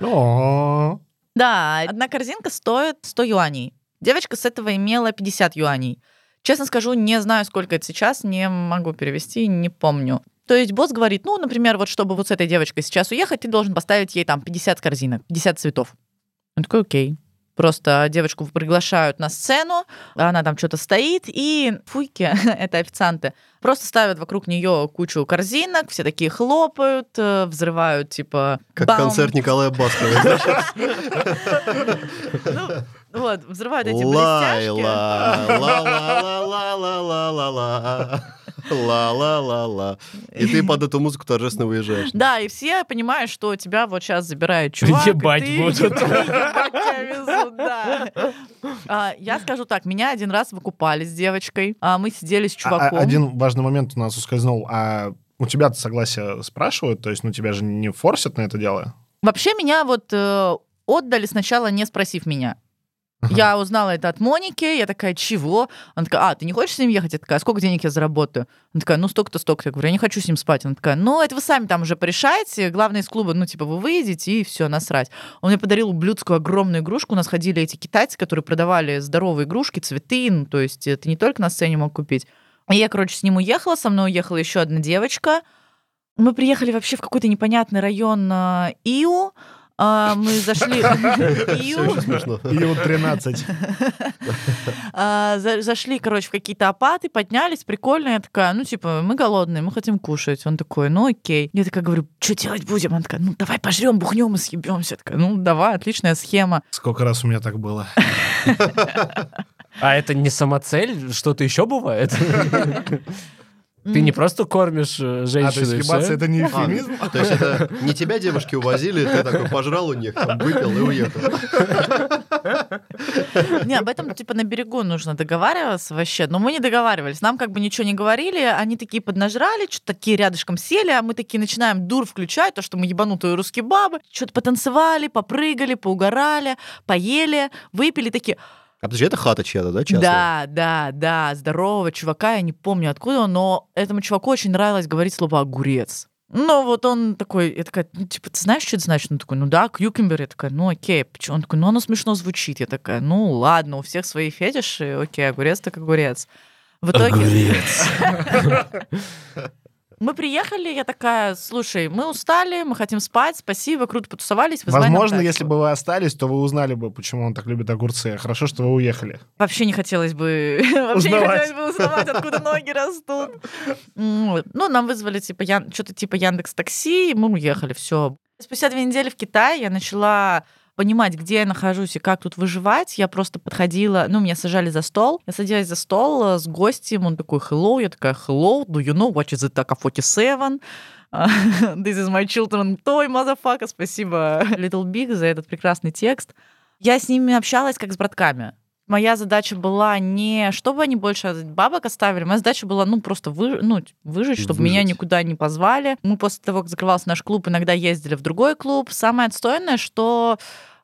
Да, одна корзинка стоит 100 юаней. Девочка с этого имела 50 юаней. Честно скажу, не знаю, сколько это сейчас, не могу перевести, не помню. То есть босс говорит, ну, например, вот чтобы вот с этой девочкой сейчас уехать, ты должен поставить ей там 50 корзинок, 50 цветов. Он такой, окей. Просто девочку приглашают на сцену, она там что-то стоит, и фуйки, это официанты, просто ставят вокруг нее кучу корзинок, все такие хлопают, э, взрывают, типа... Как бам. концерт Николая Баскова. Ну, вот, взрывают эти блестяшки. Ла-ла-ла-ла. И ты под эту музыку торжественно выезжаешь. Да, и все понимают, что тебя вот сейчас забирает чувак. Ебать будут. А, Я скажу так, меня один раз выкупали с девочкой, а мы сидели с а- чуваком. Один важный момент у нас ускользнул. А у тебя согласие спрашивают? То есть, ну, тебя же не форсят на это дело? Вообще меня вот э, отдали сначала, не спросив меня. Я узнала это от Моники, я такая, чего? Она такая, а, ты не хочешь с ним ехать? Я такая, «А сколько денег я заработаю? Она такая, ну, столько-то, столько-то. Я говорю, я не хочу с ним спать. Она такая, ну, это вы сами там уже порешаете. Главное из клуба, ну, типа, вы выйдете и все, насрать. Он мне подарил ублюдскую огромную игрушку. У нас ходили эти китайцы, которые продавали здоровые игрушки, цветы. Ну, то есть ты не только на сцене мог купить. И я, короче, с ним уехала, со мной уехала еще одна девочка. Мы приехали вообще в какой-то непонятный район а, Иу. А, мы зашли... Смешно. И вот 13. А, за- зашли, короче, в какие-то апаты, поднялись, прикольно. Я такая, ну, типа, мы голодные, мы хотим кушать. Он такой, ну, окей. Я такая говорю, что делать будем? Она такая, ну, давай пожрем, бухнем и съебемся. Я такая, ну, давай, отличная схема. Сколько раз у меня так было? А это не самоцель? Что-то еще бывает? Ты не просто кормишь э, А, то есть женщину, ебаться это не А, эвфемизм? То есть это не тебя девушки увозили, ты такой пожрал у них, там, выпил и уехал. Не, об этом, типа, на берегу нужно договариваться вообще. Но мы не договаривались. Нам как бы ничего не говорили. Они такие поднажрали, что-то такие рядышком сели, а мы такие начинаем дур включать, то, что мы ебанутые русские бабы. Что-то потанцевали, попрыгали, поугорали, поели, выпили такие... А подожди, это хата чья-то, да, частная? Да, да, да, здорового чувака, я не помню откуда он, но этому чуваку очень нравилось говорить слово «огурец». Ну, вот он такой, я такая, ну, типа, ты знаешь, что это значит? Он такой, ну да, кьюкембер. Я такая, ну окей. Почему? Он такой, ну оно смешно звучит. Я такая, ну ладно, у всех свои фетиши, окей, огурец так огурец. В итоге... Мы приехали, я такая, слушай, мы устали, мы хотим спать, спасибо, круто потусовались. Возможно, тачку». если бы вы остались, то вы узнали бы, почему он так любит огурцы. Хорошо, что вы уехали. Вообще не хотелось бы... Вообще не Узнавать. хотелось бы узнавать, откуда ноги растут. Ну, нам вызвали типа что-то типа Яндекс Такси, мы уехали, все. Спустя две недели в Китае я начала понимать, где я нахожусь и как тут выживать. Я просто подходила, ну, меня сажали за стол. Я садилась за стол э, с гостем, он такой, hello, я такая, hello, do you know what is it AK-47? This is my children toy, motherfucker. Спасибо Little Big за этот прекрасный текст. Я с ними общалась как с братками. Моя задача была не чтобы они больше бабок оставили, моя задача была, ну, просто вы, ну, выжить, чтобы меня Выжить. никуда не позвали. Мы после того, как закрывался наш клуб, иногда ездили в другой клуб. Самое отстойное, что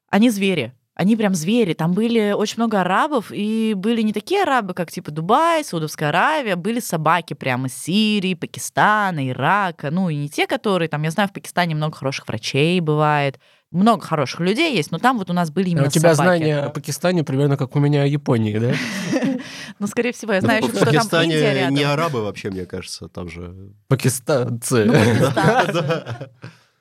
они звери. Они прям звери. Там были очень много арабов, и были не такие арабы, как типа Дубай, Саудовская Аравия, были собаки прямо из Сирии, Пакистана, Ирака. Ну, и не те, которые там, я знаю, в Пакистане много хороших врачей бывает, много хороших людей есть, но там вот у нас были именно А у тебя собаки. знания о Пакистане примерно как у меня о Японии, да? Ну, скорее всего, я Ну, знаю, что там Индия рядом. не арабы вообще, мне кажется, там же. Пакистанцы. Ну, Пакистан.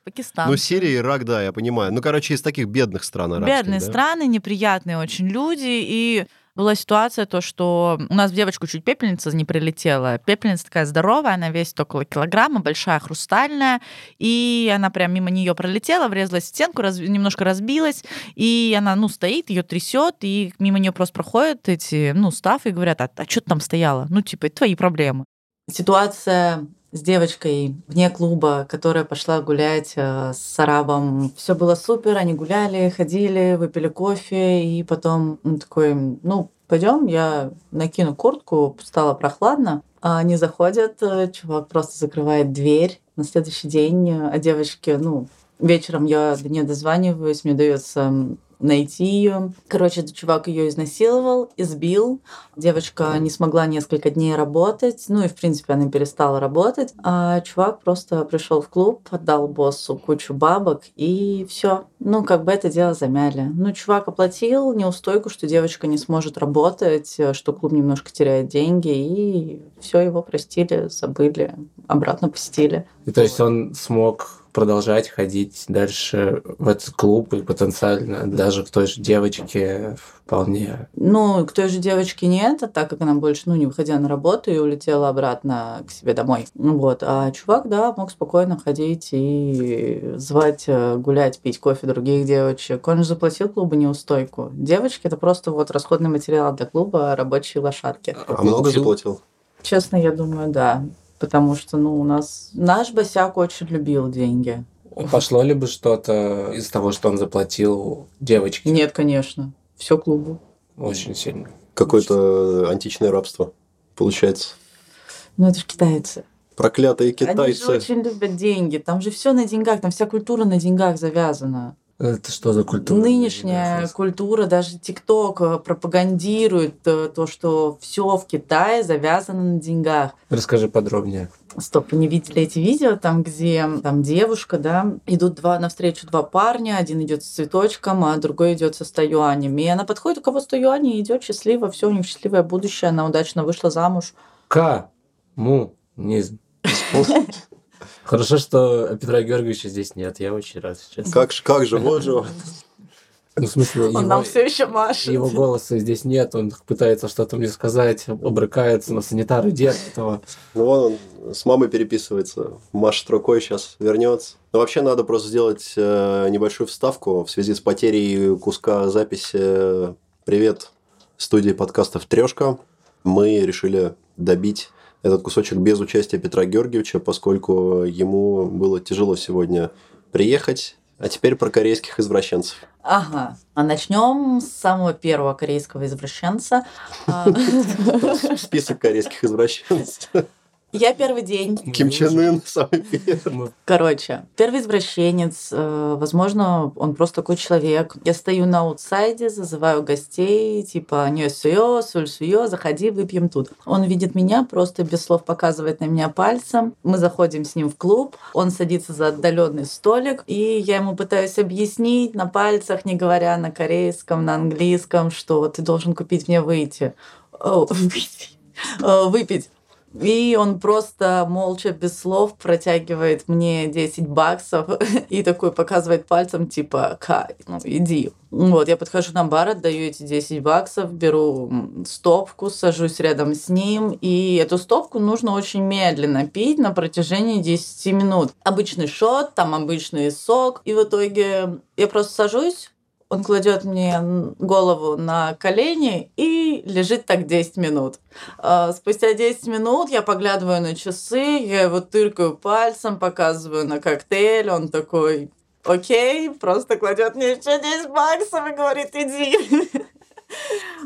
Пакистан. Ну, Сирия, Ирак, да, я понимаю. Ну, короче, из таких бедных стран арабских. Бедные да? страны, неприятные очень люди. И была ситуация то, что у нас в девочку чуть пепельница не прилетела. Пепельница такая здоровая, она весит около килограмма, большая, хрустальная. И она прям мимо нее пролетела, врезалась в стенку, раз- немножко разбилась. И она, ну, стоит, ее трясет, и мимо нее просто проходят эти, ну, стафы и говорят, а, что ты там стояла? Ну, типа, это твои проблемы. Ситуация с девочкой вне клуба, которая пошла гулять э, с арабом. Все было супер, они гуляли, ходили, выпили кофе, и потом он такой, ну, пойдем, я накину куртку, стало прохладно. А они заходят, э, чувак просто закрывает дверь. На следующий день э, о девочке, ну, вечером я до нее дозваниваюсь, мне удается м, найти ее. Короче, этот чувак ее изнасиловал, избил. Девочка не смогла несколько дней работать. Ну и, в принципе, она перестала работать. А чувак просто пришел в клуб, отдал боссу кучу бабок, и все. Ну, как бы это дело замяли. Ну, чувак оплатил неустойку, что девочка не сможет работать, э, что клуб немножко теряет деньги, и все, его простили, забыли, обратно пустили. И то есть он смог продолжать ходить дальше в этот клуб и потенциально даже к той же девочке вполне. Ну, к той же девочке нет, а так как она больше, ну, не выходила на работу и улетела обратно к себе домой. Ну Вот. А чувак, да, мог спокойно ходить и звать, э, гулять, пить кофе других девочек. Он же заплатил клубу неустойку. Девочки — это просто вот расходный материал для клуба, рабочие лошадки. А много заплатил? Честно, я думаю, да. Потому что, ну, у нас... Наш босяк очень любил деньги. Пошло ли бы что-то из того, что он заплатил девочке Нет, конечно. Все клубу. очень сильно? Какое-то античное рабство, получается. Ну, это же китайцы. Проклятые Они же китайцы. очень любят деньги. Там же все на деньгах, там вся культура на деньгах завязана. Это что за культура? Нынешняя культура, даже ТикТок э, пропагандирует э, то, что все в Китае завязано на деньгах. Расскажи подробнее. Стоп, вы не видели эти видео, там, где там девушка, да, идут два навстречу два парня, один идет с цветочком, а другой идет со 100 юанями. И она подходит, у кого 100 юаней, и идет счастливо, все, у них счастливое будущее, она удачно вышла замуж. Коммунизм. Хорошо, что Петра Георгиевича здесь нет. Я очень рад сейчас. Как, как же, вот же он. Ну, в смысле, Он его, нам все еще машет. его голоса здесь нет. Он пытается что-то мне сказать, обрыкается на санитары дед этого. Ну, вон он с мамой переписывается. Машет рукой, сейчас вернется. Но вообще надо просто сделать э, небольшую вставку в связи с потерей куска записи. Привет, студии подкастов Трешка. Мы решили добить этот кусочек без участия Петра Георгиевича, поскольку ему было тяжело сегодня приехать. А теперь про корейских извращенцев. Ага. А начнем с самого первого корейского извращенца. Список корейских извращенцев. Я первый день. Ким Чен Ын самый первый. Короче, первый извращенец, э, возможно, он просто такой человек. Я стою на аутсайде, зазываю гостей, типа, не суё, соль суё, заходи, выпьем тут. Он видит меня, просто без слов показывает на меня пальцем. Мы заходим с ним в клуб, он садится за отдаленный столик, и я ему пытаюсь объяснить на пальцах, не говоря на корейском, на английском, что ты должен купить мне выйти. Выпить. И он просто молча, без слов, протягивает мне 10 баксов и такой показывает пальцем, типа, Кай, ну иди. Вот, я подхожу на бар, отдаю эти 10 баксов, беру стопку, сажусь рядом с ним, и эту стопку нужно очень медленно пить на протяжении 10 минут. Обычный шот, там обычный сок, и в итоге я просто сажусь, он кладет мне голову на колени и лежит так 10 минут. А, Спустя 10 минут я поглядываю на часы, я его тыркаю пальцем, показываю на коктейль, он такой, окей, просто кладет мне еще 10 баксов и говорит, иди.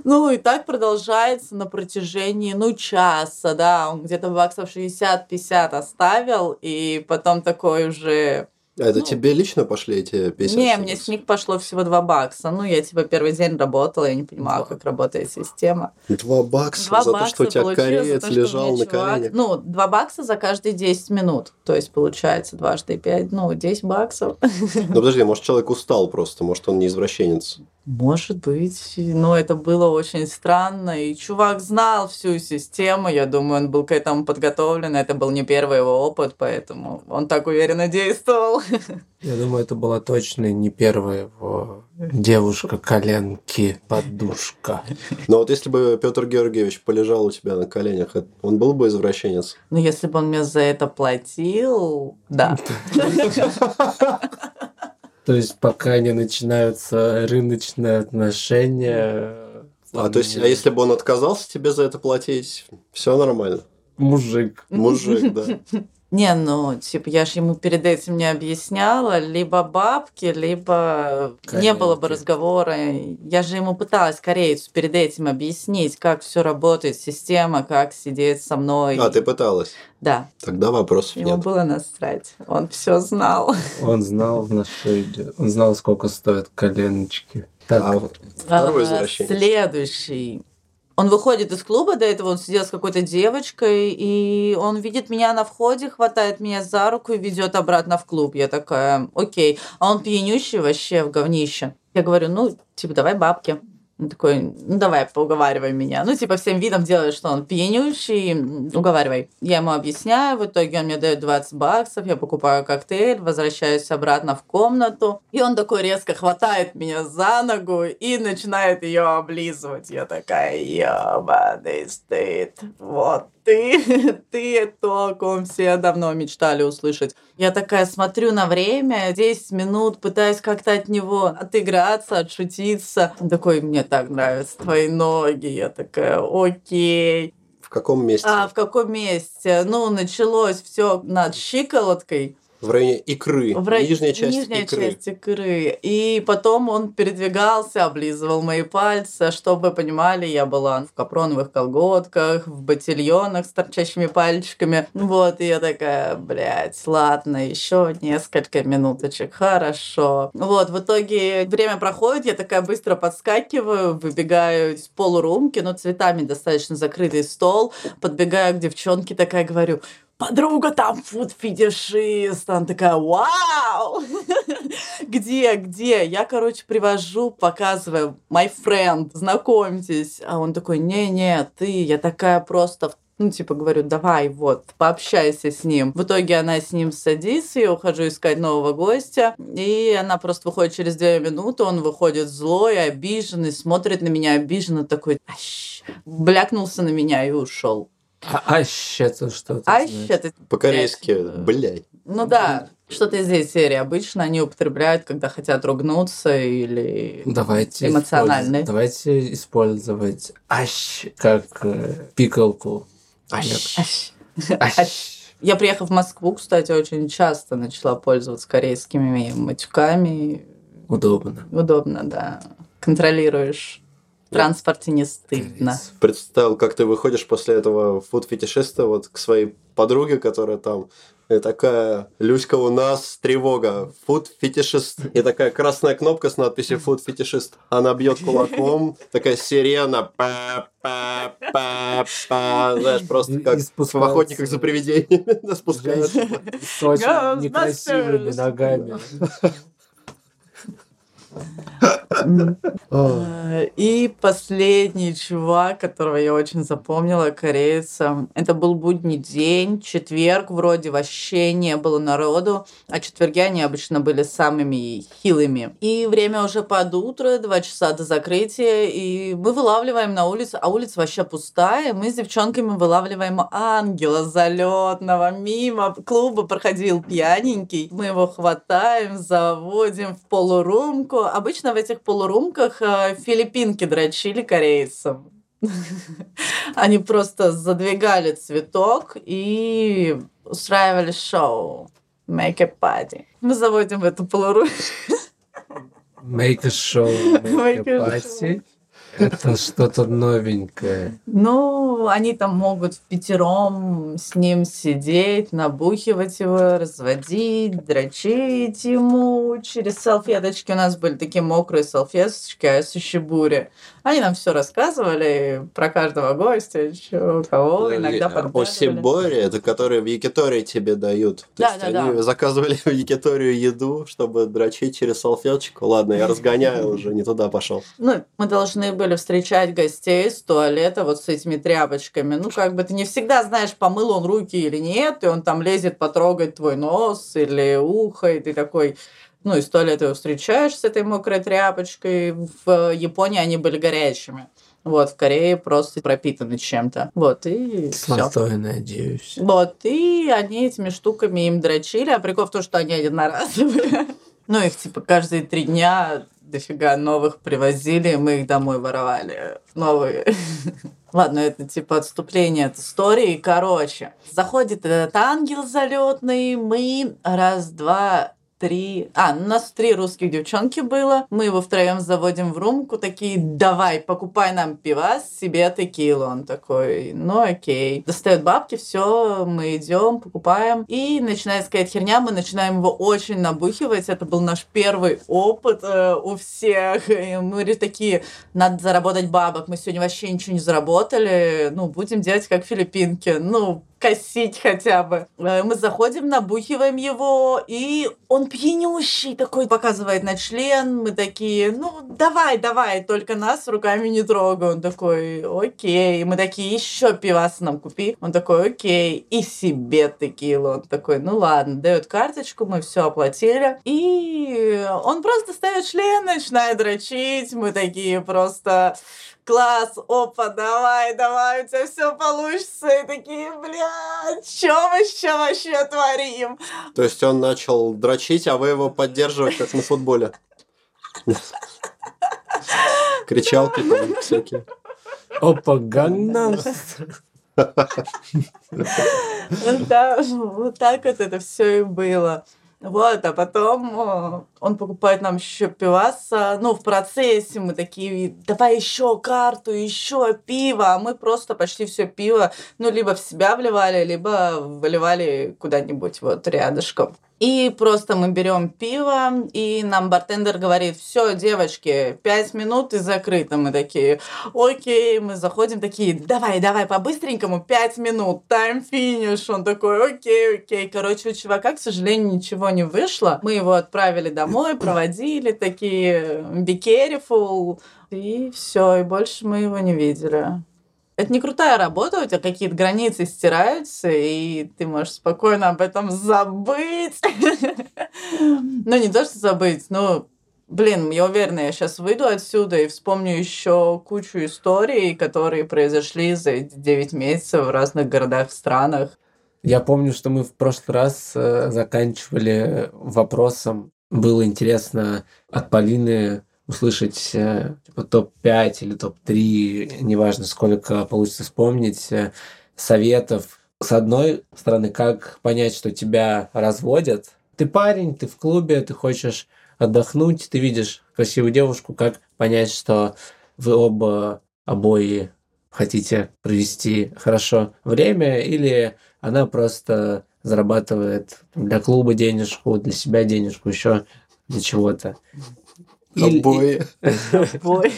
Ну, и так продолжается на протяжении, ну, часа, да, он где-то баксов 60-50 оставил, и потом такой уже А это Ну. тебе лично пошли эти 50 не, мне с них пошло всего 2 бакса. Ну, я типа первый день работала, я не понимала, как работает система. Два бакса Два за бакса то, что у тебя кореец то, лежал на коленях. Ну, 2 бакса за каждые 10 минут. То есть, получается, дважды 5, ну, 10 баксов. Ну подожди, может человек устал просто, может он не извращенец. Может быть. Но это было очень странно. И чувак знал всю систему. Я думаю, он был к этому подготовлен. Это был не первый его опыт, поэтому он так уверенно действовал. Я думаю, это была точно не первая его девушка коленки подушка. Но вот если бы Петр Георгиевич полежал у тебя на коленях, он был бы извращенец? Но если бы он мне за это платил, да. То есть пока не начинаются рыночные отношения. А то есть, а если бы он отказался тебе за это платить, все нормально. мужик. Мужик, да. Не, ну, типа, я же ему перед этим не объясняла, либо бабки, либо не было бы разговора. Я же ему пыталась корейцу перед этим объяснить, как все работает, система, как сидеть со мной. А, ты пыталась. Да, Тогда вопросов ему нет. было насрать. Он все знал. Он знал, на что идет. Он знал, сколько стоят коленочки. Так, А второй А, извращенец. Следующий. Он выходит из клуба, до этого он сидел с какой-то девочкой, и он видит меня на входе, хватает меня за руку и ведет обратно в клуб. Я такая, окей. А он пьянющий вообще в говнище. Я говорю, ну, типа, давай бабки. Он такой, ну давай, поуговаривай меня. Ну, типа, всем видом делает, что он пьянющий, уговаривай. Я ему объясняю, в итоге он мне дает 20 баксов, я покупаю коктейль, возвращаюсь обратно в комнату, и он такой резко хватает меня за ногу и начинает ее облизывать. Я такая, ебаный стыд, вот ты, ты то, о ком все давно мечтали услышать. Я такая смотрю на время, 10 минут, пытаюсь как-то от него отыграться, отшутиться. Он такой, мне так нравятся твои ноги. Я такая, окей. В каком месте? А в каком месте? Ну, началось все над щиколоткой. В районе икры. В рай- Нижняя часть нижняя икры. часть икры. И потом он передвигался, облизывал мои пальцы. Чтобы вы понимали, я была в капроновых колготках, в ботильонах с торчащими пальчиками. Вот, и я такая, блядь, ладно, еще несколько минуточек, хорошо. Вот, в итоге время проходит, я такая быстро подскакиваю, выбегаю из полурумки, но цветами достаточно закрытый стол, подбегаю к девчонке, такая говорю, подруга там фуд-фетишист. Она такая, вау! Где, где? Я, короче, привожу, показываю, my friend, знакомьтесь. А он такой, не-не, ты, я такая просто ну, типа, говорю, давай, вот, пообщайся с ним. В итоге она с ним садится, я ухожу искать нового гостя, и она просто выходит через две минуты, он выходит злой, обиженный, смотрит на меня обиженно, такой, ащ, блякнулся на меня и ушел. А это что? Значит? это По-корейски, Блядь, ну да, что-то из этой серии. Обычно они употребляют, когда хотят ругнуться или... Давайте Эмоциональный. использ- Давайте использовать ащ как э, пикалку. Ащ. Ащ. Ащ. Я, приехав в Москву, кстати, очень часто начала пользоваться корейскими матюками. Удобно. Удобно, да. Контролируешь. Транспорте не стыдно. Представил, как ты выходишь после этого фуд-фетишиста вот к своей подруге, которая там и такая, Люська, у нас тревога, фуд-фетишист. И такая красная кнопка с надписью фуд-фетишист. Она бьет кулаком, такая сирена. Па -па -па -па. Знаешь, просто как в охотниках за привидениями спускается. С очень некрасивыми ногами. Э, И последний чувак, которого я очень запомнила, кореец, э, это был будний день, четверг, вроде вообще не было народу, а четверги они обычно были самыми хилыми. И время уже под утро, два часа до закрытия, и мы вылавливаем на улице, а улица вообще пустая, мы с девчонками вылавливаем ангела залетного, мимо клуба проходил пьяненький, мы его хватаем, заводим в полурумку, обычно в этих полурумках э, филиппинки дрочили корейцам. Они просто задвигали цветок и устраивали шоу. Make a party. Мы заводим эту полурумку. Make a show, make a party. Это что-то новенькое. Ну, они там могут в пятером с ним сидеть, набухивать его, разводить, дрочить ему через салфеточки. У нас были такие мокрые салфеточки, а сушибури. Они нам все рассказывали про каждого гостя, чё, кого, иногда О подглядывали. Сиборе, это которые в Якитории тебе дают. То Да, есть да, они да. заказывали в Якиторию еду, чтобы дрочить через салфеточку. Ладно, я разгоняю уже, не туда пошел. Ну, мы должны были встречать гостей с туалета вот с этими тряпочками. Ну, как бы ты не всегда знаешь, помыл он руки или нет, и он там лезет потрогать твой нос или ухо, и ты такой, ну, из туалета его встречаешь с этой мокрой тряпочкой. В Японии они были горячими. Вот, в Корее просто пропитаны чем-то. Вот, и С все. водой, надеюсь. Вот, и они этими штуками им дрочили, а прикол в том, что они одноразовые. Ну, их, типа, каждые три дня дофига новых привозили, и мы их домой воровали. Новые. Ладно, это типа отступление от истории. Короче, заходит этот ангел залетный, мы раз, два, три... А, у нас три русских девчонки было. Мы его втроем заводим в румку, такие, давай, покупай нам пивас, себе текилу. Он такой, ну окей. Достает бабки, все, мы идем, покупаем. И начинает сказать херня, мы начинаем его очень набухивать. Это был наш первый опыт э, у всех. И мы такие, надо заработать бабок. Мы сегодня вообще ничего не заработали. Ну, будем делать как филиппинки. Ну, косить хотя бы. Э, Мы заходим, набухиваем его, и он пьянющий такой, показывает на член. Мы такие, ну, давай, давай, только нас руками не трогай. Он такой, окей. Мы такие, еще пивас нам купи. Он такой, окей. И себе текилу. Он такой, ну ладно, дает карточку, мы все оплатили. И он просто ставит член, начинает дрочить. Мы такие просто класс, опа, давай, давай, у тебя все получится. И такие, блядь, что мы еще вообще творим? То есть он начал дрочить, а вы его поддерживать, как на футболе. Кричалки там всякие. Опа, Gangnam. Да, вот так вот это все и было. Вот, а потом э, он покупает нам еще пиваса. Ну, в процессе мы такие, давай еще карту, еще пиво. А мы просто почти все пиво, ну, либо в себя вливали, либо выливали куда-нибудь вот рядышком. И просто мы берем пиво, и нам бартендер говорит, все, девочки, пять минут и закрыто. Мы такие, окей, мы заходим такие, давай, давай, по-быстренькому, пять минут, тайм финиш. Он такой, окей, окей. Короче, у чувака, к сожалению, ничего не вышло. Мы его отправили домой, проводили, такие, be careful. И все, и больше мы его не видели. Это не крутая работа, у тебя какие-то границы стираются, и ты можешь спокойно об этом забыть. Ну, не то, что забыть, но, блин, я уверена, я сейчас выйду отсюда и вспомню еще кучу историй, которые произошли за эти 9 месяцев в разных городах, странах. Я помню, что мы в прошлый раз э, заканчивали вопросом. Было интересно от Полины услышать э, типа, топ-5 или топ-3, неважно, сколько получится вспомнить, э, советов. С одной стороны, как понять, что тебя разводят. Ты парень, ты в клубе, ты хочешь отдохнуть, ты видишь красивую девушку, как понять, что вы оба, обои хотите провести хорошо время, или она просто зарабатывает для клуба денежку, для себя денежку, еще для чего-то. Обои. Ой.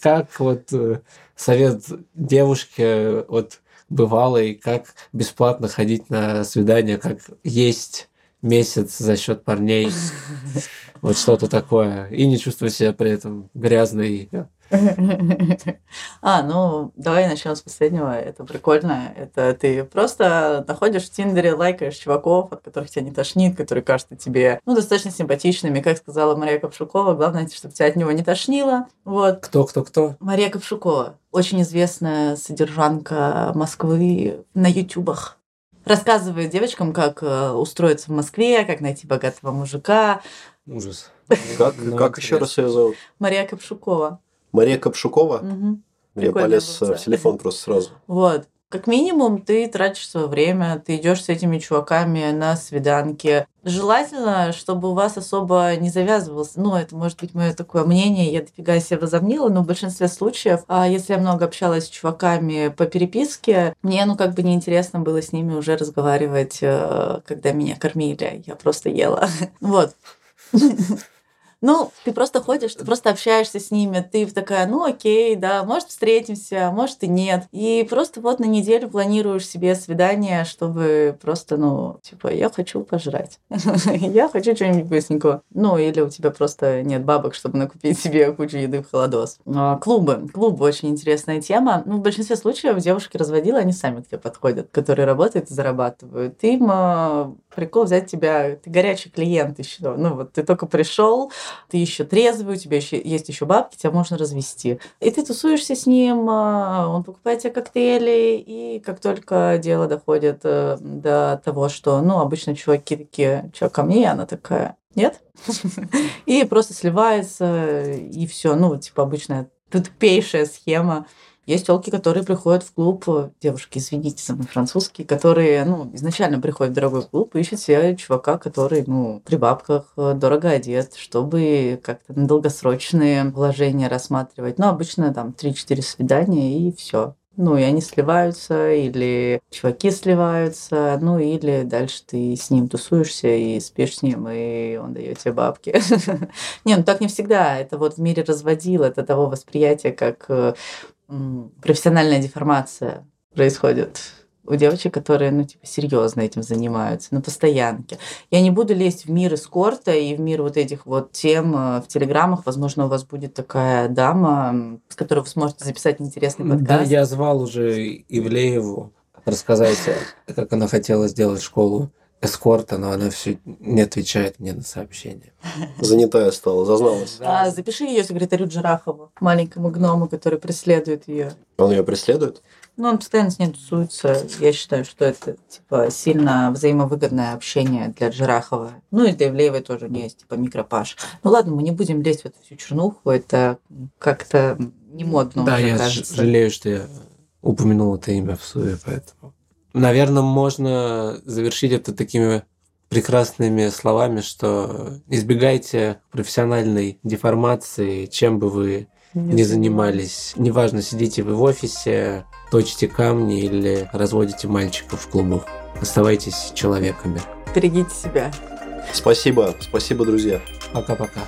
Как вот э, совет девушке вот бывалой, как бесплатно ходить на свидание, как есть месяц за счет парней, вот что-то такое, и не чувствовать себя при этом грязной. А, ну, давай начнем с последнего. Это прикольно. Это ты просто находишь в Тиндере, лайкаешь чуваков, от которых тебя не тошнит, которые кажутся тебе, ну, достаточно симпатичными. Как сказала Мария Ковшукова, главное, чтобы тебя от него не тошнило. Вот. Кто, кто, кто? Мария Ковшукова, очень известная содержанка Москвы на ютубах. Рассказывает девочкам, как э, устроиться в Москве, как найти богатого мужика. Ужас. Как, Ну, как еще раз ее зовут? Мария Ковшукова. Мария Капшукова? Мгм. Я Прикольно полез в телефон просто сразу. Вот. Как минимум, ты тратишь свое время, ты идешь с этими чуваками на свиданки. Желательно, чтобы у вас особо не завязывался. Ну, это может быть мое такое мнение, я дофига себе возомнила, но в большинстве случаев, а если я много общалась с чуваками по переписке, мне, ну, как бы неинтересно было с ними уже разговаривать, э, когда меня кормили. Я просто ела. Вот. Ну, ты просто ходишь, ты просто общаешься с ними, ты такая, ну окей, да, может встретимся, может и нет. И просто вот на неделю планируешь себе свидание, чтобы просто, ну, типа, я хочу пожрать. Я хочу чего-нибудь вкусненького. Ну, или у тебя просто нет бабок, чтобы накупить себе кучу еды в холодос. А, Клубы. Клубы очень интересная тема. Ну, в большинстве случаев девушки разводила, они сами к тебе подходят, которые работают и зарабатывают. Им а, прикол взять тебя, ты горячий клиент еще. Ну, вот ты только пришел, ты еще трезвый, у тебя еще есть еще бабки, тебя можно развести. И ты тусуешься с ним, а, он покупает тебе коктейли, и как только дело доходит э, до того, что, ну, обычно чуваки такие, что, ко мне? И она такая, нет? И просто сливается, и все. Ну, типа, обычная тупейшая схема. Есть телки, которые приходят в клуб, э, девушки, извините за мой французский, которые, ну, изначально приходят в дорогой клуб и ищут себе чувака, который, ну, при бабках, э, дорого одет, чтобы как-то на долгосрочные вложения рассматривать. Ну, обычно там 3-4 свидания и все. Ну, и они сливаются, или чуваки сливаются, ну, или дальше ты с ним тусуешься и спишь с ним, и он дает тебе бабки. Не, ну так не всегда. Это вот в мире разводил, это того восприятия, как э, профессиональная деформация происходит у девочек, которые, ну, типа, серьезно этим занимаются, на постоянке. Я не буду лезть в мир эскорта и в мир вот этих вот тем э, в телеграммах. Возможно, у вас будет такая дама, с которой вы сможете записать интересный Да, подкаст. я звал уже Ивлееву рассказать, как она хотела сделать школу эскорта, но она все не отвечает мне на сообщения. Занятая стала, зазналась. А, запиши ее секретарю Джарахову, маленькому гному, который преследует ее. Он ее преследует? Ну, он постоянно с ней тусуется. Я считаю, что это, типа, сильно взаимовыгодное общение для Джарахова. Ну, и для Ивлеевой тоже не есть, типа, микропаш. Ну, ладно, мы не будем лезть в эту всю чернуху. Это как-то не модно да, уже, я кажется. жалею, что я упомянул это имя в суе, поэтому... Наверное, можно завершить это такими прекрасными словами, что избегайте профессиональной деформации, чем бы вы не занимались. Неважно, сидите вы в офисе, точите камни или разводите мальчиков в клубах. Оставайтесь человеками. Берегите себя. Спасибо, спасибо, друзья. Пока-пока.